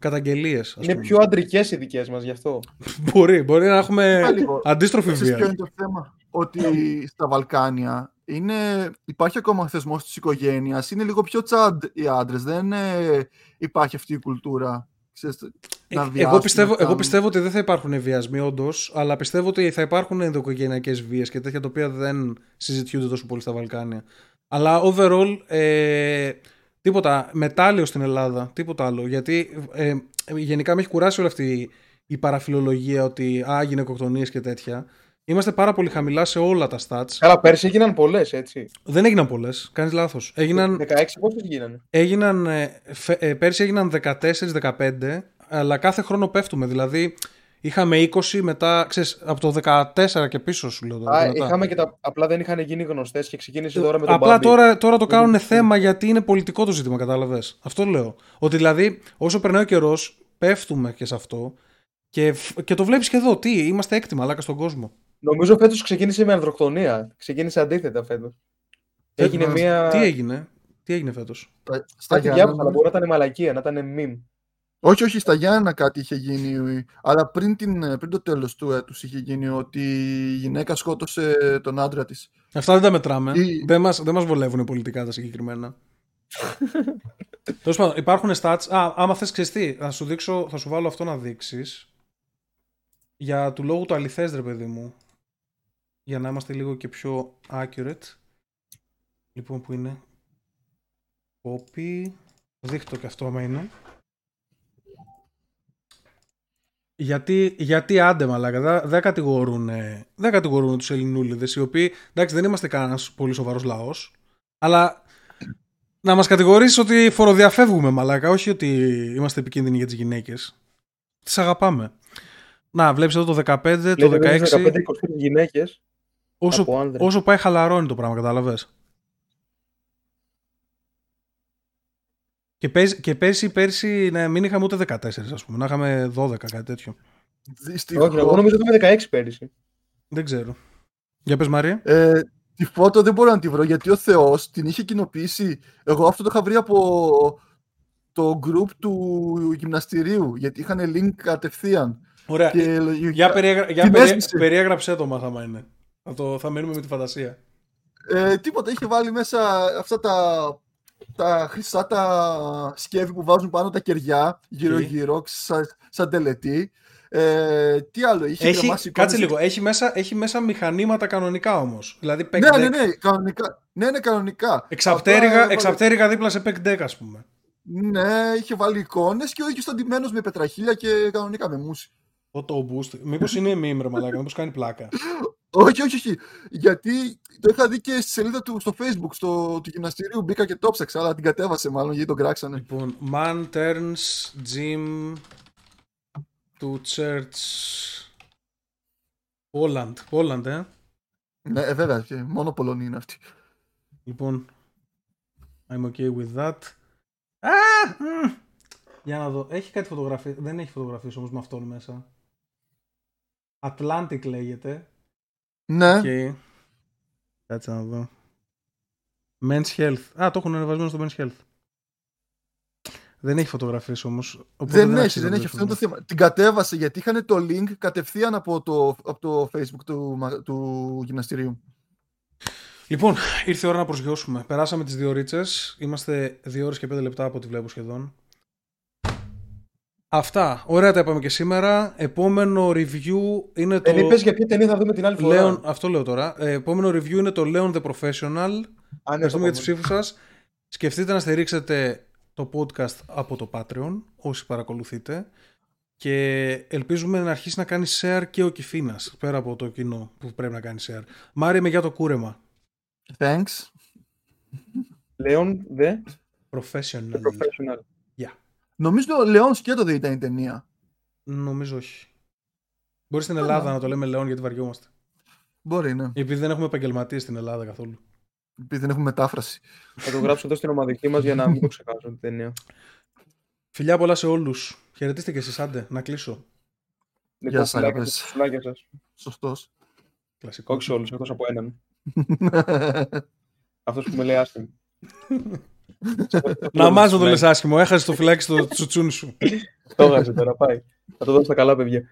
Speaker 1: καταγγελίες. ας
Speaker 3: Είναι
Speaker 1: πούμε.
Speaker 3: πιο αντρικές οι δικές μας γι' αυτό.
Speaker 1: Μπορεί, μπορεί να έχουμε
Speaker 2: Είπα λίγο.
Speaker 1: αντίστροφη
Speaker 2: Ξέρεις ποιο
Speaker 1: βία.
Speaker 2: είναι το θέμα; Ότι στα Βαλκάνια είναι, υπάρχει ακόμα θεσμός της οικογένειας. Είναι λίγο πιο τσαντ οι άντρες. Δεν ε, υπάρχει αυτή η κουλτούρα. Ξέρεις, να
Speaker 1: Ε,
Speaker 2: βιάσουν,
Speaker 1: εγώ, πιστεύω,
Speaker 2: να
Speaker 1: εγώ
Speaker 2: κάνουν.
Speaker 1: πιστεύω ότι δεν θα υπάρχουν βιασμοί, όντως, αλλά πιστεύω ότι θα υπάρχουν ενδοοικογενειακέ βίες και τέτοια τα οποία δεν συζητιούνται τόσο πολύ στα Βαλκάνια. Αλλά overall, ε, τίποτα. Μετάλλιο στην Ελλάδα, τίποτα άλλο. Γιατί ε, γενικά με έχει κουράσει όλη αυτή η παραφιλολογία ότι α, γυναικοκτονίες και τέτοια. Είμαστε πάρα πολύ χαμηλά σε όλα τα stats.
Speaker 3: Καλά, πέρσι έγιναν πολλές, έτσι.
Speaker 1: Δεν έγιναν πολλές. Κάνεις λάθος. Έγιναν
Speaker 3: 16 πόσες γίνανε;
Speaker 1: έγιναν, ε, φε- ε, πέρσι έγιναν 14-15, αλλά κάθε χρόνο πέφτουμε. Δηλαδή, είχαμε 20 μετά, ξέρεις, από το 14 και πίσω σου λέω. τώρα,
Speaker 3: Α,
Speaker 1: μετά.
Speaker 3: είχαμε και τα. Απλά δεν είχαν γίνει γνωστές και ξεκίνησε τώρα με τον
Speaker 1: Απλά
Speaker 3: Μπάμπη.
Speaker 1: τώρα, τώρα το κάνουν
Speaker 3: Δεν-
Speaker 1: θέμα γιατί είναι πολιτικό το ζήτημα, κατάλαβες; Αυτό λέω. Ότι δηλαδή, όσο περνάει ο καιρός, πέφτουμε και σε αυτό. Και, φ- και το βλέπεις και εδώ. Τι, είμαστε έκτη μαλάκα στον κόσμο.
Speaker 3: Νομίζω φέτος ξεκίνησε με ανδροκτονία. Ξεκίνησε αντίθετα φέτος. Έγινε
Speaker 2: Φέτος,
Speaker 3: μια.
Speaker 1: Τι έγινε, τι έγινε φέτος;
Speaker 2: Στα, στα
Speaker 3: Κάτι
Speaker 2: Γιάννενα-
Speaker 3: διάβασα, αλλά μπορεί να ήταν μαλακία, να ήταν μιμ.
Speaker 2: Όχι, όχι, στα Γιάννα κάτι είχε γίνει. Αλλά πριν, την, πριν το τέλος του έτους είχε γίνει ότι η γυναίκα σκότωσε τον άντρα της.
Speaker 1: Αυτά δεν τα μετράμε.
Speaker 2: Ή-
Speaker 1: Δεν μας, δεν μας βολεύουν πολιτικά τα συγκεκριμένα. Τέλος πάντων, υπάρχουν stats. Α, άμα θες ξέρεις τι, θα σου, δείξω, θα σου βάλω αυτό να δείξεις. Για του λόγου του αληθές, ρε παιδί μου. Για να είμαστε λίγο και πιο accurate. Λοιπόν, που είναι. Copy. Δείχτω και αυτό άμα είναι. Γιατί, γιατί άντε μαλάκα, δεν δεν κατηγορούν, ε, δεν κατηγορούν τους Ελληνούλιδες οι οποίοι, εντάξει δεν είμαστε κανένας πολύ σοβαρός λαός, αλλά να μας κατηγορήσεις ότι φοροδιαφεύγουμε μαλάκα, όχι ότι είμαστε επικίνδυνοι για τις γυναίκες. Τις αγαπάμε. Να, βλέπεις εδώ το 15, το 16,
Speaker 3: 15-20 γυναίκες
Speaker 1: όσο,
Speaker 3: από άνδρες.
Speaker 1: όσο πάει χαλαρώνει το πράγμα, κατάλαβες. Και, πέρσι, και πέρσι, πέρσι ναι, μην είχαμε ούτε 14 ας πούμε, να είχαμε 12 κάτι τέτοιο.
Speaker 3: Όχι, εγώ νομίζω ότι είμαι 16 πέρυσι.
Speaker 1: Δεν ξέρω. Για πες Μαρία.
Speaker 2: Ε, Τη φώτο δεν μπορώ να τη βρω γιατί ο Θεός την είχε κοινοποιήσει. Εγώ αυτό το είχα βρει από το group του γυμναστηρίου γιατί είχαν link κατευθείαν.
Speaker 1: Ωραία.
Speaker 2: Και
Speaker 1: Για,
Speaker 2: λογικά-
Speaker 1: περιέγρα... για
Speaker 2: την
Speaker 1: περι-
Speaker 2: έσβησε.
Speaker 1: περιέγραψέ το μάθαμα είναι. Θα, το... θα μείνουμε με τη φαντασία.
Speaker 2: Ε, τίποτα, είχε βάλει μέσα αυτά τα, τα χρυσά τα σκεύη που βάζουν πάνω τα κεριά γύρω-γύρω, σαν, σαν τελετή. Ε, τι άλλο, είχε
Speaker 1: Έχει,
Speaker 2: γραμμάσει
Speaker 1: κάτσε
Speaker 2: εικόνες-
Speaker 1: λίγο. Έχει μέσα, έχει μέσα μηχανήματα κανονικά όμως. Δηλαδή pack
Speaker 2: Ναι,
Speaker 1: deck.
Speaker 2: ναι, ναι, κανονικά. Ναι, ναι, κανονικά.
Speaker 1: Εξαπτέρυγα,
Speaker 2: Απλά έβαλε-
Speaker 1: εξαπτέρυγα δίπλα σε pack deck ας πούμε.
Speaker 2: Ναι, είχε βάλει εικόνες και ο ίδιος ήταν ντυμένος με πετραχίλια και κανονικά με μουσι.
Speaker 1: Photo boost. Μήπως είναι meme ρε μαλάκα, μήπως κάνει πλάκα.
Speaker 2: Όχι, όχι, όχι. Γιατί το είχα δει και στη σελίδα του στο facebook στο, του γυμναστηρίου. Μπήκα και το ψάξα, αλλά την κατέβασε μάλλον γιατί τον κράξανε.
Speaker 1: λοιπόν, man turns gym to church. Poland, Poland, ε.
Speaker 2: Ναι, ε, βέβαια, και μόνο Πολωνοί είναι αυτοί.
Speaker 1: Λοιπόν, I'm okay with that. Α! μμ. Για να δω. Έχει κάτι φωτογραφίες. Δεν έχει φωτογραφίες όμως με αυτόν μέσα. Atlantic λέγεται.
Speaker 2: Ναι,
Speaker 1: Οκ. Κάτσε να δω. Men's Health. Α, το έχουν ανεβασμένο στο Men's Health. Δεν έχει φωτογραφίες όμως. οπότε
Speaker 2: δεν έχει,
Speaker 1: αξίζει
Speaker 2: δεν
Speaker 1: να
Speaker 2: έχει.
Speaker 1: το
Speaker 2: Αυτό είναι το
Speaker 1: δούμε.
Speaker 2: θέμα. Την κατέβασε γιατί είχαν το link κατευθείαν από το, από το facebook του, μα- του γυμναστηρίου.
Speaker 1: Λοιπόν, ήρθε η ώρα να προσγειώσουμε. Περάσαμε τις δύο ρίτσες. Είμαστε δύο ώρες και πέντε λεπτά από ό,τι βλέπω σχεδόν. Αυτά. Ωραία τα είπαμε και σήμερα. Επόμενο review είναι το...
Speaker 3: Δεν είπες για ποια ταινία θα δούμε την άλλη φορά.
Speaker 1: Leon, αυτό λέω τώρα. Ε, επόμενο review είναι το Leon the Professional.
Speaker 3: Α, ναι,
Speaker 1: Ευχαριστούμε για τις
Speaker 3: το
Speaker 1: ψήφους σας. Σκεφτείτε να στηρίξετε το podcast από το Patreon, όσοι παρακολουθείτε. Και ελπίζουμε να αρχίσει να κάνει share και ο Κιφίνας, πέρα από το κοινό που πρέπει να κάνει share. Μάρι με για το κούρεμα.
Speaker 2: Thanks.
Speaker 3: Λέον, δε,
Speaker 1: Professional.
Speaker 3: professional.
Speaker 2: Νομίζω ο Λεόν Σκέτο δεν ήταν η ταινία.
Speaker 1: Νομίζω όχι. Μπορεί στην
Speaker 2: Καλά.
Speaker 1: Ελλάδα να το λέμε Λεόν γιατί βαριόμαστε.
Speaker 2: Μπορεί, ναι.
Speaker 1: Επειδή δεν έχουμε επαγγελματίες στην Ελλάδα καθόλου.
Speaker 2: Επειδή δεν έχουμε μετάφραση.
Speaker 3: Θα το γράψω εδώ στην ομαδική μας για να μην το ξεχάσω την ταινία.
Speaker 1: Φιλιά πολλά σε όλους. Χαιρετίστε και εσείς, άντε, να κλείσω.
Speaker 3: Λοιπόν,
Speaker 2: σας,
Speaker 3: φιλάκια
Speaker 2: αγαπητές.
Speaker 3: σας, φιλάκια σας.
Speaker 2: Σωστός.
Speaker 1: Κλασικό.
Speaker 3: Όχι σε όλους, εκτός από έναν. Αυτός που με λέει άσχημο.
Speaker 1: Να μάζω το λες άσχημο. Έχασε το φυλάκι στο τσουτσούνι σου.
Speaker 3: Το έχασε τώρα, πάει. Θα το δώσω στα καλά παιδιά.